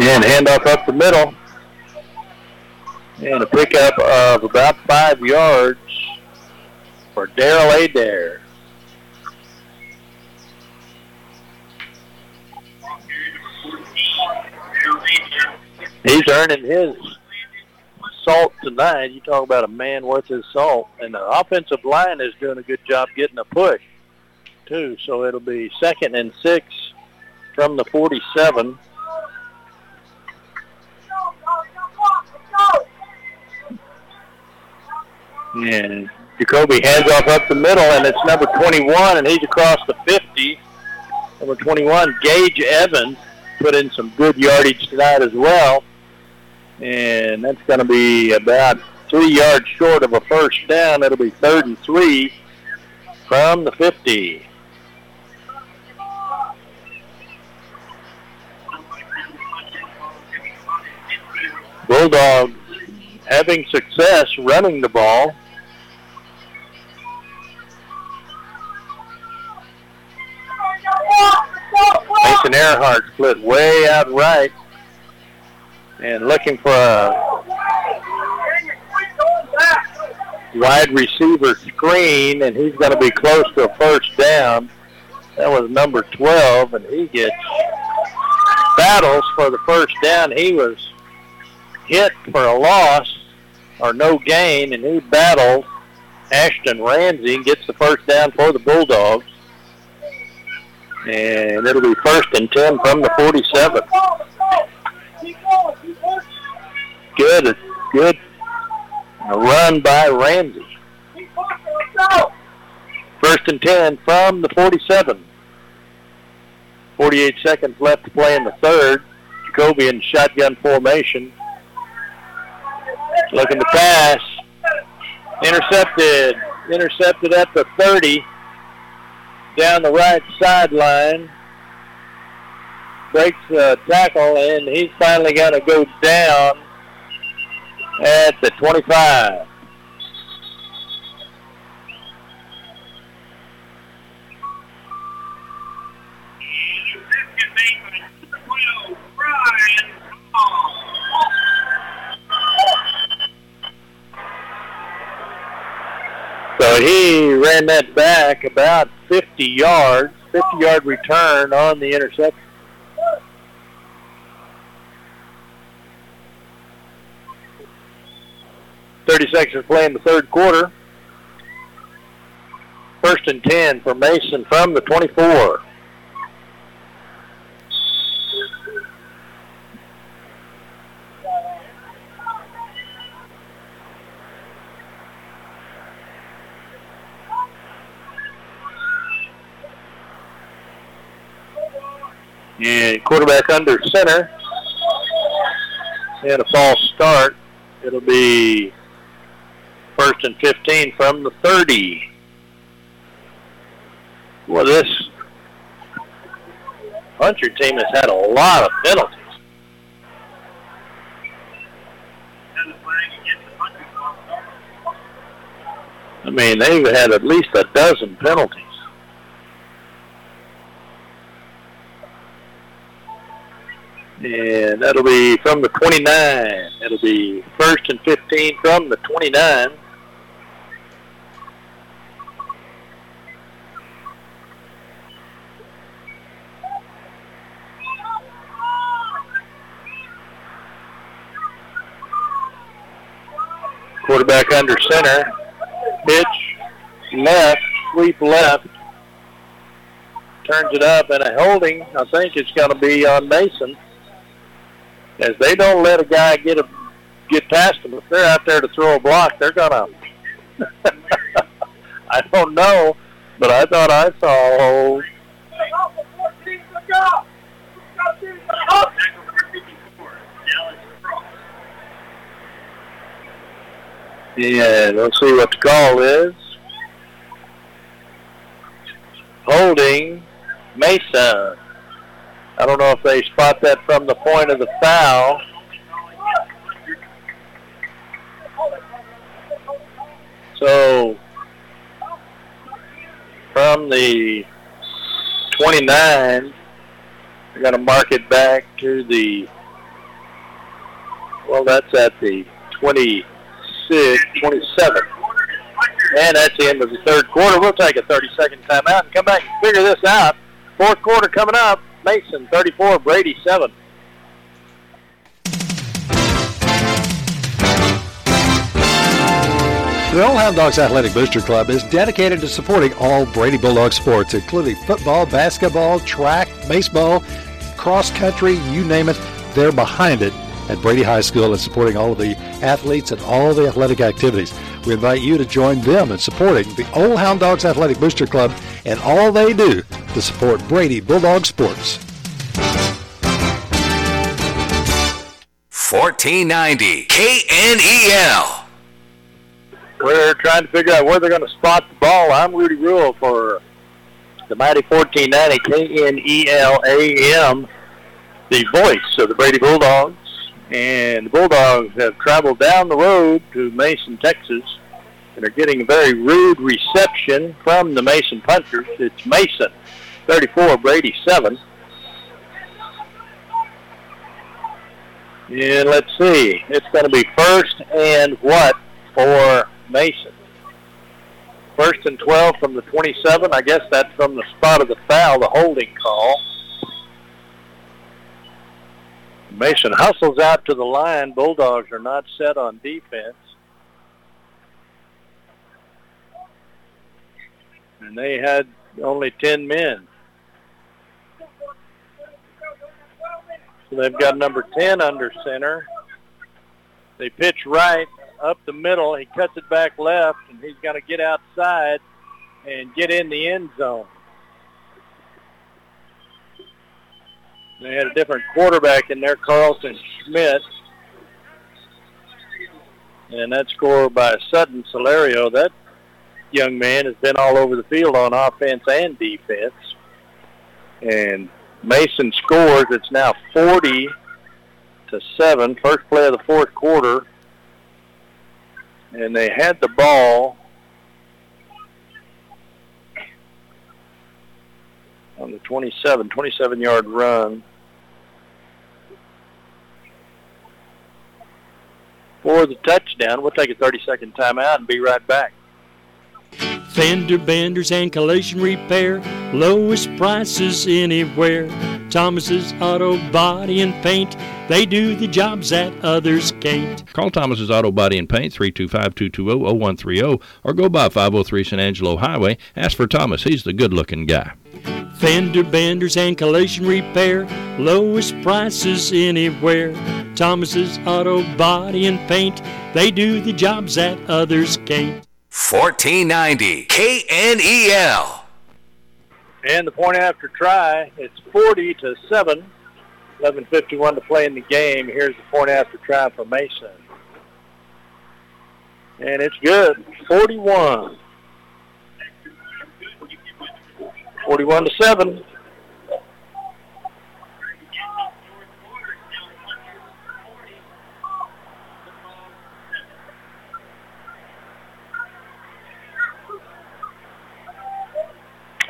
And handoff up the middle. And a pickup of about five yards for Daryl Adair. He's earning his salt tonight. You talk about a man worth his salt. And the offensive line is doing a good job getting a push, too. So it'll be second and six from the 47. And Jacoby hands off up the middle, and it's number 21, and he's across the 50. Number 21, Gage Evans, put in some good yardage tonight as well. And that's going to be about three yards short of a first down. It'll be third and three from the 50. Bulldogs having success running the ball. Mason Earhart split way out right and looking for a wide receiver screen, and he's going to be close to a first down. That was number 12, and he gets battles for the first down. He was hit for a loss or no gain, and he battled Ashton Ramsey and gets the first down for the Bulldogs. And it'll be first and 10 from the 47. Good, good run by Ramsey. First and 10 from the 47. 48 seconds left to play in the third. Jacoby in shotgun formation. Looking to pass. Intercepted. Intercepted at the 30. Down the right sideline. Breaks the tackle, and he's finally going to go down at the 25. So he ran that back about 50 yards, 50-yard return on the interception. Thirty seconds to play in the third quarter. First and ten for Mason from the 24. And quarterback under center. And a false start. It'll be first and 15 from the 30. Well, this Puncher team has had a lot of penalties. I mean, they've had at least a dozen penalties. And that'll be from the 29. It'll be first and 15 from the 29. Quarterback under center. Pitch left, sweep left. Turns it up, and a holding, I think it's going to be on Mason. As they don't let a guy get a get past them. If they're out there to throw a block, they're going to. I don't know, but I thought I saw a hold. Yeah, let's see what the call is. Holding Mason. I don't know if they spot that from the point of the foul. So from the 29, we're going to mark it back to the, well, that's at the 26, 27. And that's the end of the third quarter. We'll take a 30-second timeout and come back and figure this out. Fourth quarter coming up. Mason 34, Brady 7. The Old Hound Dogs Athletic Booster Club is dedicated to supporting all Brady Bulldog sports, including football, basketball, track, baseball, cross country, you name it. They're behind it at Brady High School and supporting all of the athletes and all the athletic activities. We invite you to join them in supporting the Old Hound Dogs Athletic Booster Club and all they do to support Brady Bulldog sports. 1490 KNEL. We're trying to figure out where they're going to spot the ball. I'm Rudy Rule for the mighty 1490 KNEL AM, the voice of the Brady Bulldogs. And the Bulldogs have traveled down the road to Mason, Texas, and are getting a very rude reception from the Mason Punchers. It's Mason, 34, Brady 7. And let's see, it's going to be first and what for Mason. First and 12 from the 27. I guess that's from the spot of the foul, the holding call. Mason hustles out to the line. Bulldogs are not set on defense. And they had only 10 men. So they've got number 10 under center. They pitch right up the middle. He cuts it back left, and he's going to get outside and get in the end zone. They had a different quarterback in there, Carlton Schmidt. And that score by Sutton Solario. That young man has been all over the field on offense and defense. And Mason scores. It's now 40 to 7. First play of the fourth quarter. And they had the ball on the 27, 27 yard run. For the touchdown, we'll take a 30 second timeout and be right back. Fender benders and collision repair, lowest prices anywhere. Thomas's Auto Body and Paint, they do the jobs that others can't. Call Thomas's Auto Body and Paint 325-220-0130 or go by 503 San Angelo Highway. Ask for Thomas. He's the good-looking guy. Fender benders and collision repair, lowest prices anywhere. Thomas's Auto Body and Paint, they do the jobs that others can't. 1490 KNEL. And the point after try, it's 40 to 7. 11.51 to play in the game. Here's the point after try for Mason. And it's good. 41. 41 to 7.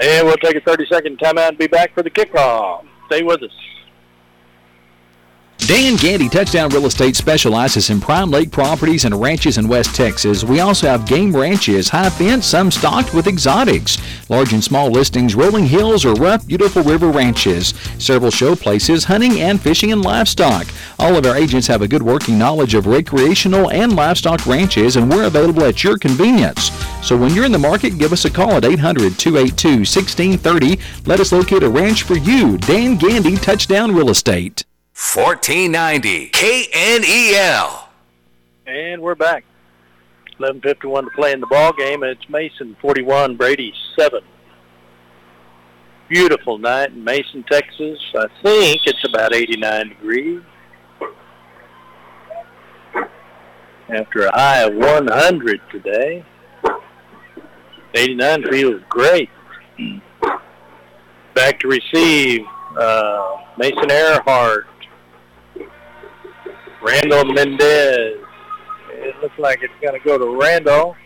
And we'll take a 30-second timeout and be back for the kickoff. Stay with us. Dan Gandy Touchdown Real Estate specializes in prime lake properties and ranches in West Texas. We also have game ranches, high fence, some stocked with exotics, large and small listings, rolling hills, or rough, beautiful river ranches. Several show places, hunting and fishing and livestock. All of our agents have a good working knowledge of recreational and livestock ranches, and we're available at your convenience. So when you're in the market, give us a call at 800 282 1630. Let us locate a ranch for you. Dan Gandy Touchdown Real Estate. 1490 KNEL. And we're back. 11:51 to play in the ball game, and it's Mason 41, Brady 7. Beautiful night in Mason, Texas. I think it's about 89 degrees. After a high of 100 today, 89 feels great. Back to receive uh, Mason Earhart. Randall Mendez. It looks like it's going to go to Randall.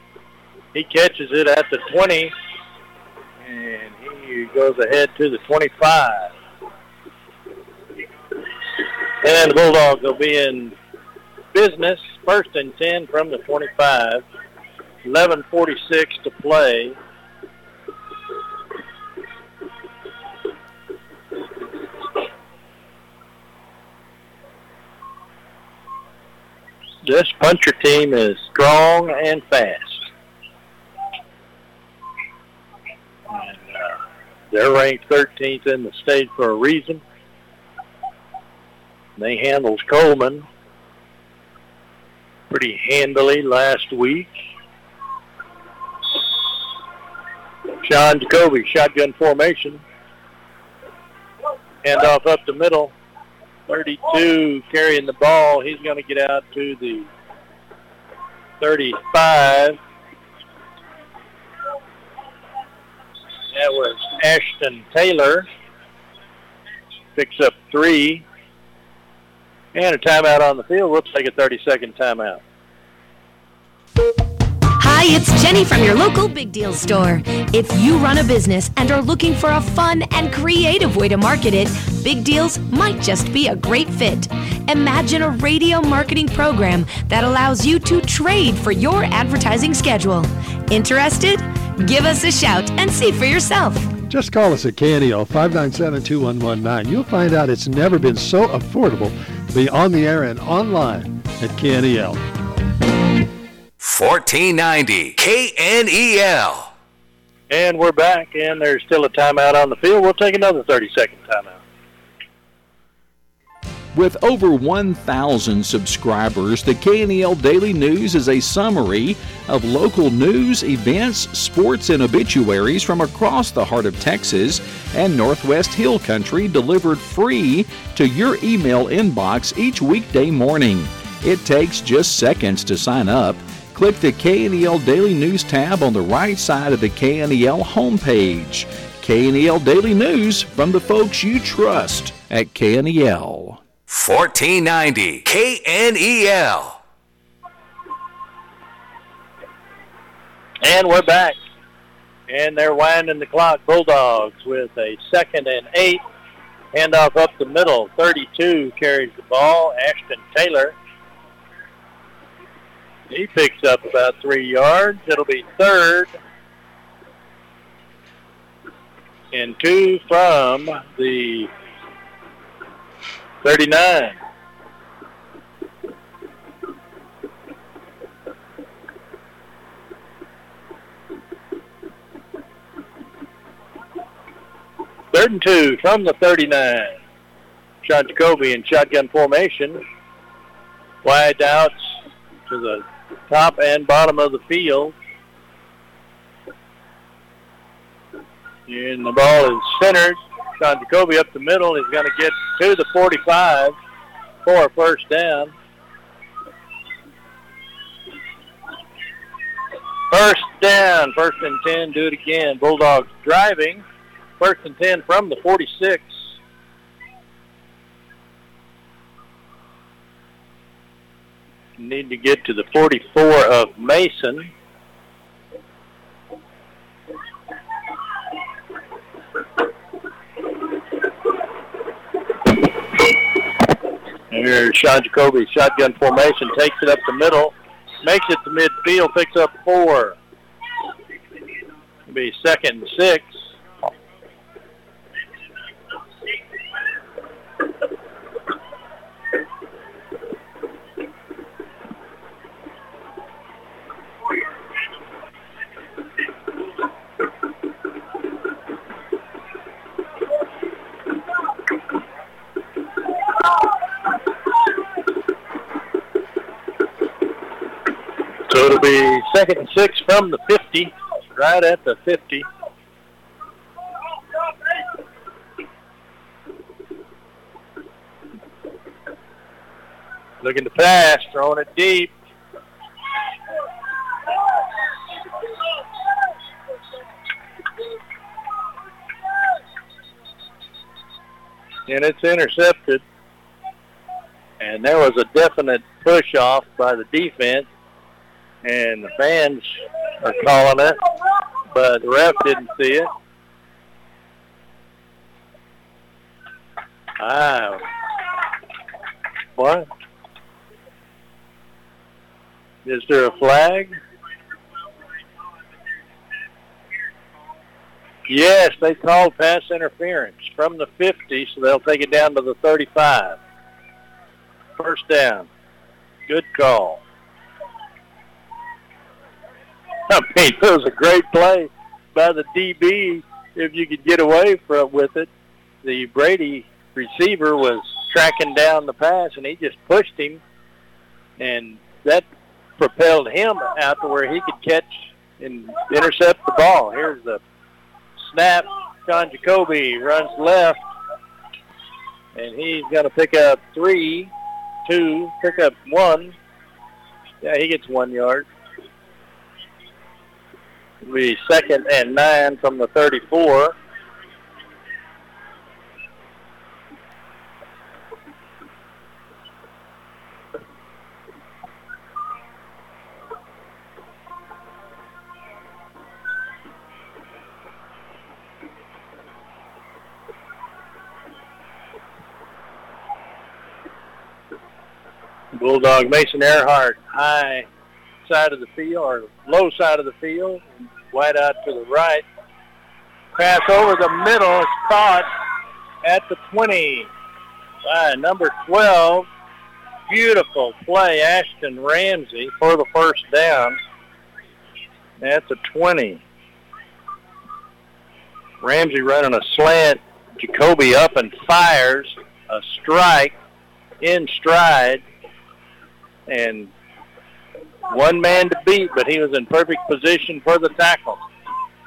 He catches it at the 20, and he goes ahead to the 25. And the Bulldogs will be in business, first and 10 from the 25. 11.46 to play. This puncher team is strong and fast. And, uh, they're ranked 13th in the state for a reason. They handled Coleman pretty handily last week. Sean Jacoby, shotgun formation. Hand off up the middle. 32 carrying the ball. He's going to get out to the 35. That was Ashton Taylor. Picks up three. And a timeout on the field. We'll take a 30-second timeout. Hi, it's Jenny from your local Big Deal store. If you run a business and are looking for a fun and creative way to market it, Big Deals might just be a great fit. Imagine a radio marketing program that allows you to trade for your advertising schedule. Interested? Give us a shout and see for yourself. Just call us at KNEL 597-2119. You'll find out it's never been so affordable to be on the air and online at KNEL. 1490 KNEL. And we're back, and there's still a timeout on the field. We'll take another 30-second timeout. With over 1,000 subscribers, the KNEL Daily News is a summary of local news, events, sports, and obituaries from across the heart of Texas and Northwest Hill Country delivered free to your email inbox each weekday morning. It takes just seconds to sign up. Click the KNEL Daily News tab on the right side of the KNEL homepage. KNEL Daily News from the folks you trust at KNEL. 1490 KNEL. And we're back. And they're winding the clock. Bulldogs with a second and eight. Handoff up the middle. 32 carries the ball. Ashton Taylor. He picks up about three yards. It'll be third. And two from the 39. Third and two from the 39. Sean Jacoby in shotgun formation. Wide outs to the top and bottom of the field. And the ball is centered. Sean Jacoby up the middle He's going to get to the 45 for a first down. First down, first and 10, do it again. Bulldogs driving. First and 10 from the 46. Need to get to the 44 of Mason. Here's Sean Jacoby, shotgun formation, takes it up the middle, makes it to midfield, picks up four. It'll be second and six. So it'll be second and six from the 50, right at the 50. Looking to pass, throwing it deep. And it's intercepted. And there was a definite push off by the defense. and the fans are calling it, but the ref didn't see it. Ah, what? Is there a flag? Yes, they called pass interference from the 50, so they'll take it down to the 35. First down. Good call. I mean, it was a great play by the DB if you could get away from with it. The Brady receiver was tracking down the pass, and he just pushed him, and that propelled him out to where he could catch and intercept the ball. Here's the snap. Sean Jacoby runs left, and he's going to pick up three, two, pick up one. Yeah, he gets one yard. It'll be second and nine from the 34. Bulldog Mason Earhart, high side of the field or low side of the field, wide out to the right. Pass over the middle is caught at the 20 by number 12. Beautiful play, Ashton Ramsey for the first down. At the 20. Ramsey running a slant. Jacoby up and fires a strike in stride and one man to beat, but he was in perfect position for the tackle.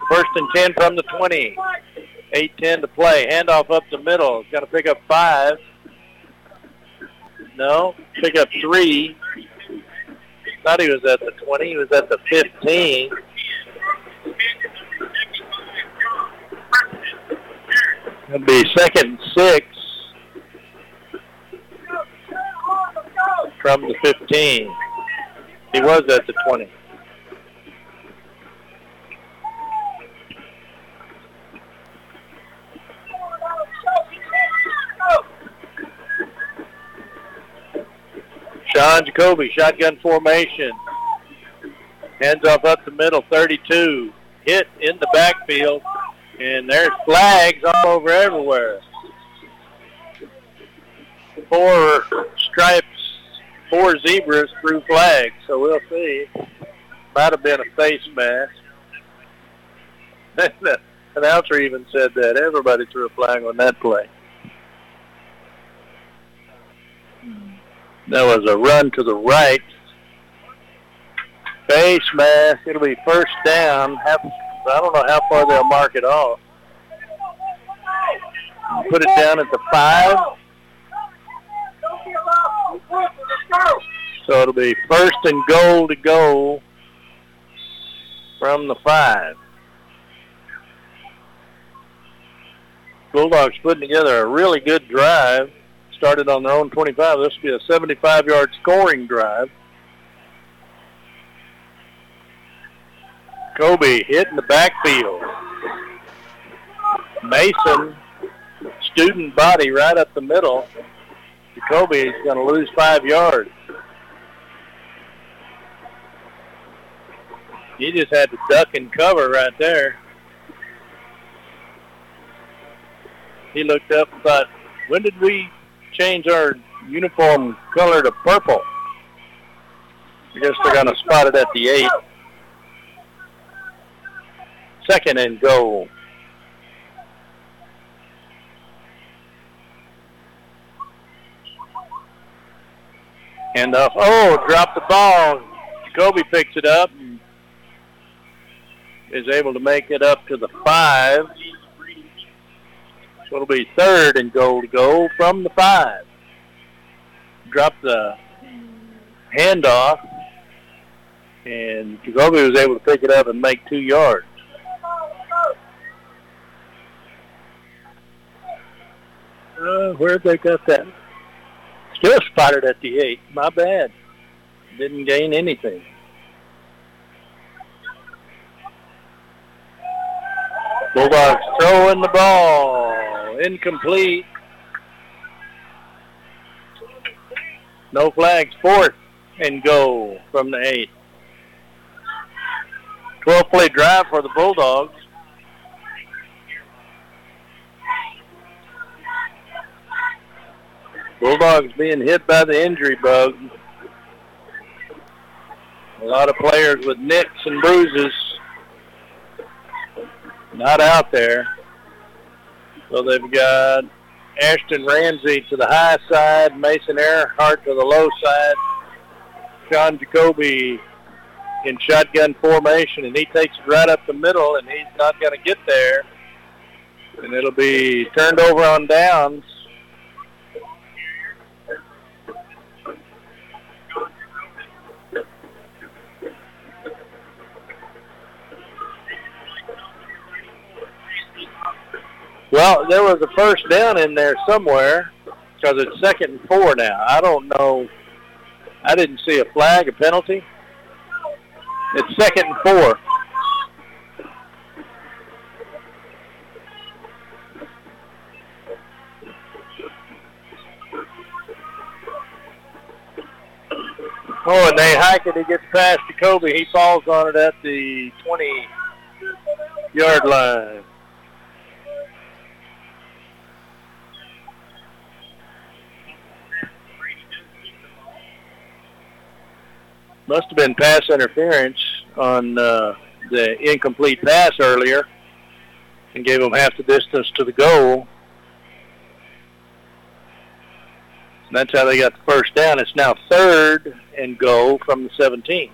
First and 10 from the 20. 8-10 to play. Handoff up the middle. Got to pick up five. No, pick up three. Thought he was at the 20. He was at the 15. It'll be second and six. From the 15. He was at the 20. Sean Jacoby, shotgun formation. Hands off up the middle, 32. Hit in the backfield, and there's flags all over everywhere. Four stripes, four zebras threw flags, so we'll see. Might have been a face mask. the announcer even said that. Everybody threw a flag on that play. There was a run to the right. Face mask. It'll be first down. I don't know how far they'll mark it off. Put it down at the five. So it'll be first and goal to go from the five. Bulldogs putting together a really good drive. Started on their own 25. This will be a 75-yard scoring drive. Kobe hitting the backfield. Mason, student body right up the middle. Jacoby is going to lose five yards. He just had to duck and cover right there. He looked up and thought, when did we change our uniform color to purple? I guess they're going to spot it at the eight. Second and goal. And uh, oh, dropped the ball. Jacoby picks it up is able to make it up to the five. So it'll be third and goal to go from the five. Dropped the handoff, and Jacoby was able to pick it up and make two yards. Uh, where'd they got that? Just fired at the eight. My bad. Didn't gain anything. Bulldogs throwing the ball. Incomplete. No flags. Fourth and go from the eight. 12 play drive for the Bulldogs. Bulldogs being hit by the injury bug. A lot of players with nicks and bruises not out there. So they've got Ashton Ramsey to the high side, Mason Earhart to the low side, Sean Jacoby in shotgun formation, and he takes it right up the middle, and he's not going to get there. And it'll be turned over on downs. Well, there was a first down in there somewhere because it's second and four now. I don't know. I didn't see a flag, a penalty. It's second and four. Oh, and they hike it. He gets past Jacoby. He falls on it at the 20-yard line. Must have been pass interference on uh, the incomplete pass earlier and gave them half the distance to the goal. And that's how they got the first down. It's now third and goal from the 17.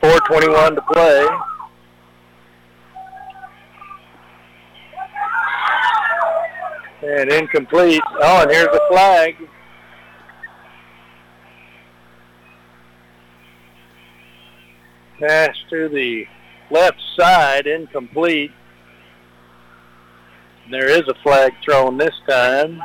Four twenty-one to play. And incomplete. Oh, and here's the flag. Pass to the left side, incomplete. There is a flag thrown this time.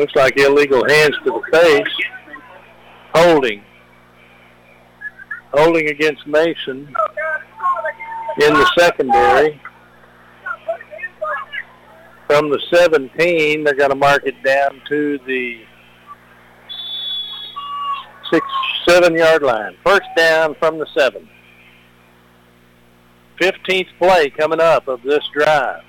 Looks like illegal hands to the face. Holding. Holding against Mason in the secondary. From the 17, they're going to mark it down to the six, seven yard line. First down from the seven. 15th play coming up of this drive.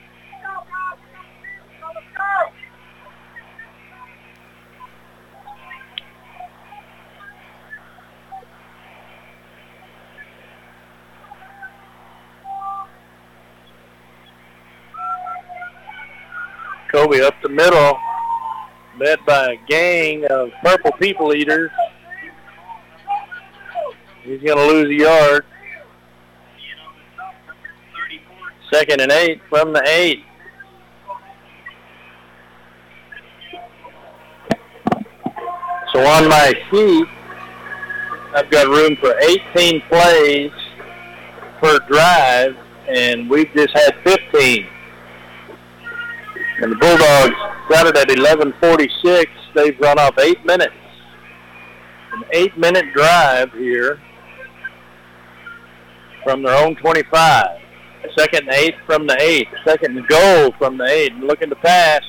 Kobe up the middle, led by a gang of purple people eaters. He's going to lose a yard. Second and eight from the eight. So on my sheet, I've got room for 18 plays per drive, and we've just had 15. And the Bulldogs got it at 11:46. They've run off eight minutes. An eight-minute drive here from their own 25. Second and eight from the eight. Second and goal from the eight. And looking to pass.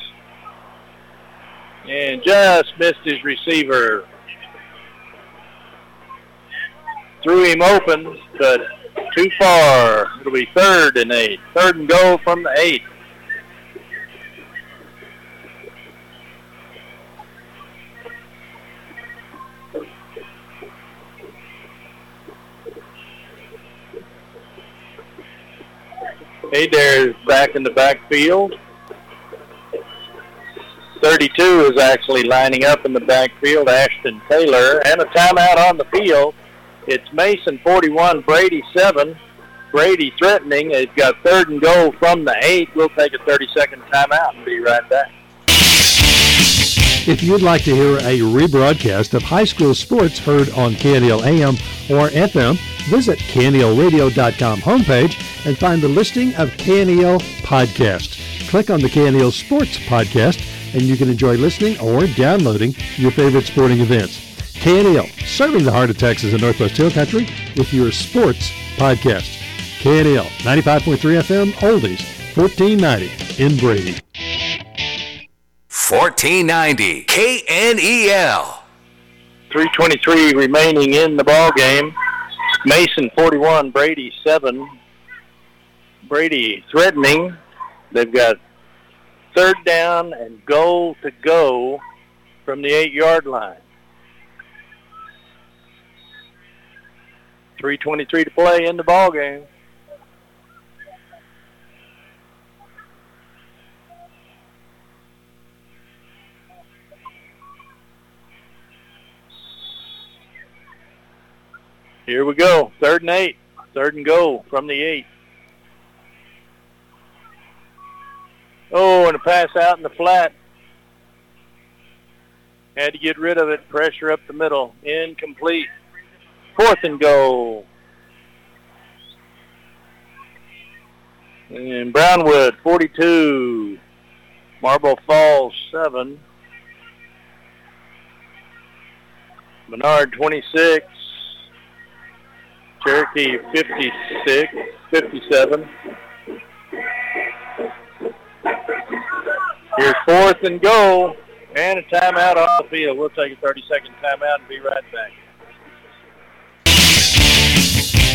And just missed his receiver. Threw him open, but too far. It'll be third and eight. Third and goal from the eight. Adair is back in the backfield. 32 is actually lining up in the backfield, Ashton Taylor, and a timeout on the field. It's Mason 41, Brady 7. Brady threatening. They've got third and goal from the eight. We'll take a 30-second timeout and be right back. If you'd like to hear a rebroadcast of high school sports heard on KNEL AM or FM, visit KNELradio.com homepage and find the listing of KNEL podcasts. Click on the KNEL Sports podcast and you can enjoy listening or downloading your favorite sporting events. KNEL, serving the heart of Texas and Northwest Hill Country with your sports podcast. KNEL, 95.3 FM, Oldies, 1490 in Brady. 1490 KNEL. 323 remaining in the ball game. Mason 41, Brady 7. Brady threatening. They've got third down and goal to go from the eight-yard line. 323 to play in the ball game. Here we go. Third and eight. Third and goal from the eight. Oh, and a pass out in the flat. Had to get rid of it. Pressure up the middle. Incomplete. Fourth and goal. And Brownwood, 42. Marble Falls, 7. Menard, 26. Cherokee, 56, 57. Here's fourth and goal and a timeout off the field. We'll take a 30-second timeout and be right back.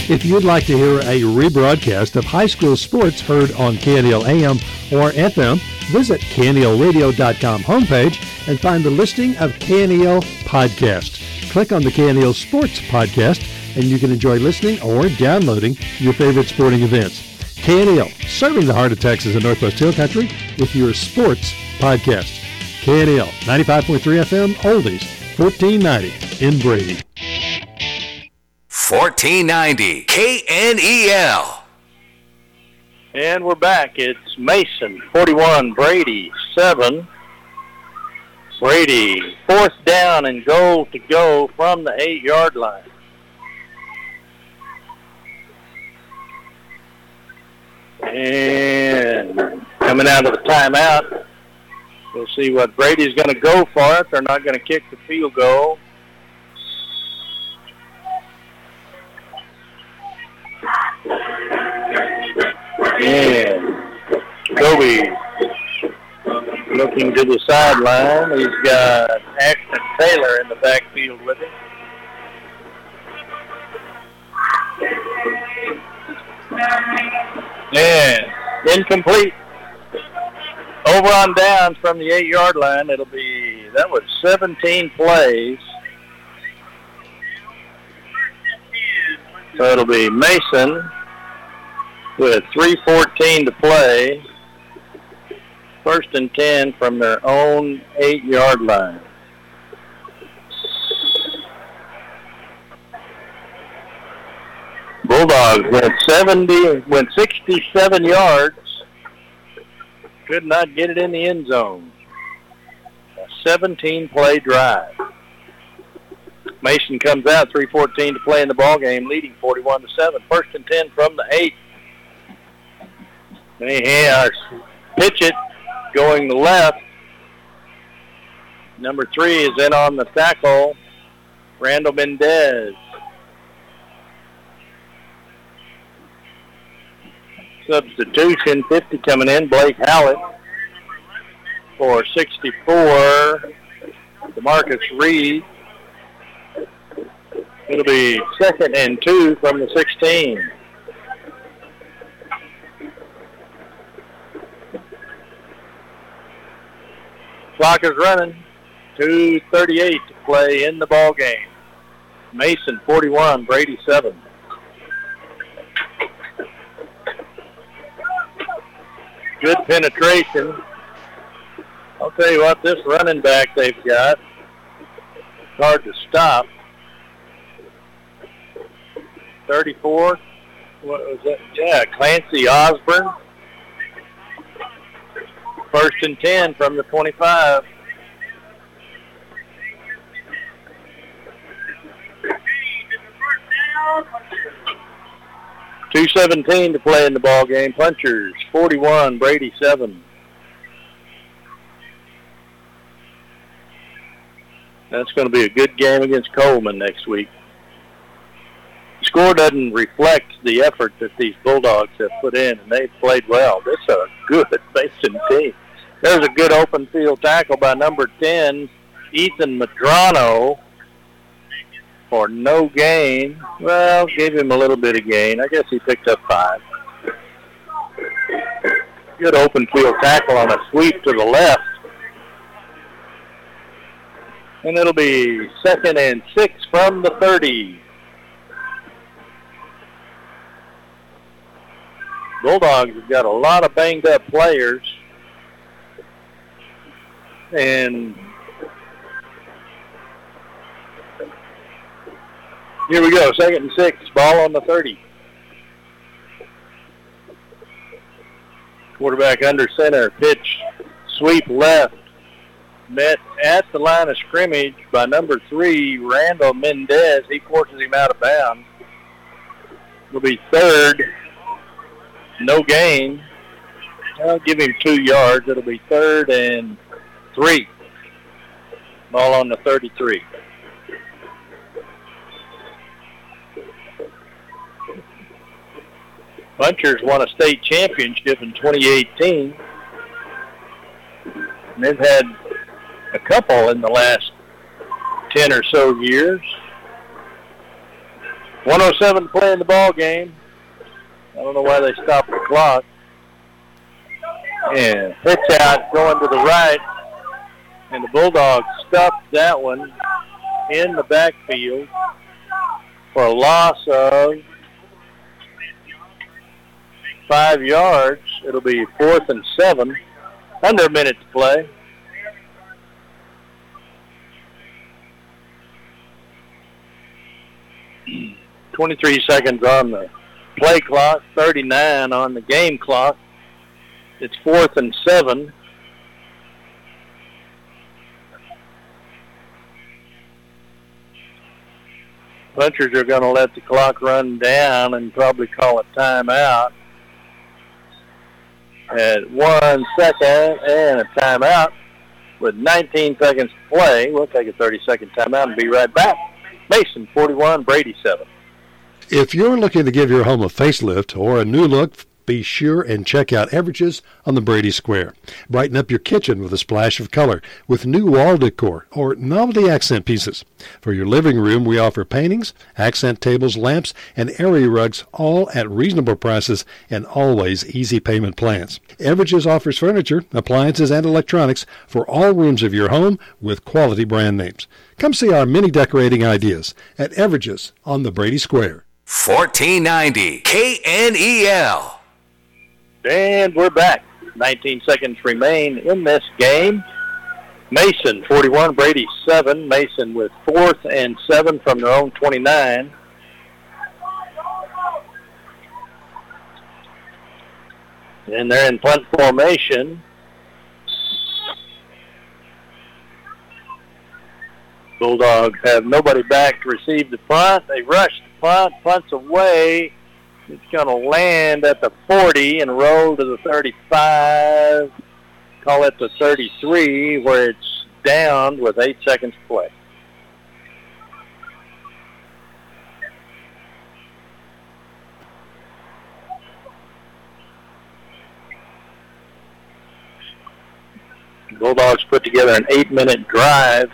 If you'd like to hear a rebroadcast of high school sports heard on KNEL AM or FM, visit KNELradio.com homepage and find the listing of KNEL podcasts. Click on the KNEL Sports podcast and you can enjoy listening or downloading your favorite sporting events. KNEL, serving the heart of Texas and Northwest Hill Country with your sports podcast. KNEL, 95.3 FM, Oldies, 1490 in Brady. 1490 KNEL. And we're back. It's Mason, 41, Brady, 7. Brady, fourth down and goal to go from the eight-yard line. And coming out of the timeout, we'll see what Brady's going to go for it. They're not going to kick the field goal. And Kobe looking to the sideline. He's got Ashton Taylor in the backfield with him. And incomplete. Over on downs from the eight-yard line. It'll be, that was 17 plays. So it'll be Mason with 3.14 to play. First and 10 from their own eight-yard line. Bulldogs went 70, went 67 yards. Could not get it in the end zone. A 17-play drive. Mason comes out, 3:14 to play in the ball game, leading 41 to seven. First and 10 from the eight. They have pitch it going left. Number three is in on the tackle. Randall Mendez. Substitution, 50 coming in. Blake Hallett for 64. Demarcus Reed. It'll be second and two from the 16. Clock is running. 2.38 to play in the ball game. Mason 41, Brady 7. Good penetration. I'll tell you what, this running back they've got, it's hard to stop. 34, what was that? Yeah, Clancy Osborne. First and 10 from the 25. Two seventeen to play in the ball game. Punchers forty-one, Brady seven. That's going to be a good game against Coleman next week. Score doesn't reflect the effort that these Bulldogs have put in, and they've played well. This is a good Mason team. There's a good open field tackle by number 10, Ethan Madrano, for no gain. Well, gave him a little bit of gain. I guess he picked up five. Good open field tackle on a sweep to the left. And it'll be second and six from the 30. Bulldogs have got a lot of banged up players. And here we go, second and six, ball on the 30. Quarterback under center, pitch, sweep left, met at the line of scrimmage by number three, Randall Mendez. He forces him out of bounds. It'll be third, no gain. I'll give him two yards. It'll be third and three. Ball on the 33. Punchers won a state championship in 2018. And they've had a couple in the last 10 or so years. 107 playing the ball game. I don't know why they stopped the clock. And pitch out going to the right. And the Bulldogs stuffed that one in the backfield for a loss of five yards. It'll be fourth and seven. Under a minute to play. Twenty-three seconds on the play clock, 39 on the game clock. It's fourth and seven. Punchers are going to let the clock run down and probably call a timeout. At one second and a timeout with 19 seconds to play. We'll take a 30-second timeout and be right back. Mason 41, Brady 7. If you're looking to give your home a facelift or a new look, be sure and check out Everidge's on the Brady Square. Brighten up your kitchen with a splash of color with new wall decor or novelty accent pieces. For your living room, we offer paintings, accent tables, lamps, and area rugs all at reasonable prices and always easy payment plans. Everidge's offers furniture, appliances, and electronics for all rooms of your home with quality brand names. Come see our many decorating ideas at Everidge's on the Brady Square. 1490 KNEL. And we're back. 19 seconds remain in this game. Mason 41, Brady 7. Mason with fourth and 7 from their own 29. And they're in punt formation. Bulldogs have nobody back to receive the punt. They rush the punt, punts away. It's going to land at the 40 and roll to the 35. Call it the 33 where it's down with eight seconds to play. Bulldogs put together an eight-minute drive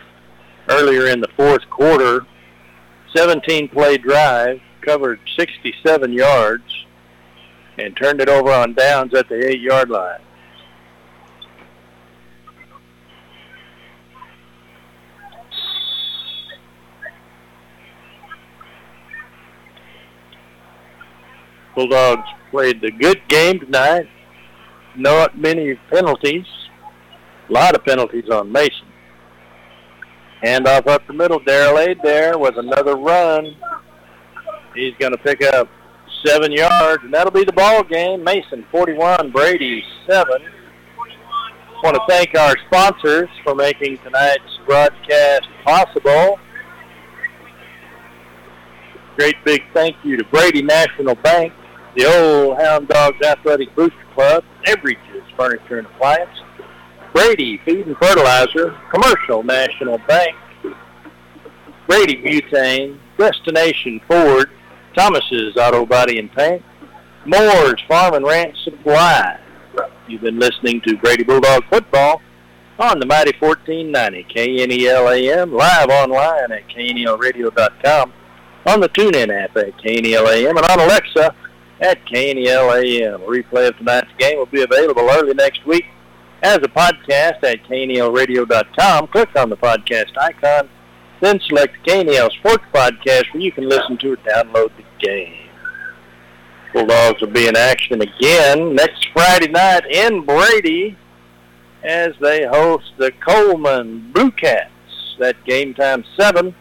earlier in the fourth quarter. 17-play drive, covered 67 yards, and turned it over on downs at the eight-yard line. Bulldogs played the good game tonight. Not many penalties. A lot of penalties on Mason. Handoff up the middle. Daryl Aid there with another run. He's going to pick up seven yards, and that'll be the ball game. Mason 41, Brady 7. want to thank our sponsors for making tonight's broadcast possible. Great big thank you to Brady National Bank, the Old Hound Dogs Athletic Booster Club, Everidge's Furniture and Appliance, Brady Feed and Fertilizer, Commercial National Bank, Brady Butane, Destination Ford, Thomas's Auto Body and Paint, Moore's Farm and Ranch Supply. You've been listening to Brady Bulldog Football on the Mighty 1490 KNEL AM, live online at knelradio.com, on the TuneIn app at KNEL AM, and on Alexa at KNEL AM. A replay of tonight's game will be available early next week as a podcast at knelradio.com. Click on the podcast icon, then select the KNEL Sports Podcast where you can listen to or download the game. Bulldogs will be in action again next Friday night in Brady as they host the Coleman Blue Cats. That game time 7.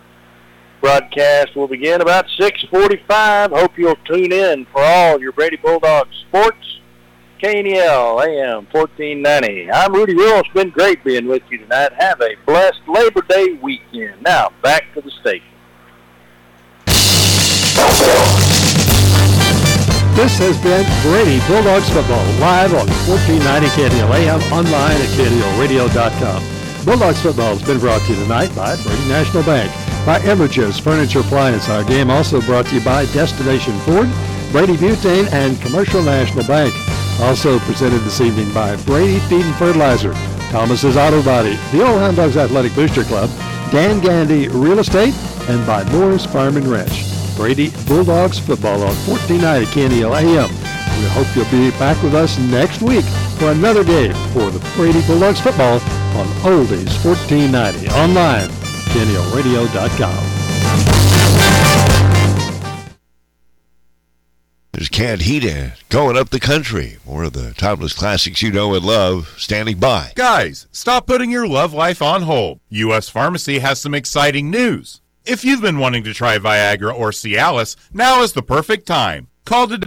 Broadcast will begin about 6.45. Hope you'll tune in for all your Brady Bulldogs sports. KNEL AM 1490. I'm Rudy Rule. It's been great being with you tonight. Have a blessed Labor Day weekend. Now, back to the station. This has been Brady Bulldogs football live on 1490 KNEL AM, online at KNELradio.com. Bulldogs football has been brought to you tonight by Brady National Bank, by Everidge's Furniture Appliance. Our game also brought to you by Destination Ford, Brady Butane, and Commercial National Bank. Also presented this evening by Brady Feed and Fertilizer, Thomas's Auto Body, the Old Hound Dogs Athletic Booster Club, Dan Gandy Real Estate, and by Moore's Farm and Ranch. Brady Bulldogs football on 1490 KNEL AM. We hope you'll be back with us next week for another game for the Brady Bulldogs football on Oldies 1490 online, KNELradio.com. There's Canned Heat going up the country. More of the timeless classics you know and love standing by. Guys, stop putting your love life on hold. U.S. Pharmacy has some exciting news. If you've been wanting to try Viagra or Cialis, now is the perfect time. Call today.